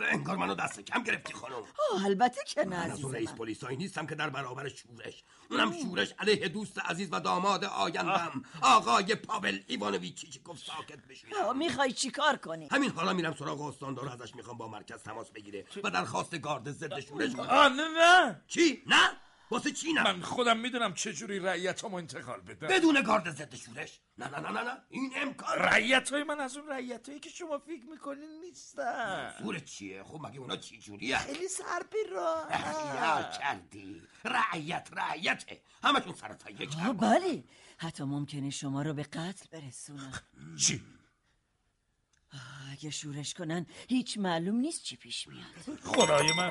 U: انگار منو دست کم گرفتی خانم
Q: آه البته که نه
U: من از رئیس. پلیسایی نیستم که در برابر شورش اونم شورش علیه دوست عزیز و داماد آیندم آقای پاول ایوانویچ چیچیکوف ساکت بشین
Q: آه، می‌خوای چیکار کنی؟
U: همین حالا میرم سراغ استاندار ازش می‌خوام با مرکز تماس بگیره و درخواست گارد ضد شورش
B: نه نه
U: چی؟ نه؟ واسه چی نه؟
B: من خودم می‌دونم چجوری رعیت هم انتقال بدم.
U: بدون گارد ضد شورش. نه نه نه نه نه. این امکان
B: رعیت های من از اون رعیت هایی که شما فکر می‌کنین نیستن.
U: سور چیه؟ خب مگه اونا چی جوریه؟
B: خیلی سر به راه.
U: یا کردی. رعیت رعیته. همشون سر تا یک
Q: آه بله. حتی ممکنه شما رو به قتل برسونن.
B: چی؟
Q: آه، اگه شورش کنن هیچ معلوم نیست چی پیش میاد.
B: خدای من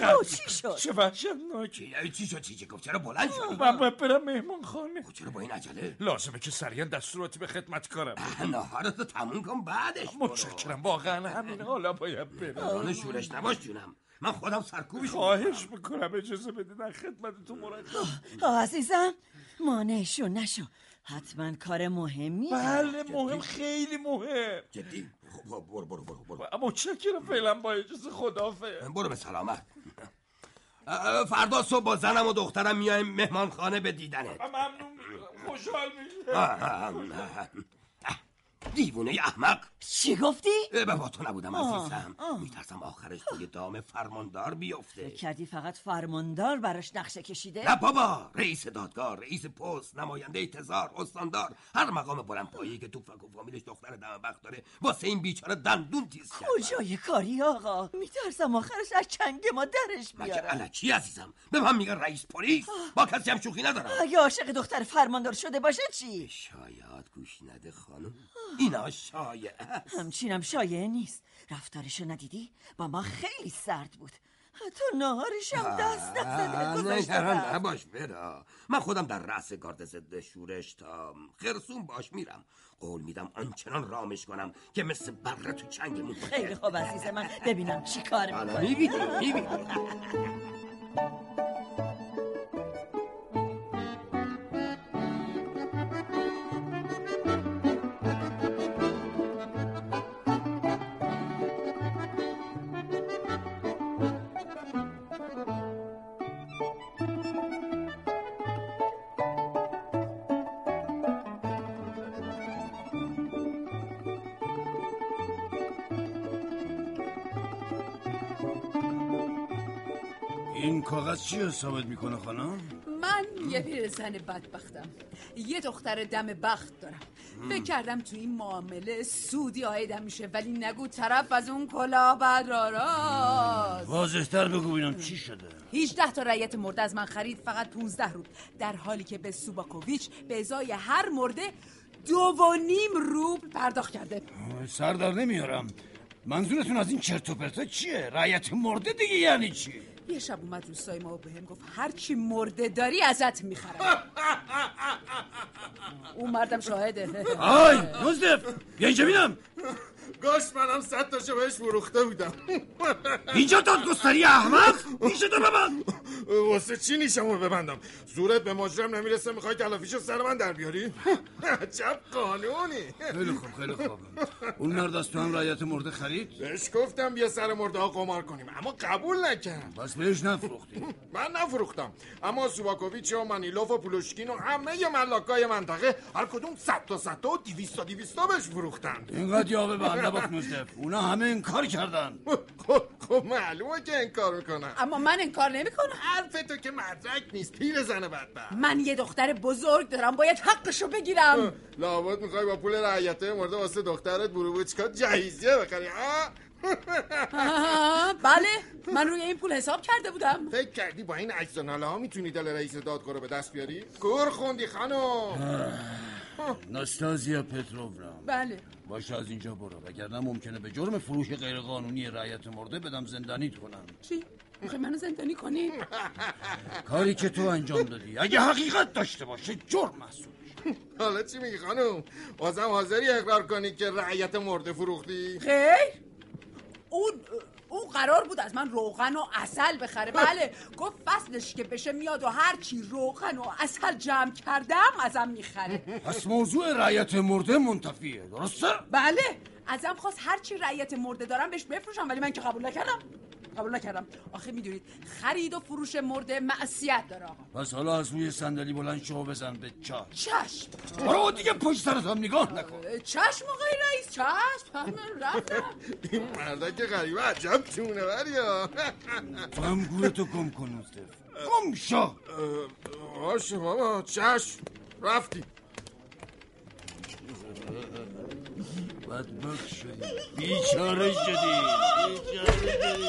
Q: اوه، چی شد؟
B: چه وحشتناکی.
U: چی چی شد؟ چی چی؟ گفت چرا بلند شد؟
B: من باید برم مهمان خانه.
U: چرا با این عجله؟
B: لازمه که سریعا دستوراتی به خدمت کارم
U: نهارتو تموم کن بعدش
B: متشکرم واقعا همین. حالا باید برم.
U: شورش نباش جونم. من خودم سرکوبش
B: خواهش می‌کنم. اجازه بدید در خدمتتون مرخص
Q: آه عزیزم مانعشون نشو. حتما کار مهمی
B: بله مهم خیلی مهم.
U: جدی. خب برو برو برو برو
B: متشکرم فعلا با اجازه خدافه؟
U: برو به سلامت. فردا صبح با زنم و دخترم میایم مهمان خانه به دیدنت.
B: ممنون میشم. خوشحال
U: آه. دیوونه احمق.
Q: چی گفتی؟
U: بابا تو نبودم عزیزم. میترسم آخرش توی دام فرماندار بیفته.
Q: کردی فقط فرماندار براش نقشه کشیده؟
U: نه بابا رئیس دادگاه رئیس پست نماینده تزار استاندار. هر مقام بلند پایه‌ای که تو فک و فامیلش دختر دم بخت داره واسه این بیچاره دندون تیز کرد.
Q: کجای کاری آقا؟ میترسم آخرش از چنگ ما درش
U: مگه
Q: بیارم
U: علکی عزیزم؟ به من میگن رئیس پلیس. با کسی هم شوخی ندارم.
Q: اگه عاشق دختر فرماندار شده باشه چی؟
U: شاید گوش نده خانم. اینا شایع است.
Q: همچینم شایعه نیست. رفتارشو ندیدی؟ با ما خیلی سرد بود. حتی نهارش هم دست نزده گذاشته.
U: نباش برا من خودم در رأس گارد ضد شورش تا خرسون باش میرم. قول میدم آنچنان رامش کنم که مثل بره تو چنگمون
Q: خیلی خوب عزیز من. ببینم چی کار می‌کنی.
U: می‌بینی می‌بینی.
T: این کاغذ چی رو ثابت می‌کنه خانم؟
N: من یه پیرزن بدبختم. یه دختر دم بخت دارم. فکر کردم تو این معامله سودی آیدم میشه ولی نگو طرف از اون کلا بدراراست
T: واضحتر بگو ببینم چی شده.
N: 18 تا رایت مرده از من خرید فقط 15 روب در حالی که به سوباکوویچ به ازای هر مرده دو و نیم روبل پرداخت کرده.
T: سر در نمیارم. منظورتون از این چرت و پرتا چیه؟ رایت مرده دیگه یعنی چی؟
N: یه شب اومد روستای ما و بهم گفت هر چی مرده داری ازت می‌خرم. اون مردم شاهده.
T: آی مزدف بیا اینجا بینم.
O: گاش منم صد تاشو بهش فروخته بودم.
T: اینجا دادگستری احمق نیشه تو
O: واسه چی نیشمو ببندم؟ زورت به مجرم نمی‌رسه می‌خوای تلافیشو سر من در بیاری؟ عجب قانونی.
T: خیلی خوب خیلی خوب. اون مرد از تو هم رایت مرده خرید؟
O: بهش گفتم بیا سر مرده ها قمار کنیم اما قبول نکرد.
T: بس بهش نفروختی.
O: من نفروختم اما سوباکوویچ و منیلوف و پولوشکین و همه ملاکای منطقه هر کدوم صد تا صد تا و دیویست تا دیویست تا بهش فروختن.
T: اینقدر یاوه نباش مزدف اونا همه این کار کردن.
O: خب خب معلومه که انکار می‌کنن.
N: اما من انکار نمی‌کنم.
O: حرف تو که مدرک نیست. پیر زن بدبخت.
N: من یه دختر بزرگ دارم باید حقشو بگیرم.
O: لابد می‌خوای با پول رعیته مرده واسه دخترت بروبوچکا جهیزیه بخری
N: بله من روی این پول حساب کرده بودم.
O: فکر کردی با این و ناله ها می‌تونی دل رئیس دادگاه رو به دست بیاری؟ کور خوندی خانم.
T: ناستازیا پتروونا.
N: بله.
T: باشه از اینجا برو وگرنه ممکنه به جرم فروش غیرقانونی رعیت مرده بدم زندانیت کنم.
N: چی؟ می‌خوای منو زندانی کنی؟
T: کاری که تو انجام دادی اگه حقیقت داشته باشه جرم محسوب
O: حالا چی میگی خانم؟ بازم حاضری اقرار کنی که رعیت مرده فروختی؟
N: خیر اون اون قرار بود از من روغن و اصل بخره بله گفت فصلش که بشه میاد و هرچی روغن و اصل جمع کردم ازم می‌خره
T: پس موضوع رعیت مرده منتفیه درسته؟
N: بله ازم خواست هرچی رعیت مرده دارم بهش بفروشم ولی من که قبول نکردم قبول نکردم. آخه می‌دونید خرید و فروش مرده معصیت داره آقا.
T: پس حالا از روی صندلی بلند شو بزن به چا
N: چشم.
T: برو دیگه پشت سرت هم نگاه نکن.
N: چشم آقای رئیس چشم. من رفتم
O: این مردک غریبه عجب چونه بریا.
T: تو هم گورتو گم کن گم شو.
O: باشه بابا چشم. رفتی.
T: بدبخت شدی. بیچاره شدی. بیچاره شدی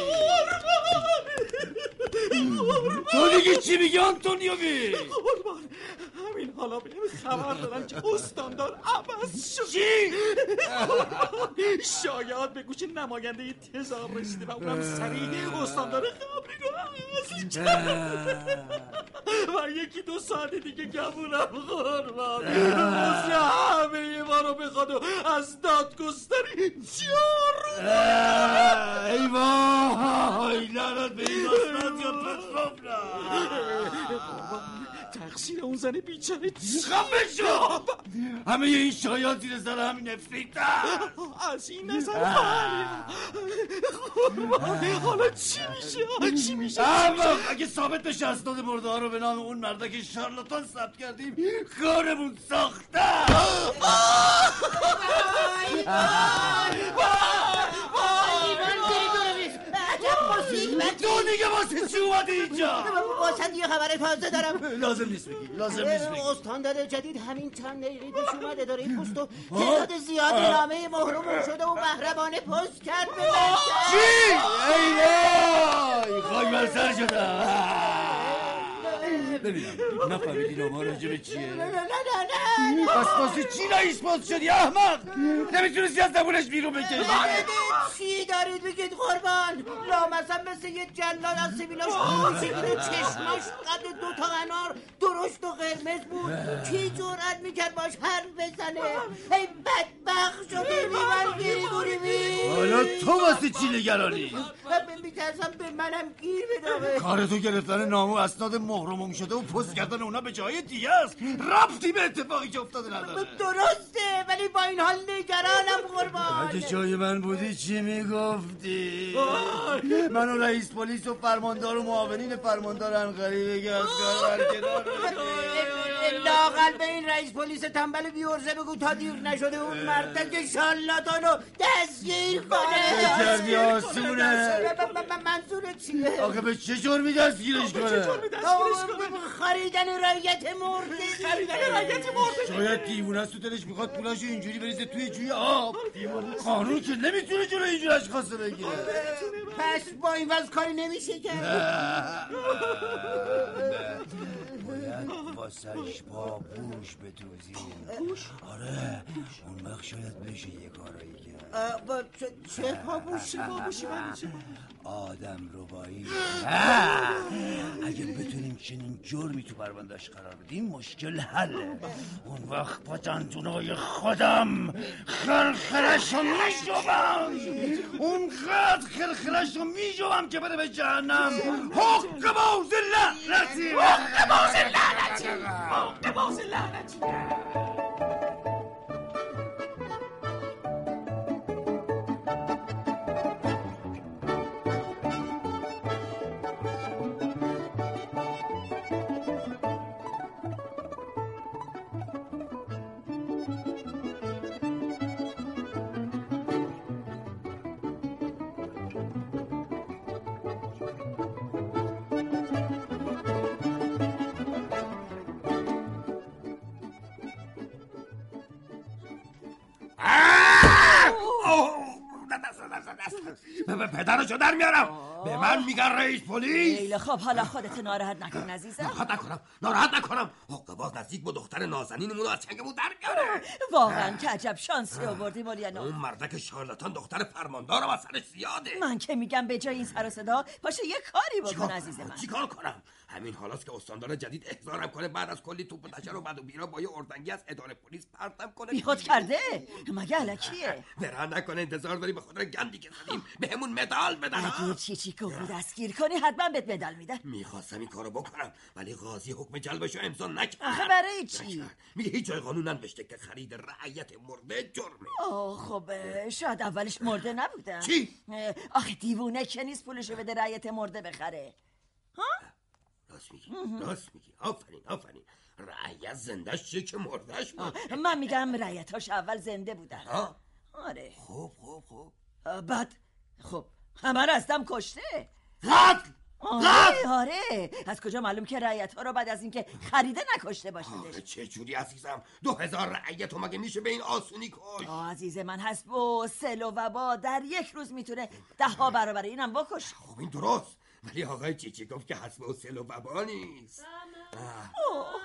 T: تو دیگه چی میگی آنتونیووی
S: قربان. همین حالا بهم خبر دارم که استاندار عوض شد.
T: چی؟
S: شاید به گوش نماینده تزار رسیده و اونم سریع استاندار خبری عوض کرد. و یکی دو ساعت دیگه گمونم قربان. مثل همه ما رو بخواد و از دادگستری جارو
T: ای وای لعنت به این استاد یا پتروفنا
S: تقصیر اون زن بیچاره
T: خفه شو! همه این شایان زیر سر همین افریتا.
S: از این نظر حالا چی میشه؟ چی میشه؟
T: اما اگه ثابت بشه اسناد مرده ها رو به نام اون مرده که شارلاتان ثبت کردیم کارمون ساخته. تو دیگه واسه چی اومدی اینجا؟
V: واسه یه خبر تازه دارم.
T: لازم نیست بگی لازم نیست بگی.
V: استاندار جدید همین چند دقیقه پیش اومده داره این پستو تعداد زیاد نامه محروم شده و محرمانه پست کرد به
T: چی؟ ای وای خاک بر سر شدم. ببینم نفهمیدی نامه راجع به چیه.
V: نه نه نه نه
T: پس واسه چی رئیس باز شدی احمق؟ نمی‌تونستی از زبونش بیرون بکشی.
V: چی دارید بگید قربان؟ لامصب مثل یه جلاد از سبیلاش و چشماش قد دو تا انار درشت و قرمز بود. کی جرأت می‌کرد باش حرف بزنه؟ ای بدبخت شده گریگوری بی
T: حالا تو واسه چی نگرانی؟
V: میترسم به منم گیر بدامه
T: کار تو گرفتن نامه و اسناد محروم شده و پست کردن اونا به جای دیگه است. ربطی به اتفاقی که افتاده نداره.
V: درسته ولی با این حال نگرانم قربان.
T: اگه جای من بودی چی می‌گفتی؟ من و رئیس پلیس و فرماندار و معاونین فرماندار انقریبه که از کار برکنار
V: لاقل به این رئیس پلیس تنبل بیورزه بگو تا دیر نشده اون مرده که شالاتانو دستگیر کنه.
T: آسونه
V: منظور چیه؟
T: آخه به چه جرمی دستگیرش کنه؟
V: خریدن رایت مرده
S: خریدن رایت مرده
T: شاید دیوونه است تو دلش می‌خواد پولاشو اینجوری بریزه توی جوی آب. قانون که نمی‌تونه جلو اینجور اشخاص رو بگیره.
V: پس با این وضع کاری نمیشه کرد
T: باید واسش با بوش بدوزیم.
V: بوش؟
T: آره اون وقت شاید بشه یه کارایی کرد.
V: چه, چه پابوشی پابوشی
T: آدم روبایی اگه بتونیم چنین جرمی تو پروندهش قرار بدیم مشکل حله. اون وقت با دندونای خودم خرخرش رو میجوم اونقدر خرخرش رو میجوم که بره به جهنم. حق باز لعنتی.
S: حق باز لعنتی. حق باز لعنتی.
T: میگن رئیس پلیس!
P: خیلی خب حالا خودت ناراحت نکن عزیزم.
U: ناراحت نکنم ناراحت نکنم. حق باز نزدیک با دختر نازنینمون از چنگمون در میاره
P: واقعا که عجب شانسی آوردی مولیانو
U: اون مردک شارلاتان دختر فرماندارم از سرش زیاده.
P: من که میگم به جای این سر و صدا باشه یه کاری بکن عزیز؟ من.
U: چیکار کنم؟ همین حالاست که استاندار جدید احضارم کنه. بعد از کلی توپ و تشر و بد و بیرا با یه اردنگی از اداره پلیس پرتم کنه.
P: بیخود کرده؟ مگه علکیه
U: برا نکنه انتظار داری به خاطر گندی که زدیم بهمون مدال بدن
P: اگه چیچیکو رو دستگیر کنی حتما بهت مدال میدن.
U: می‌خواستم این کارو بکنم ولی قاضی حکم جلبشو امضا نکرد.
P: آخه برای چی؟
U: میگه هیچ جای قانون ننوشته که خرید رعیت مرده جرمه.
P: آه خب شاید اولش مرده نبودن
U: چی؟
P: آخه دیوونه که نیست پولشو بده رعیت مرده بخره.
U: راست میگی. راست میگی. آفرین آفرین. رعیت زندش چیه که مردش باشه
P: من میگم رعیتاش اول زنده بودن.
U: ها؟
P: آره.
U: خوب خوب خوب
P: اه، بعد؟ خب همه دم کشته.
U: قتل!
P: آره آره. از کجا معلوم که رعیت ها رو بعد از اینکه خریده نکشته باشیدش؟
U: آخه چه جوری عزیزم؟ دو هزار رعیت و مگه میشه به این آسونی کش
P: آه عزیز من هست. و سل و وبا در یک روز می‌تونه ده ها برابر اینم بکش
U: خب این درست. ولی آقای چیچی گفت که حسب و سل و وبا نیست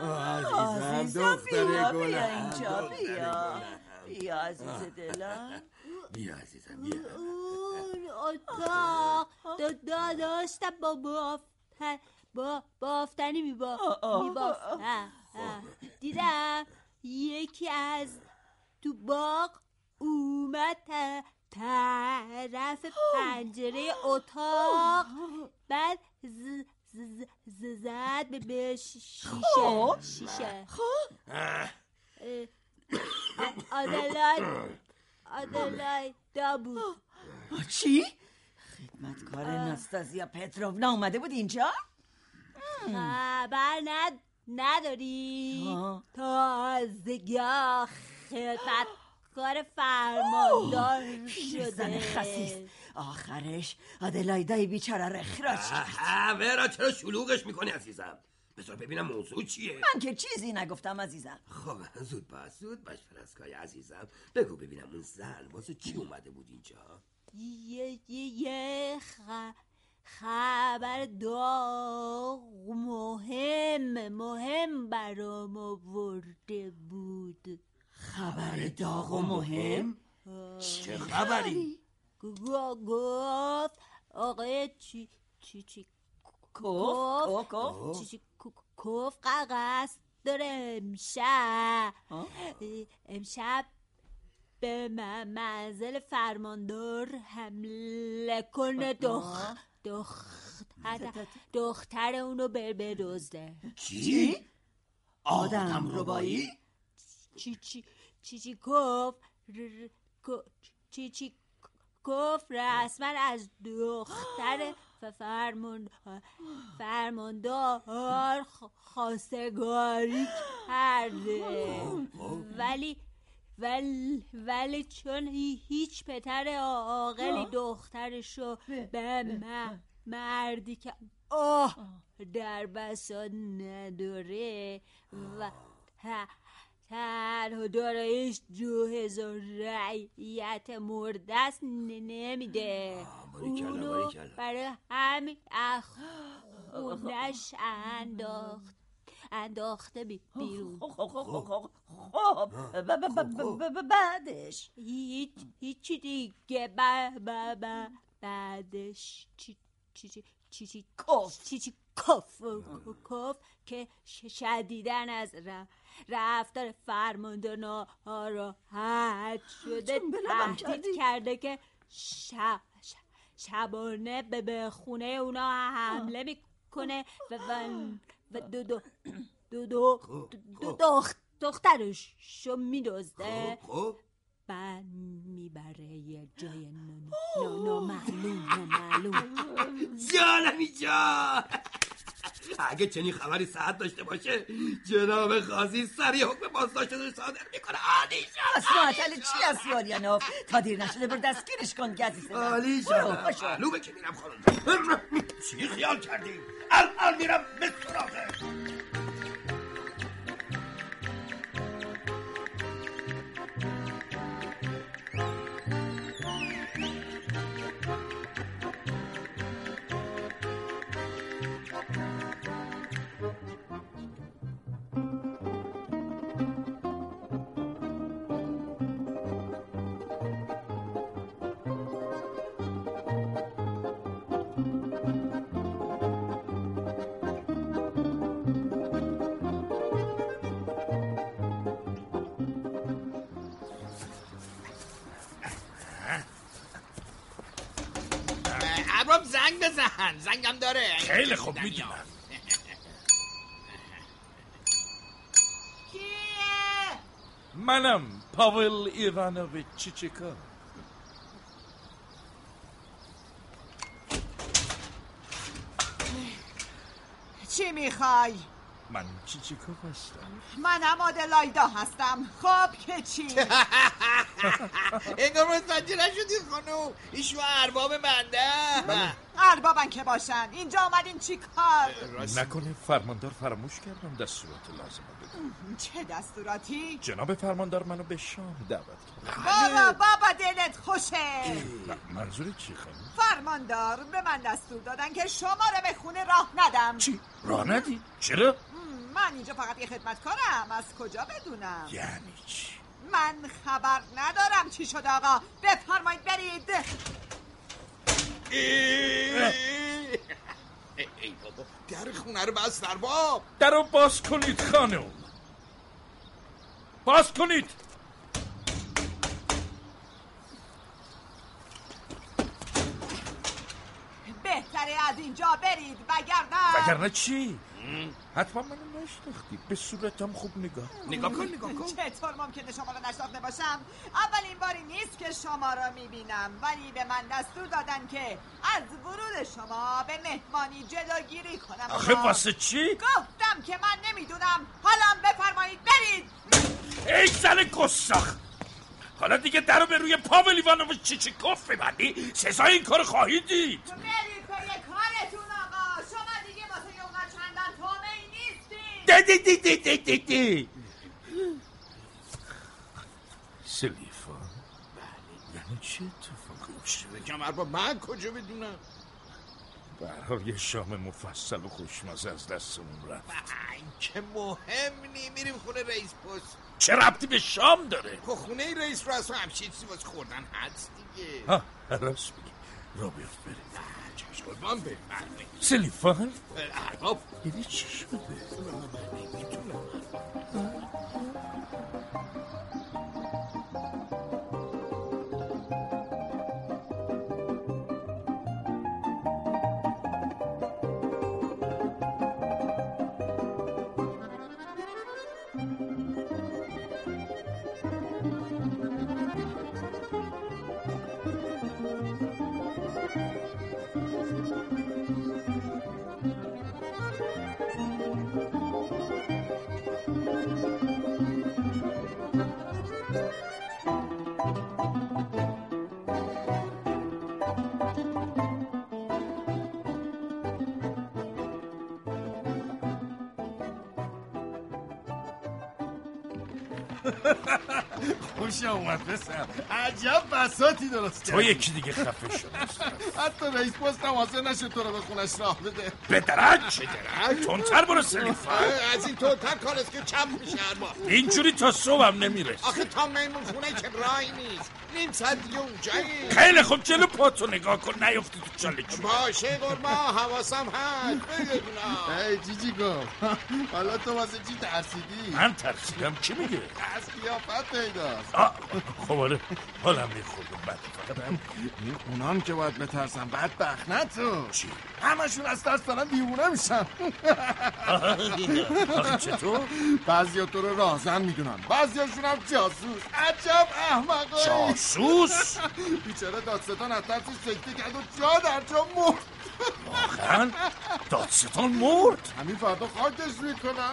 U: عزیزم دختر گلم
P: بیا بیا. بیا عزیز دلم
U: بیا عزیزم بیا.
W: اون اتاق. دا داشتم با بافتن با بافتنی میبا میبافت دیدم یکی از تو باغ اومد طرف پنجره اتاق. بعد ز- ز- ز- زد به- شیشه.
Q: خب.
W: شیشه.
Q: خب.
W: اه، آدلاید. آدلاید بود
Q: چی؟ خدمتکار ناستازیا پتروونا اومده بود اینجا؟
W: خبر ند... نداری. تازگی خدمتکار فرماندار
Q: زن
W: شده.
Q: خسیس. آخرش آدلایدای بیچاره رو اخراج کرد.
U: ورا چرا شلوغش می‌کنی عزیزم؟ بذار ببینم موضوع چیه.
Q: من که چیزی نگفتم عزیزم.
U: خب زود باش زود باش فرسکای عزیزم. بگو ببینم اون زن واسه چی اومده بود اینجا؟
W: یه یه یه خ... خبر داغ مهم مهم برام آورده بود.
Q: خبر داغ و مهم؟
U: چه خبری؟
W: گفت آقای چی چی چی
Q: گفت؟ گفت؟
W: چی داره امشب امشب به منزل فرماندار حمله کنه دخ دختر دختر اونو بر بدزده
U: چی؟
Q: آدم ربایی؟
W: چی چی چی چی گفت رسما از دختر ف- فرمان فرماندار خواستگاری کرده. ولی ولی ولی چون هی- هیچ پتر عاقلی دخترشو به مردی که آه. در بساط نداره و تنها دارایش دو هزار رعیت ن- نمیده. اونو. برای همین اخ خونش انداخت. انداخته بی- بیرون.
Q: خب بعدش.
W: هیچ هیچی دیگه. بعدش. چی چی چی چی کف. چی چی کف. کف که شدیدن از ر- رفتار فرمانده ناراحت شده
Q: بلبم
W: تهدید
Q: کردی؟
W: کرده که شب شبانه به به خونه اونا حمله می‌کنه و و, دو دو دو دو دو دخت دخترش شو میدزده.
U: خب
W: بعد می‌بره یه جای نا- نا- نامعلوم نامعلوم.
U: جانمی جان اگه چنین خبری ساعت داشته باشه جناب قاضی سری حکم بازداشت رو صادر می‌کنه. عالی
Q: از معطل چی از یاریانوف تا دیر نشده بر دستگیرش کن من.
U: عالی شد. معلومه که میرم خانم؟ چی خیال کردی؟ الان میرم به سراغه
B: خیلی خوب می‌دونم. منم پاول ایوانوویچ چیچیکا
M: چی می‌خوای؟
B: من چیچیکو هستم
M: منم آدلایدا هستم خب که چی؟
C: انگار متوجه نشدی خانوم ایشو ارباب منده
M: اربابن که باشن اینجا آمدین چی کار؟
B: نکنه فرماندار فراموش کردم دستورات لازم بدم
M: چه دستوراتی؟
B: جناب فرماندار منو به شام دعوت کرد
M: بابا بابا دلت خوشه
B: منظور چی خانم؟
M: فرماندار به من دستور دادن که شما رو به خونه راه ندم
B: چی؟ راه ندی؟ چرا؟
M: من اینجا فقط یه خدمتکارم. از کجا بدونم؟
B: یعنی چی؟
M: من خبر ندارم چی شد آقا. بفرمایید برید.
C: ای بابا. در خونه رو بست ارباب
B: در رو باز کنید خانم. باز کنید.
M: بهتره از اینجا برید وگرنه
B: وگرنه چی؟ حتما منو نشناختی. به صورتم خوب نگاه
C: نگاه کن. نگاه کن.
M: چطور ممکنه شما رو نشناخته باشم. اولین باری نیست که شما را می‌بینم. ولی به من دستور دادن که از ورود شما به مهمانی جلوگیری کنم.
B: آخه واسه چی؟
M: گفتم که من نمی‌دونم. حالا بفرمایید برید.
B: ای زن گستاخ! حالا دیگه درو به روی پاول ایوانوف چیچیکوف ببندی؟ سزای این کار خواهی دید.
M: برید پی کارتون آقا شما دیگه واسه اونقدر چندان تومه
B: سلیفا یعنی چه اتفاقی
C: چه بگم ارباب من کجا بدونم؟
B: به هر حال یه شام مفصل و خوشمزه از دستمون رفت.
C: این که مهم نی میریم خونه رئیس پست.
B: چه ربطی به شام داره؟
C: خب خونه رئیس رو اصلا همچین چیزی واسه خوردن هست دیگه.
B: ها راست میگی. را بیافت بریم
C: چشم بفرمایید.
B: سلیفان؟
C: ارباب
B: یعنی چی شده؟
O: خوش اومد پسر. عجب بساتی درست
B: تو یکی دیگه خفه شد
O: حتی رئیس پست هم حاضر نشد تو رو به خونش راه بده.
B: به درک. چه درک؟ تونتر برو سلیفا
C: از این توتر کار است که چم میشه ارباب.
B: اینجوری تا صبحم نمیرس
C: آخه تا میمون خونه که رای نیست. نیم ساعت دیگه اونجایی
B: خیلی خوب جلو پاتو نگاه کن. نیفتی. چون
C: باشه قربا حواسم هست.
O: ای جیجی گفت حالا تو واسه چی ترسیدی؟
B: من ترسیدم. چی میگه؟
O: از قیافت پیداست.
B: خب آره حالم میخوردم. بعد فقط هم
O: اونام که باید بترسن بدبخت نه تو.
B: چی؟
O: همشون از ترس دارن دیوونه میشن.
B: آخه چطور؟
O: بعضی تو رو رازن می‌دونن. بعضیاشون هم جاسوس. عجب احمقایی.
B: جاسوس؟
O: بیچاره دادستان از ترسش سکته کرد و جا در جا مرد.
B: واقعا دادستان مرد؟
O: همین فردا خاکش می‌کنن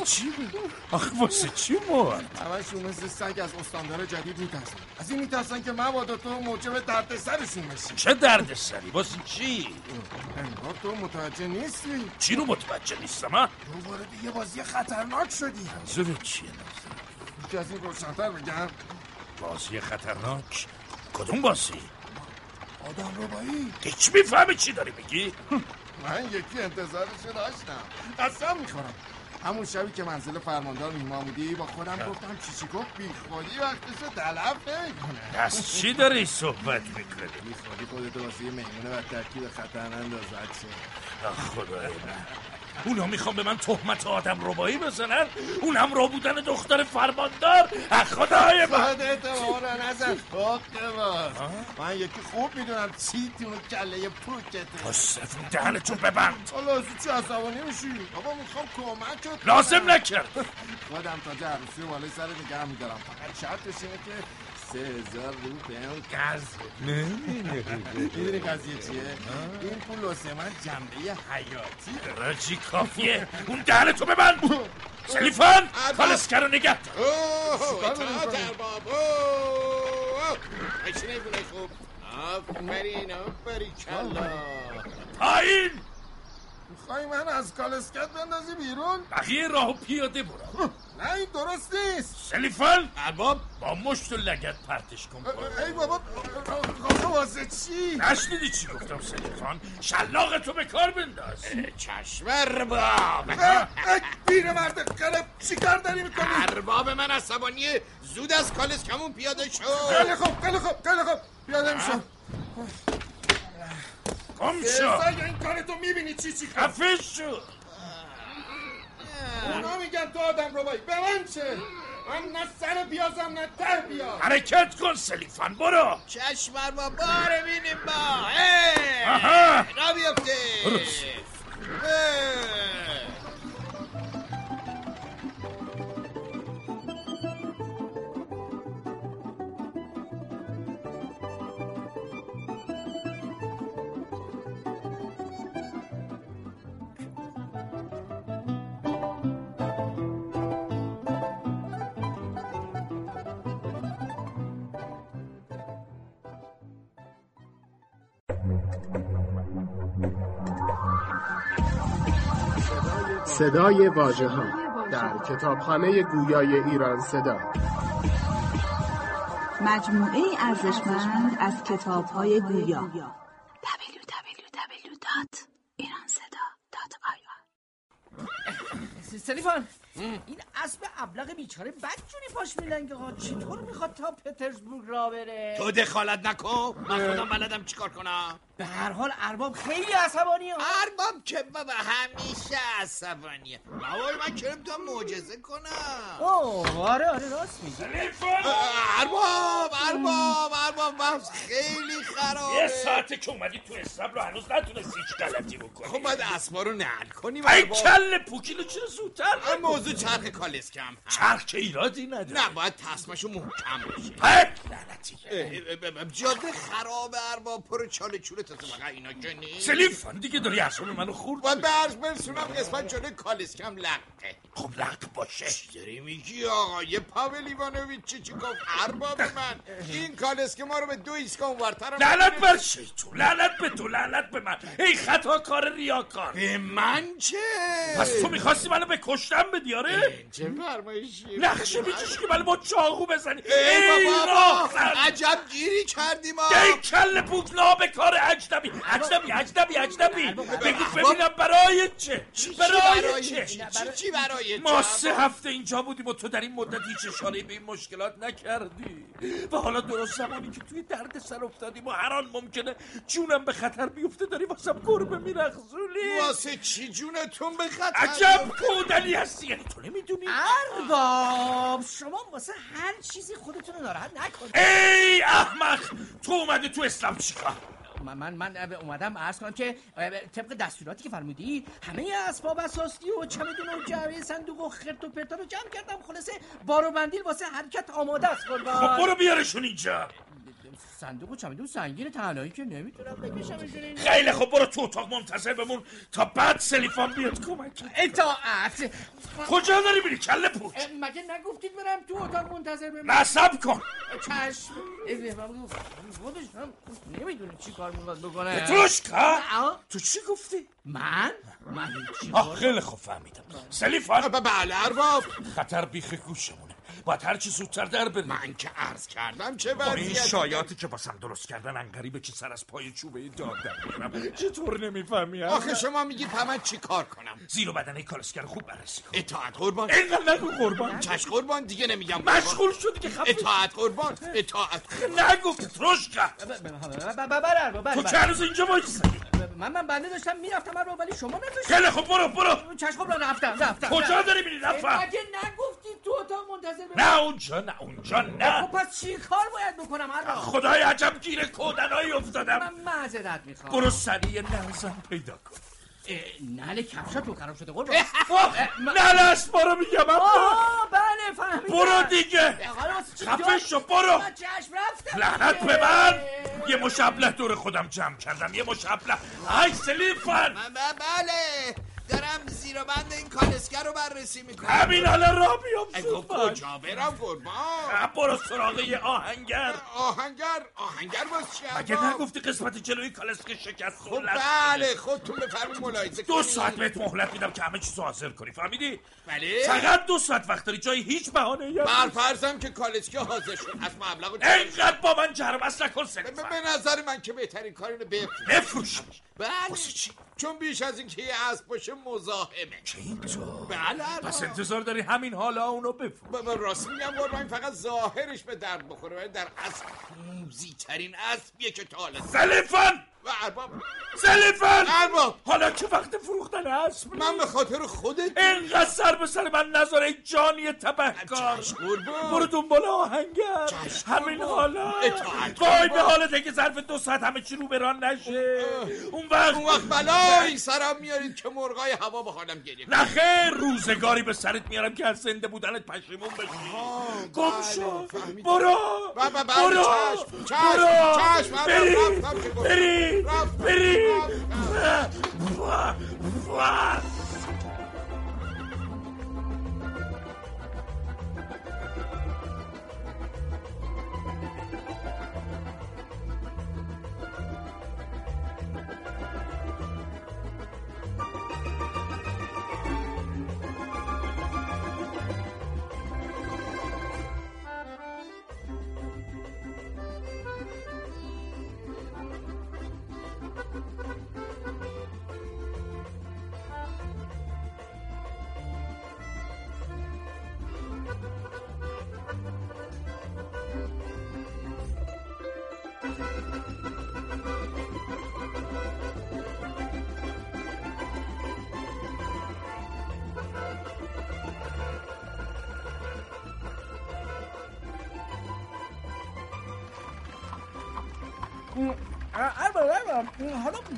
B: عجیبه آخه واسه چی مرد؟
O: همشون مثل سگ از استاندار جدید میترسن. از این میترسن که مبادا تو موجب درد سرشون بشی.
B: چه درد سری واسه چی؟
O: انگار تو متوجه نیستی.
B: چی رو متوجه نیستم ها؟
O: تو وارد یه بازی خطرناک شدی.
B: منظورت چیه
O: که از این روشنتر بگم.
B: بازی خطرناک؟ کدوم بازی؟
O: آدم ربایی
B: هیچ می‌فهمی چی داری میگی؟
O: من یکی انتظارش داشتم. قسم می‌خورم. همون شبی که منزل فرماندار میما بودی با خودم گفتم چیچیکو بی خودی وقتشو تلف نمی‌کنه
B: از چی داری صحبت می‌کنی؟
O: بی خودی خودتو واسه یه میمونه و ترکیب خطر
B: آخ خدای من. اونا می‌خوام به من تهمت آدم ربایی بزنن؟ اون هم را بودن دختر فرماندار؟ خدای من!
O: خودت باز. من یکی خوب می‌دونم چی تو کله پوکته
B: پسفون دهنتون ببند
O: حالا از چی عصبانی میشی؟ بابا می‌خوام کمکت.
B: لازم نکرد!
O: خودم تا رو بالای سر نگه میدارم. فقط شرطش اینه که سه هزار رو به اون قرض می‌دونی قضیه چیه؟ این پول واسه من جنبه حیاتی.
B: راجی کافیه. اون دهنتو ببند. سلیفان کالسکر رو نگه دار.
C: اوه اطاعت ارباب اوه خوب. آفرین آفرین کلا
B: پایین.
O: می‌خوای من از کالسکت بندازی بیرون؟
B: بقیه راهو پیاده برو.
O: نه این درست نیست.
B: سلیفان ارباب با مشت و لگت پرتش کن.
O: ای بابا خب واسه چی؟
B: نشنیدی چی گفتم سلیفان شلاق تو به کار بنداز.
C: چشم ارباب
O: پیر مرد قلب چی کار داری می‌کنی؟
C: ارباب من عصبانیه زود از کالس کمون پیاده شو.
O: خیلی خوب خیلی خوب خیلی خوب پیاده میشم.
B: گم شو
O: ازای این کارتو می‌بینی چی چی کار
B: خفه شو
O: اونا میگن تو آدم رو بایی به من چه من نه سر بیازم نه ته بیاز
B: حرکت کن سلیفان برو
C: چشم ارباب باره بینیم با هی!
B: آها.
C: را بیفته
R: صدای واژه ها در کتابخانه گویای ایران صدا.
F: مجموعه ارزشمند از کتاب‌های گویا.
D: سلیفان این اسب ابلق بیچاره بدجوری پاش میلنگه ها. چطور می‌خواد تا پترزبورگ را بره؟
C: تو دخالت نکن. من خودم بلدم چیکار کنم؟
D: به هر حال ارباب خیلی عصبانی ها
C: ارباب که بابا همیشه عصبانیه. بابا من کرم تا معجزه کنم؟
D: اوه آره آره راست میگی.
C: ارباب ارباب ارباب من خیلی خرابه.
B: یه ساعته که اومدی تو استبل هنوز نتونستی هیچ غلطی بکنی.
C: خب باید اسبا رو نقل کنیم
B: ای. کل پوکیلو چرا زودتر
C: این موضوع چرخ کالسکم.
B: چرخ که ایرادی نداره.
C: نه باید تصمشو محکم باشه
B: پک لعنتی.
C: جاده خراب ارباب پر چاله چوله تا فقط اینا که نیست.
B: سلیفان دیگه داری اصلا منو خورد
C: باید به عرض برسونم قسمت جلوی کالسکم لقه
B: خب لق باشه.
C: چی داری میگی آقای پاول ایوانوویچ چی چی گفت؟ ارباب من. این کالسکه ما رو به دو ایسکا اونورتر
B: لعنت بر شیطون لعنت به تو لعنت به من. ای خطا کار ریاکار.
C: به من چه؟
B: پس تو می‌خواستی منو به کشتن بدی آره؟
C: چه فرمایشی.
B: نقشه می‌کشی که منو با چاقو بزنی.
C: ای بابا. عجب گیری کردی ما
B: ای کل پوک نابکار اجنبی اجنبی اجنبی اجنبی. بگو ببینم برای چه؟ برای
C: برای
B: چه؟
C: چی؟ برای
B: ما؟ سه هفته اینجا بودیم و تو در این مدت هیچ اشاره به این مشکلات نکردی. و حالا درست زمانی که توی درد سر افتادیم و هر آن ممکنه جونم به خطر بیفته داری واسم گربه میرخزولی
C: واسه چی جونتون به خطر
B: عجب کودلی هستی. یعنی تو نمی‌دونی؟
D: ارباب شما واسه هر چیزی خودتون رو ناراحت نکنید.
B: ای احمق تو اومده تو اسلام چیکار؟
D: من من من اومدم عرض کنم که طبق دستوراتی که فرمودی همه اسباب اساسی و چمدون و جعبه صندوق و خرت و پرتا رو جمع کردم. خلاصه بار و بندیل واسه حرکت آماده است قربان.
B: خب برو بیارشون اینجا.
D: صندوق چمدون سنگین تنهایی که نمی‌تونم بکشمشون
B: خیلی خب برو تو اتاق منتظر بمون تا بعد سلیفان بیاد کمک
D: اطاعت
B: کجا داری میری کله
D: اه، مگه نگفتید برم تو اتاق منتظر بمونم؟
B: نصب کن.
D: چشم. خودش هم نمی‌دونه چی کار می‌خواد بکنه.
B: پتروشکا
D: آه.
B: تو چی گفتی؟
D: من؟ من چی
B: خیلی خوب فهمیدم. سلیفان.
C: بله ارباب.
B: خطر بیخ گوشمونه باید هرچی زودتر در بریم.
C: من که عرض کردم چه
B: با این
C: وضعیتی
B: شایاتی که باسم درست کردن انقریبه که سر از پای چوبه داد در بیارم چطور نمی‌فهمی؟
C: آخه شما میگید تا من چی کار کنم؟
B: زیر و بدنه کالسکر خوب بررسی کن.
C: اطاعت قربان.
B: اینقدر نگو قربان.
C: چشم قربان دیگه نمیگم قربان.
B: مشغول شدی که خفه
C: اطاعت قربان اطاعت
B: نگفت تروشکا
D: بله
B: تو که هنوز اینجا وایسادی
D: من من بنده داشتم می‌رفتم ارباب ولی شما نذاشتید
B: خیلی خوب برو برو.
D: چشم خب رفتم رفتم.
B: کجا داری میری؟ نفر
D: مگه نگفتید تو اتاق منتظر؟
B: نه اونجا نه اونجا نه.
D: خب پس چی کار باید بکنم ارباب
B: خدای عجب گیر کودنایی افتادم.
D: من معذرت می‌خوام.
B: برو سریع نرزم پیدا کن.
D: نله کفشا تو خراب شده قربان.
B: نه لست برو میگم
D: آه بله فهمیدم.
B: برو دیگه.
D: جا-
B: شو برو.
D: من چشم رفتم.
B: لعنت به من. یه مشبله دور خودم جمع کردم یه مشبله. ای سلیفن.
C: بله. دارم زیر بند این کالسکر رو بررسی می‌کنم.
B: همین حالا را بیام
C: خب
B: زود
C: کجا؟ برم قربان.
B: خب برو سراغ یه آهنگر.
C: آهنگر؟ آهنگر باز چی
B: مگه؟ نگفتی قسمت جلوی کالسکه شکست؟
C: خب بله خودتون بفرمین ملاحظه
B: دو. ساعت بهت مهلت میدم که همه چیزو حاضر کنی فهمیدی؟
C: بله.
B: فقط دو ساعت وقت داری جای هیچ بهانه ای
C: بر فرضم که کالسکه حاضر شد از مبلغ
B: اینقدر با من جرم
C: به
B: سلیفن
C: به نظر من که بهترین کار اینه بفروش.
B: بفروش.
C: بله. چون بیش از این که یه اسب باشه مزاحمه.
B: چه اینطور
C: بله
B: پس انتظار داری همین حالا اونو بفروش.
C: بابا راست میگم قربان فقط ظاهرش به درد بخوره ولی در اصل موزی ترین اسبیه که تا حالا
B: سلیفن
C: ارباب.
B: سلیفن
C: ارباب.
B: حالا که وقت فروختن اسب؟
C: من به خاطر خودت
B: اینقدر سر به سر من نذار ای جانی تبهکار. برو دنبال آهنگر. همین حالا. وای به حالت که ظرف دو ساعت همه چی رو بران نشه. اون وقت
C: اون وقت بلایی سرم میارید که مرغای هوا به حالم گریه کنن.
B: نه خیر روزگاری به سرت میارم که از زنده بودنت پشیمون بشی. گم شو. برو.
C: بله، بله،
B: برو.
C: چشم،
B: برو.
C: چشم، من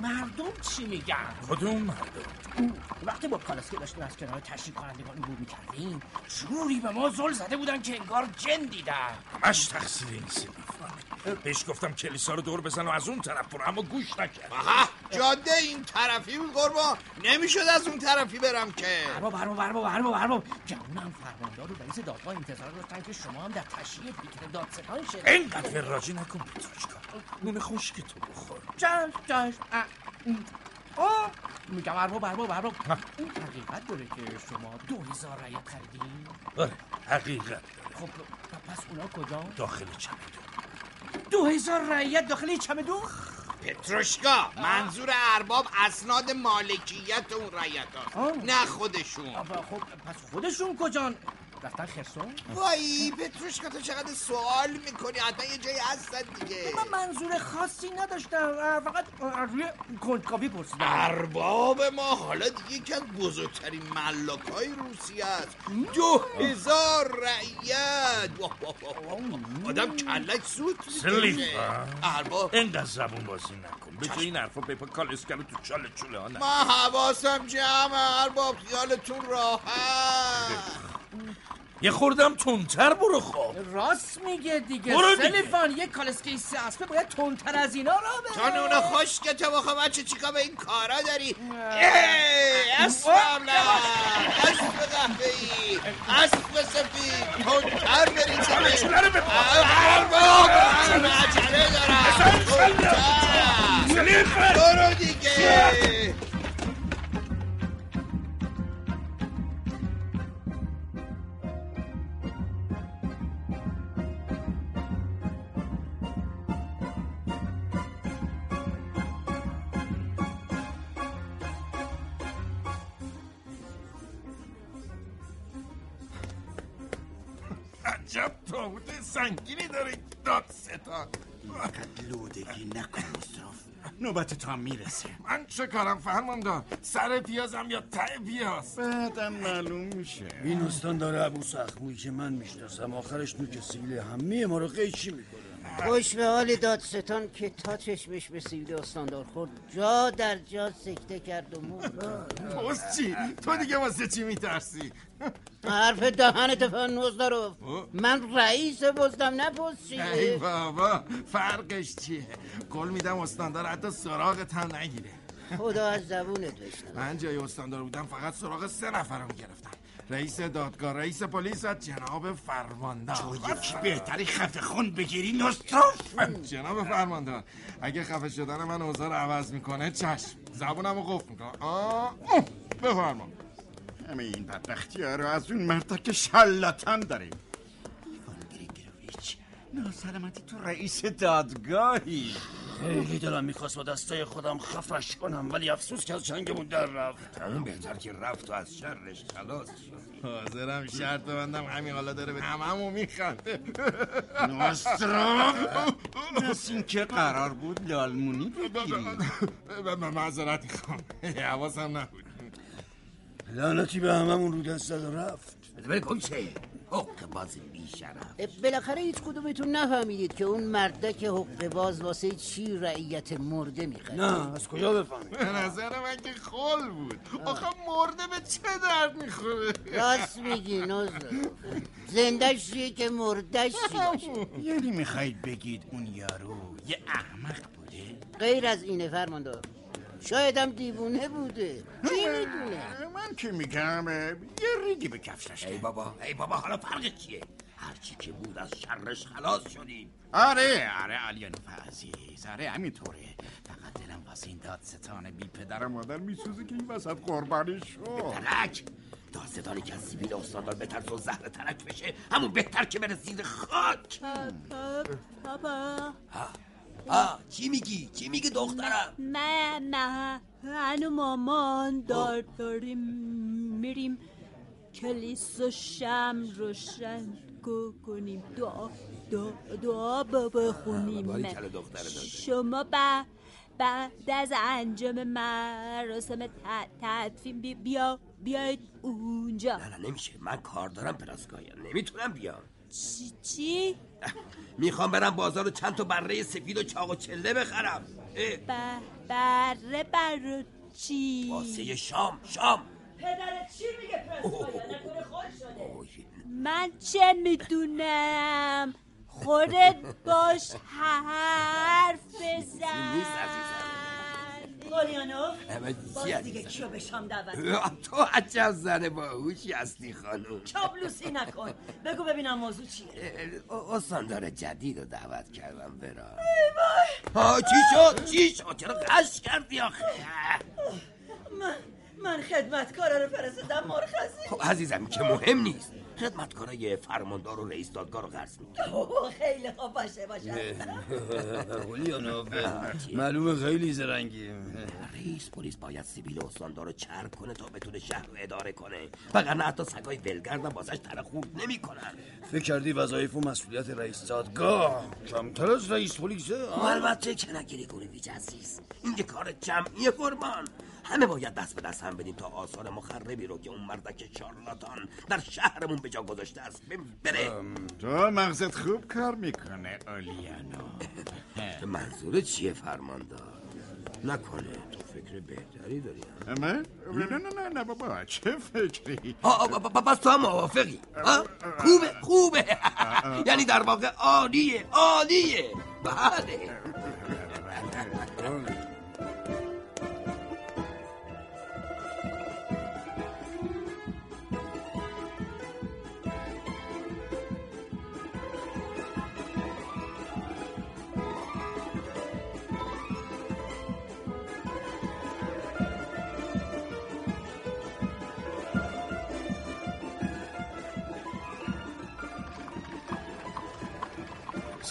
D: مردم چی میگن؟
B: کدوم مردم؟
D: وقتی با کالسکه داشتیم از کنار تشریف کنندگان عبور می‌کردیم جوری به ما زل زده بودن که انگار جن دیدن.
B: همش تقصیر این سلیفانه بهش گفتم کلیسا رو دور بزن و از اون طرف برو اما گوش نکرد.
C: آها! جاده این طرفی بود قربان نمی‌شد از اون طرفی برم که.
D: ارباب ارباب ارباب ارباب ارباب جوونم فرماندار و رئیس دادگاه انتظار داشتن که شما هم در تشییع پیکر دادستان شد
B: اینقدر راجی نکن پتروشکا نون خشک تو بخور.
D: چشم چشم اه، ام. آه میگم ارباب ارباب ارباب این حقیقت داره که شما دو هزار رایت خریدین.
B: آره حقیقت داره.
D: خب پس اونا کجا؟
B: داخل چمدون.
D: دو هزار رایت داخل چمدون؟
C: پتروشکا منظور ارباب اسناد مالکیت اون رایت. نه خودشون
D: خب پس خودشون کجان رفتن خرسون؟
C: وای پتروشکا تو چقدر سوال می‌کنی؟ حتما یه جایی هستن دیگه.
D: من منظور خاصی نداشتم. فقط روی کنجکاوی پرسیدم.
C: ارباب ما حالا دیگه یکی از بزرگترین ملاک های روسیه است. دو هزار رعیت. آدم کلک سوت می‌کشه
B: سلیفا
C: ارباب.
B: اینقدر زبون بازی نکن. به جای این حرفا بپا کالسکر رو تو چال چوله ها
C: ما حواسم جمع ارباب خیالتون راحت.
B: یه خوردم تونتر برو خب.
D: راست میگه دیگه.
B: برو دیگه.
D: سلیفان یک کالسکه سه اسبه باید تندتر از اینا را بره
C: تو نون خشکت بخوا بچه چیکار به این کارا داری؟ ای اسبم نه. اسب قهوه‌ای. اسب سفید تندتر برید زمین ارباب من عجله دارم؟ تندتر. برو دیگه.
O: تابوت سنگینی داره دادستان
E: لودگی نکن مصرف نوبت تو هم می‌رسه.
O: من چه کارم فرماندار سر پیازم یا ته پیاز؟
E: بعدم معلوم میشه.
T: این استاندار ابو سخموی که من می‌شناسم. آخرش نوک سیل همه ما رو قیچی می‌کنه.
V: خوش به حال دادستان که تا چشمش به سیل استاندار خورد. جا در جا سکته کرد و مرد
O: چی؟ تو دیگه واسه چی میترسی؟
V: حرف دهنت فنوز دارو من رئیس بزدم نه پست
O: ای بابا فرقش چیه؟ گل میدم استاندار حتی سراغت هم نگیره.
V: خدا از زبونت بشنم
O: من جای استاندار بودم فقط سراغ سه نفر رو می‌گرفتم رئیس دادگاه رئیس پلیس و جناب فرماندار
E: تو یکی بهتری خفه خون بگیری نستاف
O: جناب فرماندار اگه خفه شدن من اوضاع رو عوض می‌کنه چشم. زبونم رو قفل می‌کنم آه بفرما.
E: همه این بدبختی ها رو از اون مردا که شلتن داریم. ناسلامتی تو رئیس دادگاهی.
T: خیلی دلم می‌خواست با دستای خودم خفش کنم ولی افسوس که از جنگمون در رفت.
U: اون بهتر که رفت و از شرش خلاص شد.
O: حاضرم شرط بندم همین حالا داره به هممون میخنده
E: ناسترام مثل این که قرار بود لالمونی بگیری
O: معذرت می‌خوام. حواسم نبود.
T: لعنتی به هممون رو دست زد و رفت.
U: بده گمشه حق باز بیشرف.
V: بالاخره هیچ کدومتون نفهمیدید که اون مردک حق باز واسه چی رعیت مرده می‌خره.
T: نه از کجا بفهمید؟
O: به نظر من که خل بود. آخه مرده به چه درد می‌خوره؟
V: راست میگی نوزر زندش چیه که مردش چی باشه؟
E: یعنی می‌خواید بگید اون یارو یه احمق بوده؟
V: غیر از اینه فرماندار. شاید هم دیوونه بوده. کی می‌دونه؟
E: من که میگم یه ریگی به کفشش
U: ای بابا ای بابا حالا فرق چیه؟ هرچی که بود از شرش خلاص شدیم.
E: آره آره علیانو عزیز. آره همینطوره. فقط دلم واسه این دادستان بی پدر و مادر میسوزه که این وسط قربانی شد.
U: ترک! دادستانی که از سیبیل استاندار بترس و زهر ترک بشه همون بهتر که بره زیر خاک.
W: پاپا
U: آه چی میگی؟ چی میگی دخترم؟
W: من من من و مامان دار داریم میریم کلیسا شم روشن کنیم دعا دعا دعا بخونیم. شما با بعد از انجام مراسم تدفین بی- بیا بیاید اونجا.
U: نه نه نمیشه. من کار دارم پلاسکایا نمی‌تونم بیام.
W: چی چی؟
U: می‌خوام برم بازار و چند تا بره سفید و چاق و چله بخرم.
W: ب- بره برا چی؟
U: واسه شام شام.
W: پدرت چی میگه من چه می‌دونم؟ خودت باش حرف بزن.
U: چی
Q: باز؟ دیگه کیو به شام دعوت
U: تو عجب زن باهوشی هستی خانم.
Q: چابلوسی نکن. بگو ببینم موضوع چیه.
U: استاندار جدید رو دعوت کردم برا. ها چی شد؟ چی شد؟ چرا قش کردی آخه؟
Q: من من خدمتکارا رو فرستادم مرخصی.
U: خب عزیزم که مهم نیست. خدمتکارای فرماندار و رئیس دادگاه رو قرض می‌گیرم.
Q: خیلی خوب باشه باشه.
T: قلیانوف معلومه خیلی زرنگی.
U: رئیس پلیس باید سیبیل استاندار رو چرب کنه تا بتونه شهر رو اداره کنه. وگرنه حتی سگای ولگرد هم واسش تره خورد نمی‌کنن.
T: فکر کردی وظایف و مسئولیت رئیس دادگاه کمتر از رئیس پلیسه
U: و البته که نگیری گورویج عزیز. این که کار جمعی قربان همه باید دست به دست هم بدیم تا آثار مخربی رو که اون مردک شارلاتان در شهرمون به جا گذاشته است بره.
E: تو مغزت خوب کار می‌کنه اولیانو
U: منظور چیه فرماندار نکنه. تو فکر بهتری داری
E: من؟ نه نه نه نه بابا چه فکری؟
U: پس تو هم موافقی؟ خوبه خوبه. یعنی در واقع عالیه عالیه. بله.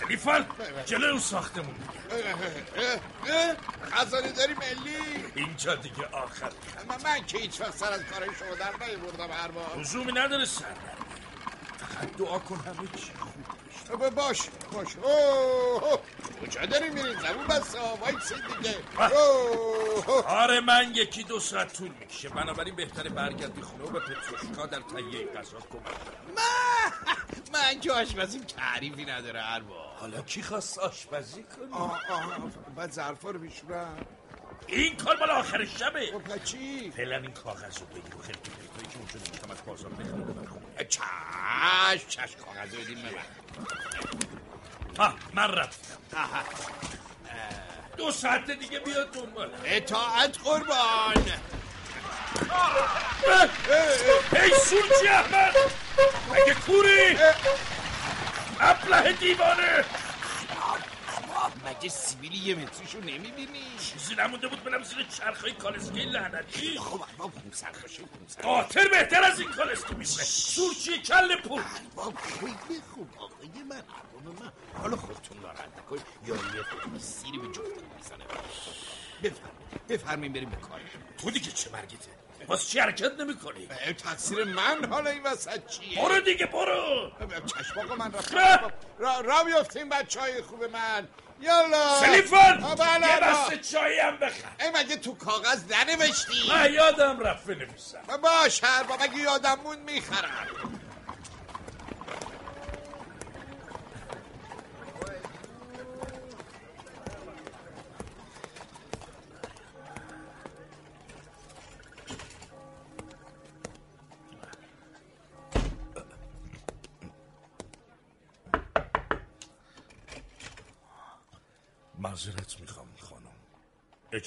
B: سلیفان جلو اون ساختمون.
O: خزانه داری ملی؟
B: اینجا دیگه آخر.
O: من, من که هیچ وقت سر از کارای شما در نیوردم هر بار.
B: لزومی نداره سر. فقط دعا کن همه چی. خوب
O: ب- باش باش. اوه کجا داری میری؟ زمین بس وایسی دیگه.
B: آره من یکی دو ساعت طول می‌کشه. بنابراین بهتره برگردی خونه و به پتروشکا در تهیه غذا کمک.
C: من که آشپزیم تعریفی نداره هر بار.
B: حالا کی خواست آشپزی کنی
O: آه آه بعد ظرفا رو بشورم
B: این کار مال آخر شبه.
O: خب چی؟
B: فعلا این کاغذ رو بگیر. و خیلی پرتایی که اونجا نمیشتم از بازار بخرم. ببر خونه.
C: چش چش کاغذ رو بدیم ببر.
B: ها من رفتم. دو ساعت دیگه بیاد دنبال.
C: اطاعت قربان.
B: ای سورجی احمد. مگه کوری؟ ابله دیوانه.
U: مگه
C: سیبیلی یه متریشو نمی‌بینی؟
B: چیزی نمونده بود برم زیر چرخهای کالسکه لعنتی.
C: خب ارباب خونسرخشه خونسر
B: قاطر بهتر از این کالسکه میمونه سورچی کل پول.
C: ارباب خیلی خوب آقای من ارباب من. حالا خودتون ناراحت نکنید. یا یه سیری به جفتون می‌زنه بفرمایید بفرمایید بریم به کار.
B: تو دیگه چه مرگته؟ باز چی حرکت نمی کنی؟
C: تقصیر من حالا این وسط چیه؟
B: برو دیگه برو
C: چشم آقا من
B: خب.
C: را را, را بیفتیم بچه های خوب من یالا
B: سلیفان
C: بله
B: یه. بسته چایی هم بخر
C: ای مگه تو کاغذ ننوشتی؟
B: نه یادم رفت بنویسم
C: باش ارباب اگه یادم مون می‌خرم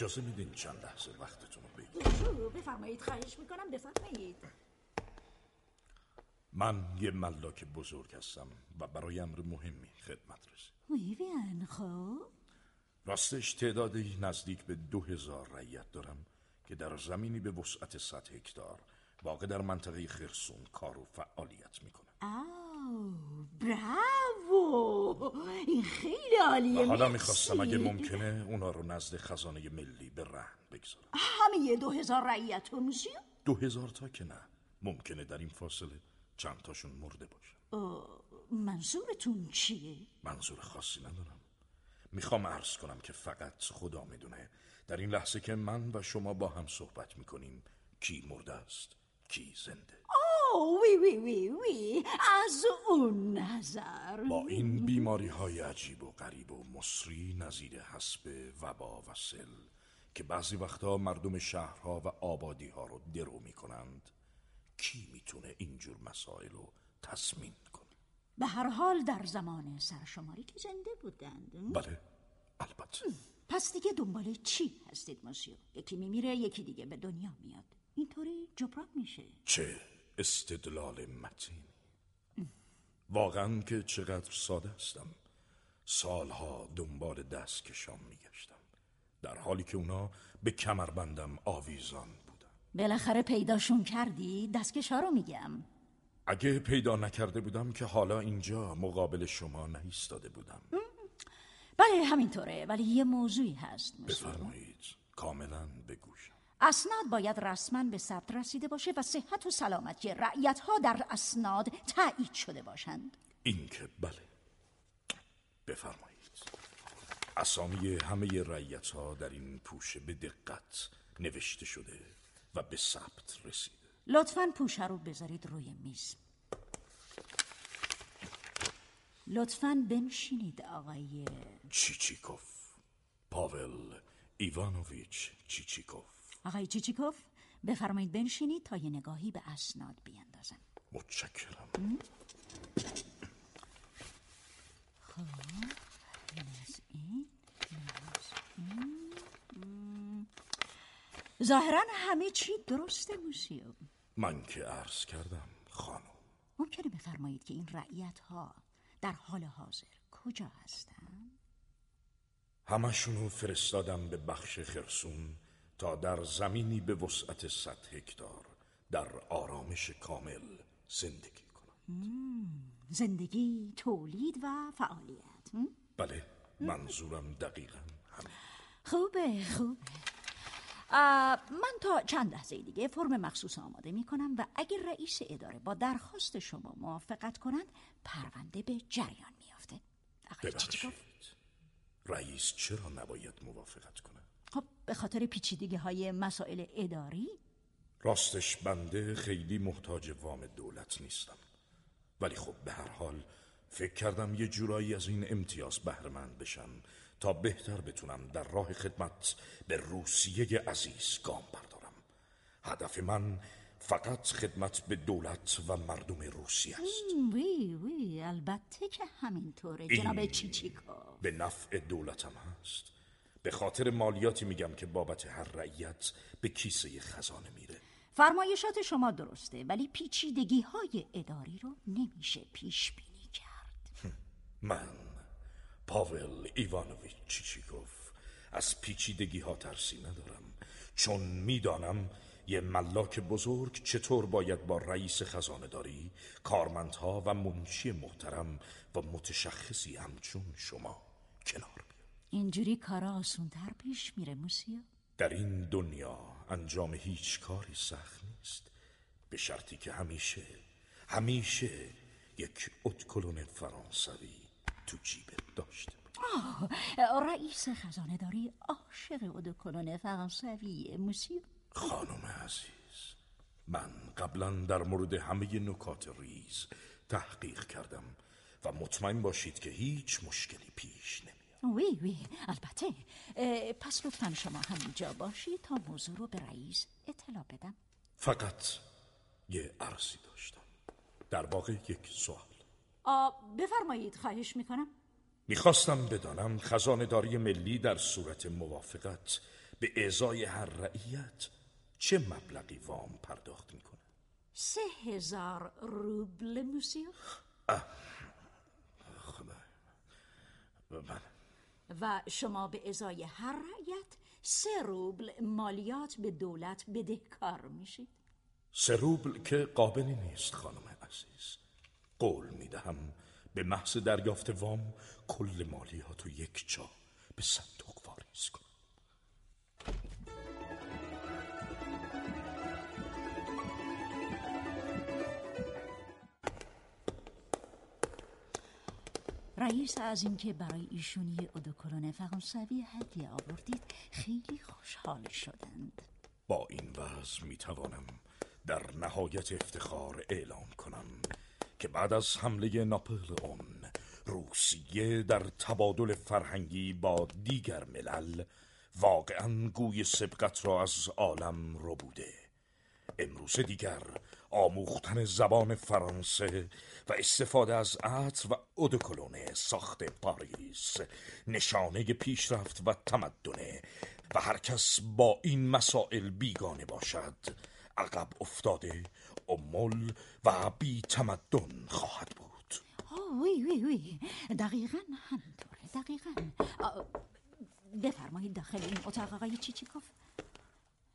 B: اجازه میدین چند لحظه وقتتون رو بگیر
P: بفرمایید خواهش می‌کنم بفرمایید.
B: من یه ملاک بزرگ هستم و برای امر مهمی خدمت رسید.
P: ویویان خب؟
B: راستش تعدادی نزدیک به دو هزار رعیت دارم که در زمینی به وسعت 100 هکتار واقع در منطقه خرسون کار و فعالیت می‌کنم.
P: آو براوو این خیلی عالیه
B: و حالا. می‌خواستم اگه ممکنه اونا رو نزد خزانه ملی به رهن بگذارم.
P: همه یه دو هزار رعیت و میشه
B: دو هزار تا که نه. ممکنه در این فاصله چند تاشون مرده باشن
P: منظورتون چیه؟
B: منظور خاصی ندارم. می‌خوام عرض کنم که فقط خدا می‌دونه در این لحظه که من و شما با هم صحبت می‌کنیم کی مرده است کی زنده.
P: وی وی وی وی. از اون نظر.
B: با این بیماری های عجیب و غریب و مصری نظیر حسب وبا و سل که بعضی وقتها مردم شهرها و آبادی ها رو درو می‌کنند کی می‌تونه اینجور مسائل رو تصمیم کنه؟
P: به هر حال در زمان سرشماری که زنده بودند.
B: بله البته.
P: پس دیگه دنبال چی هستید مسیو؟ یکی میمیره یکی دیگه به دنیا میاد. اینطوری جبران میشه.
B: چه؟ استدلال متین واقعا که چقدر ساده هستم. سالها دنبال دستکشام میگشتم. در حالی که اونا به کمربندم آویزان بودن.
P: بالاخره پیداشون کردی؟ دستکش ها رو میگم.
B: اگه پیدا نکرده بودم که حالا اینجا مقابل شما نایستاده بودم.
P: بله همینطوره. ولی یه موضوعی هست
B: بفرمایید. کاملا بگوشم
P: اسناد باید رسما به ثبت رسیده باشه و صحت و سلامتی رعیت ها در اسناد تایید شده باشند.
B: این که بله. بفرمایید. اسامی همه رعیت ها در این پوشه به دقت نوشته شده و به ثبت رسیده.
P: لطفا پوشه رو بذارید روی میز. لطفا بنشینید آقای
B: چیچیکوف. پاول ایوانوویچ چیچیکوف.
P: آقای چیچیکوف بفرمایید بنشینید تا یه نگاهی به اسناد بیندازم
B: متشکرم
P: خب این این. ظاهرا همه چی درسته موسیو
B: من که عرض کردم خانم
P: ممکنه بفرمایید که این رعیت ها در حال حاضر کجا هستن؟
B: همشونو فرستادم به بخش خرسون تا در زمینی به وسعت صد هکتار در آرامش کامل زندگی کنم
P: مم. زندگی تولید و فعالیت. م?
B: بله منظورم دقیقا همین.
P: خوبه خوبه. من تا چند لحظه دیگه فرم مخصوص آماده می کنم و اگر رئیس اداره با درخواست شما موافقت کنند پرونده به جریان میافته.
B: ببخشید. رئیس چرا نباید موافقت
P: خب به خاطر پیچیدگی های مسائل اداری؟
B: راستش بنده خیلی محتاج وام دولت نیستم. ولی خب به هر حال فکر کردم یه جورایی از این امتیاز بهرمند بشم تا بهتر بتونم در راه خدمت به روسیه عزیز گام بردارم. هدف من فقط خدمت به دولت و مردم روسیه است.
P: وی وی البته که همینطوره. جناب چیچیکو
B: به نفع دولتم هست. به خاطر مالیاتی میگم که بابت هر رعیت به کیسه خزانه میره.
P: فرمایشات شما درسته ولی پیچیدگی های اداری رو نمیشه پیش بینی کرد
B: من پاول ایوانویچ چیچیکوف از پیچیدگی ها ترسی ندارم چون می‌دانم یه ملاک بزرگ چطور باید با رئیس خزانه داری کارمندها و منشی محترم و متشخصی همچون شما کنار
P: اینجوری کارا آسونتر پیش میره موسیو
B: در این دنیا انجام هیچ کاری سخت نیست. به شرطی که همیشه همیشه یک اتکلون فرانسوی تو جیبت داشته
P: آه رئیس خزانه داری عاشق ادوکلون فرانسوی موسیو
B: خانم عزیز من قبلا در مورد همه نکات ریز تحقیق کردم و مطمئن باشید که هیچ مشکلی پیش نمی
P: وی وی البته. پس لطفا شما همینجا باشید تا موضوع رو به رئیس اطلاع بدم.
B: فقط یه عرضی داشتم. در واقع یک سوال.
P: آ بفرمایید خواهش می‌کنم.
B: می‌خواستم بدانم خزانهداری ملی در صورت موافقت به ازای هر رعیت چه مبلغی وام پرداخت می‌کنه
P: سه هزار روبل موسیو
B: بله.
P: و شما به ازای هر رعیت سه روبل مالیات به دولت بدهکار میشید.
B: سه روبل که قابلی نیست خانم عزیز. قول می‌دهم به محض دریافت وام کل مالیات و یک جا به صندوق واریز کنم.
P: رئیس از اینکه برای ایشون یه ادوکلون فرانسوی هدیه آوردید خیلی خوشحال شدند.
B: با این وضع می‌توانم در نهایت افتخار اعلام کنم که بعد از حمله ناپلئون روسیه در تبادل فرهنگی با دیگر ملل واقعا گوی سبقت را از عالم رو بوده امروز دیگر آموختن زبان فرانسه و استفاده از عطر و اودوکلونه ساخت پاریس. نشانه پیشرفت و تمدنه. و هر کس با این مسائل بیگانه باشد. عقب افتاده امول و بی تمدن خواهد بود.
P: وی وی وی. دقیقا همطوره دقیقا. بفرمایید داخل این اتاق آقای چیچیکوف.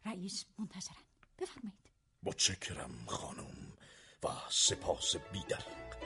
P: رئیس منتظرن بفرمایید.
B: متشکرم خانم و سپاس بیدرق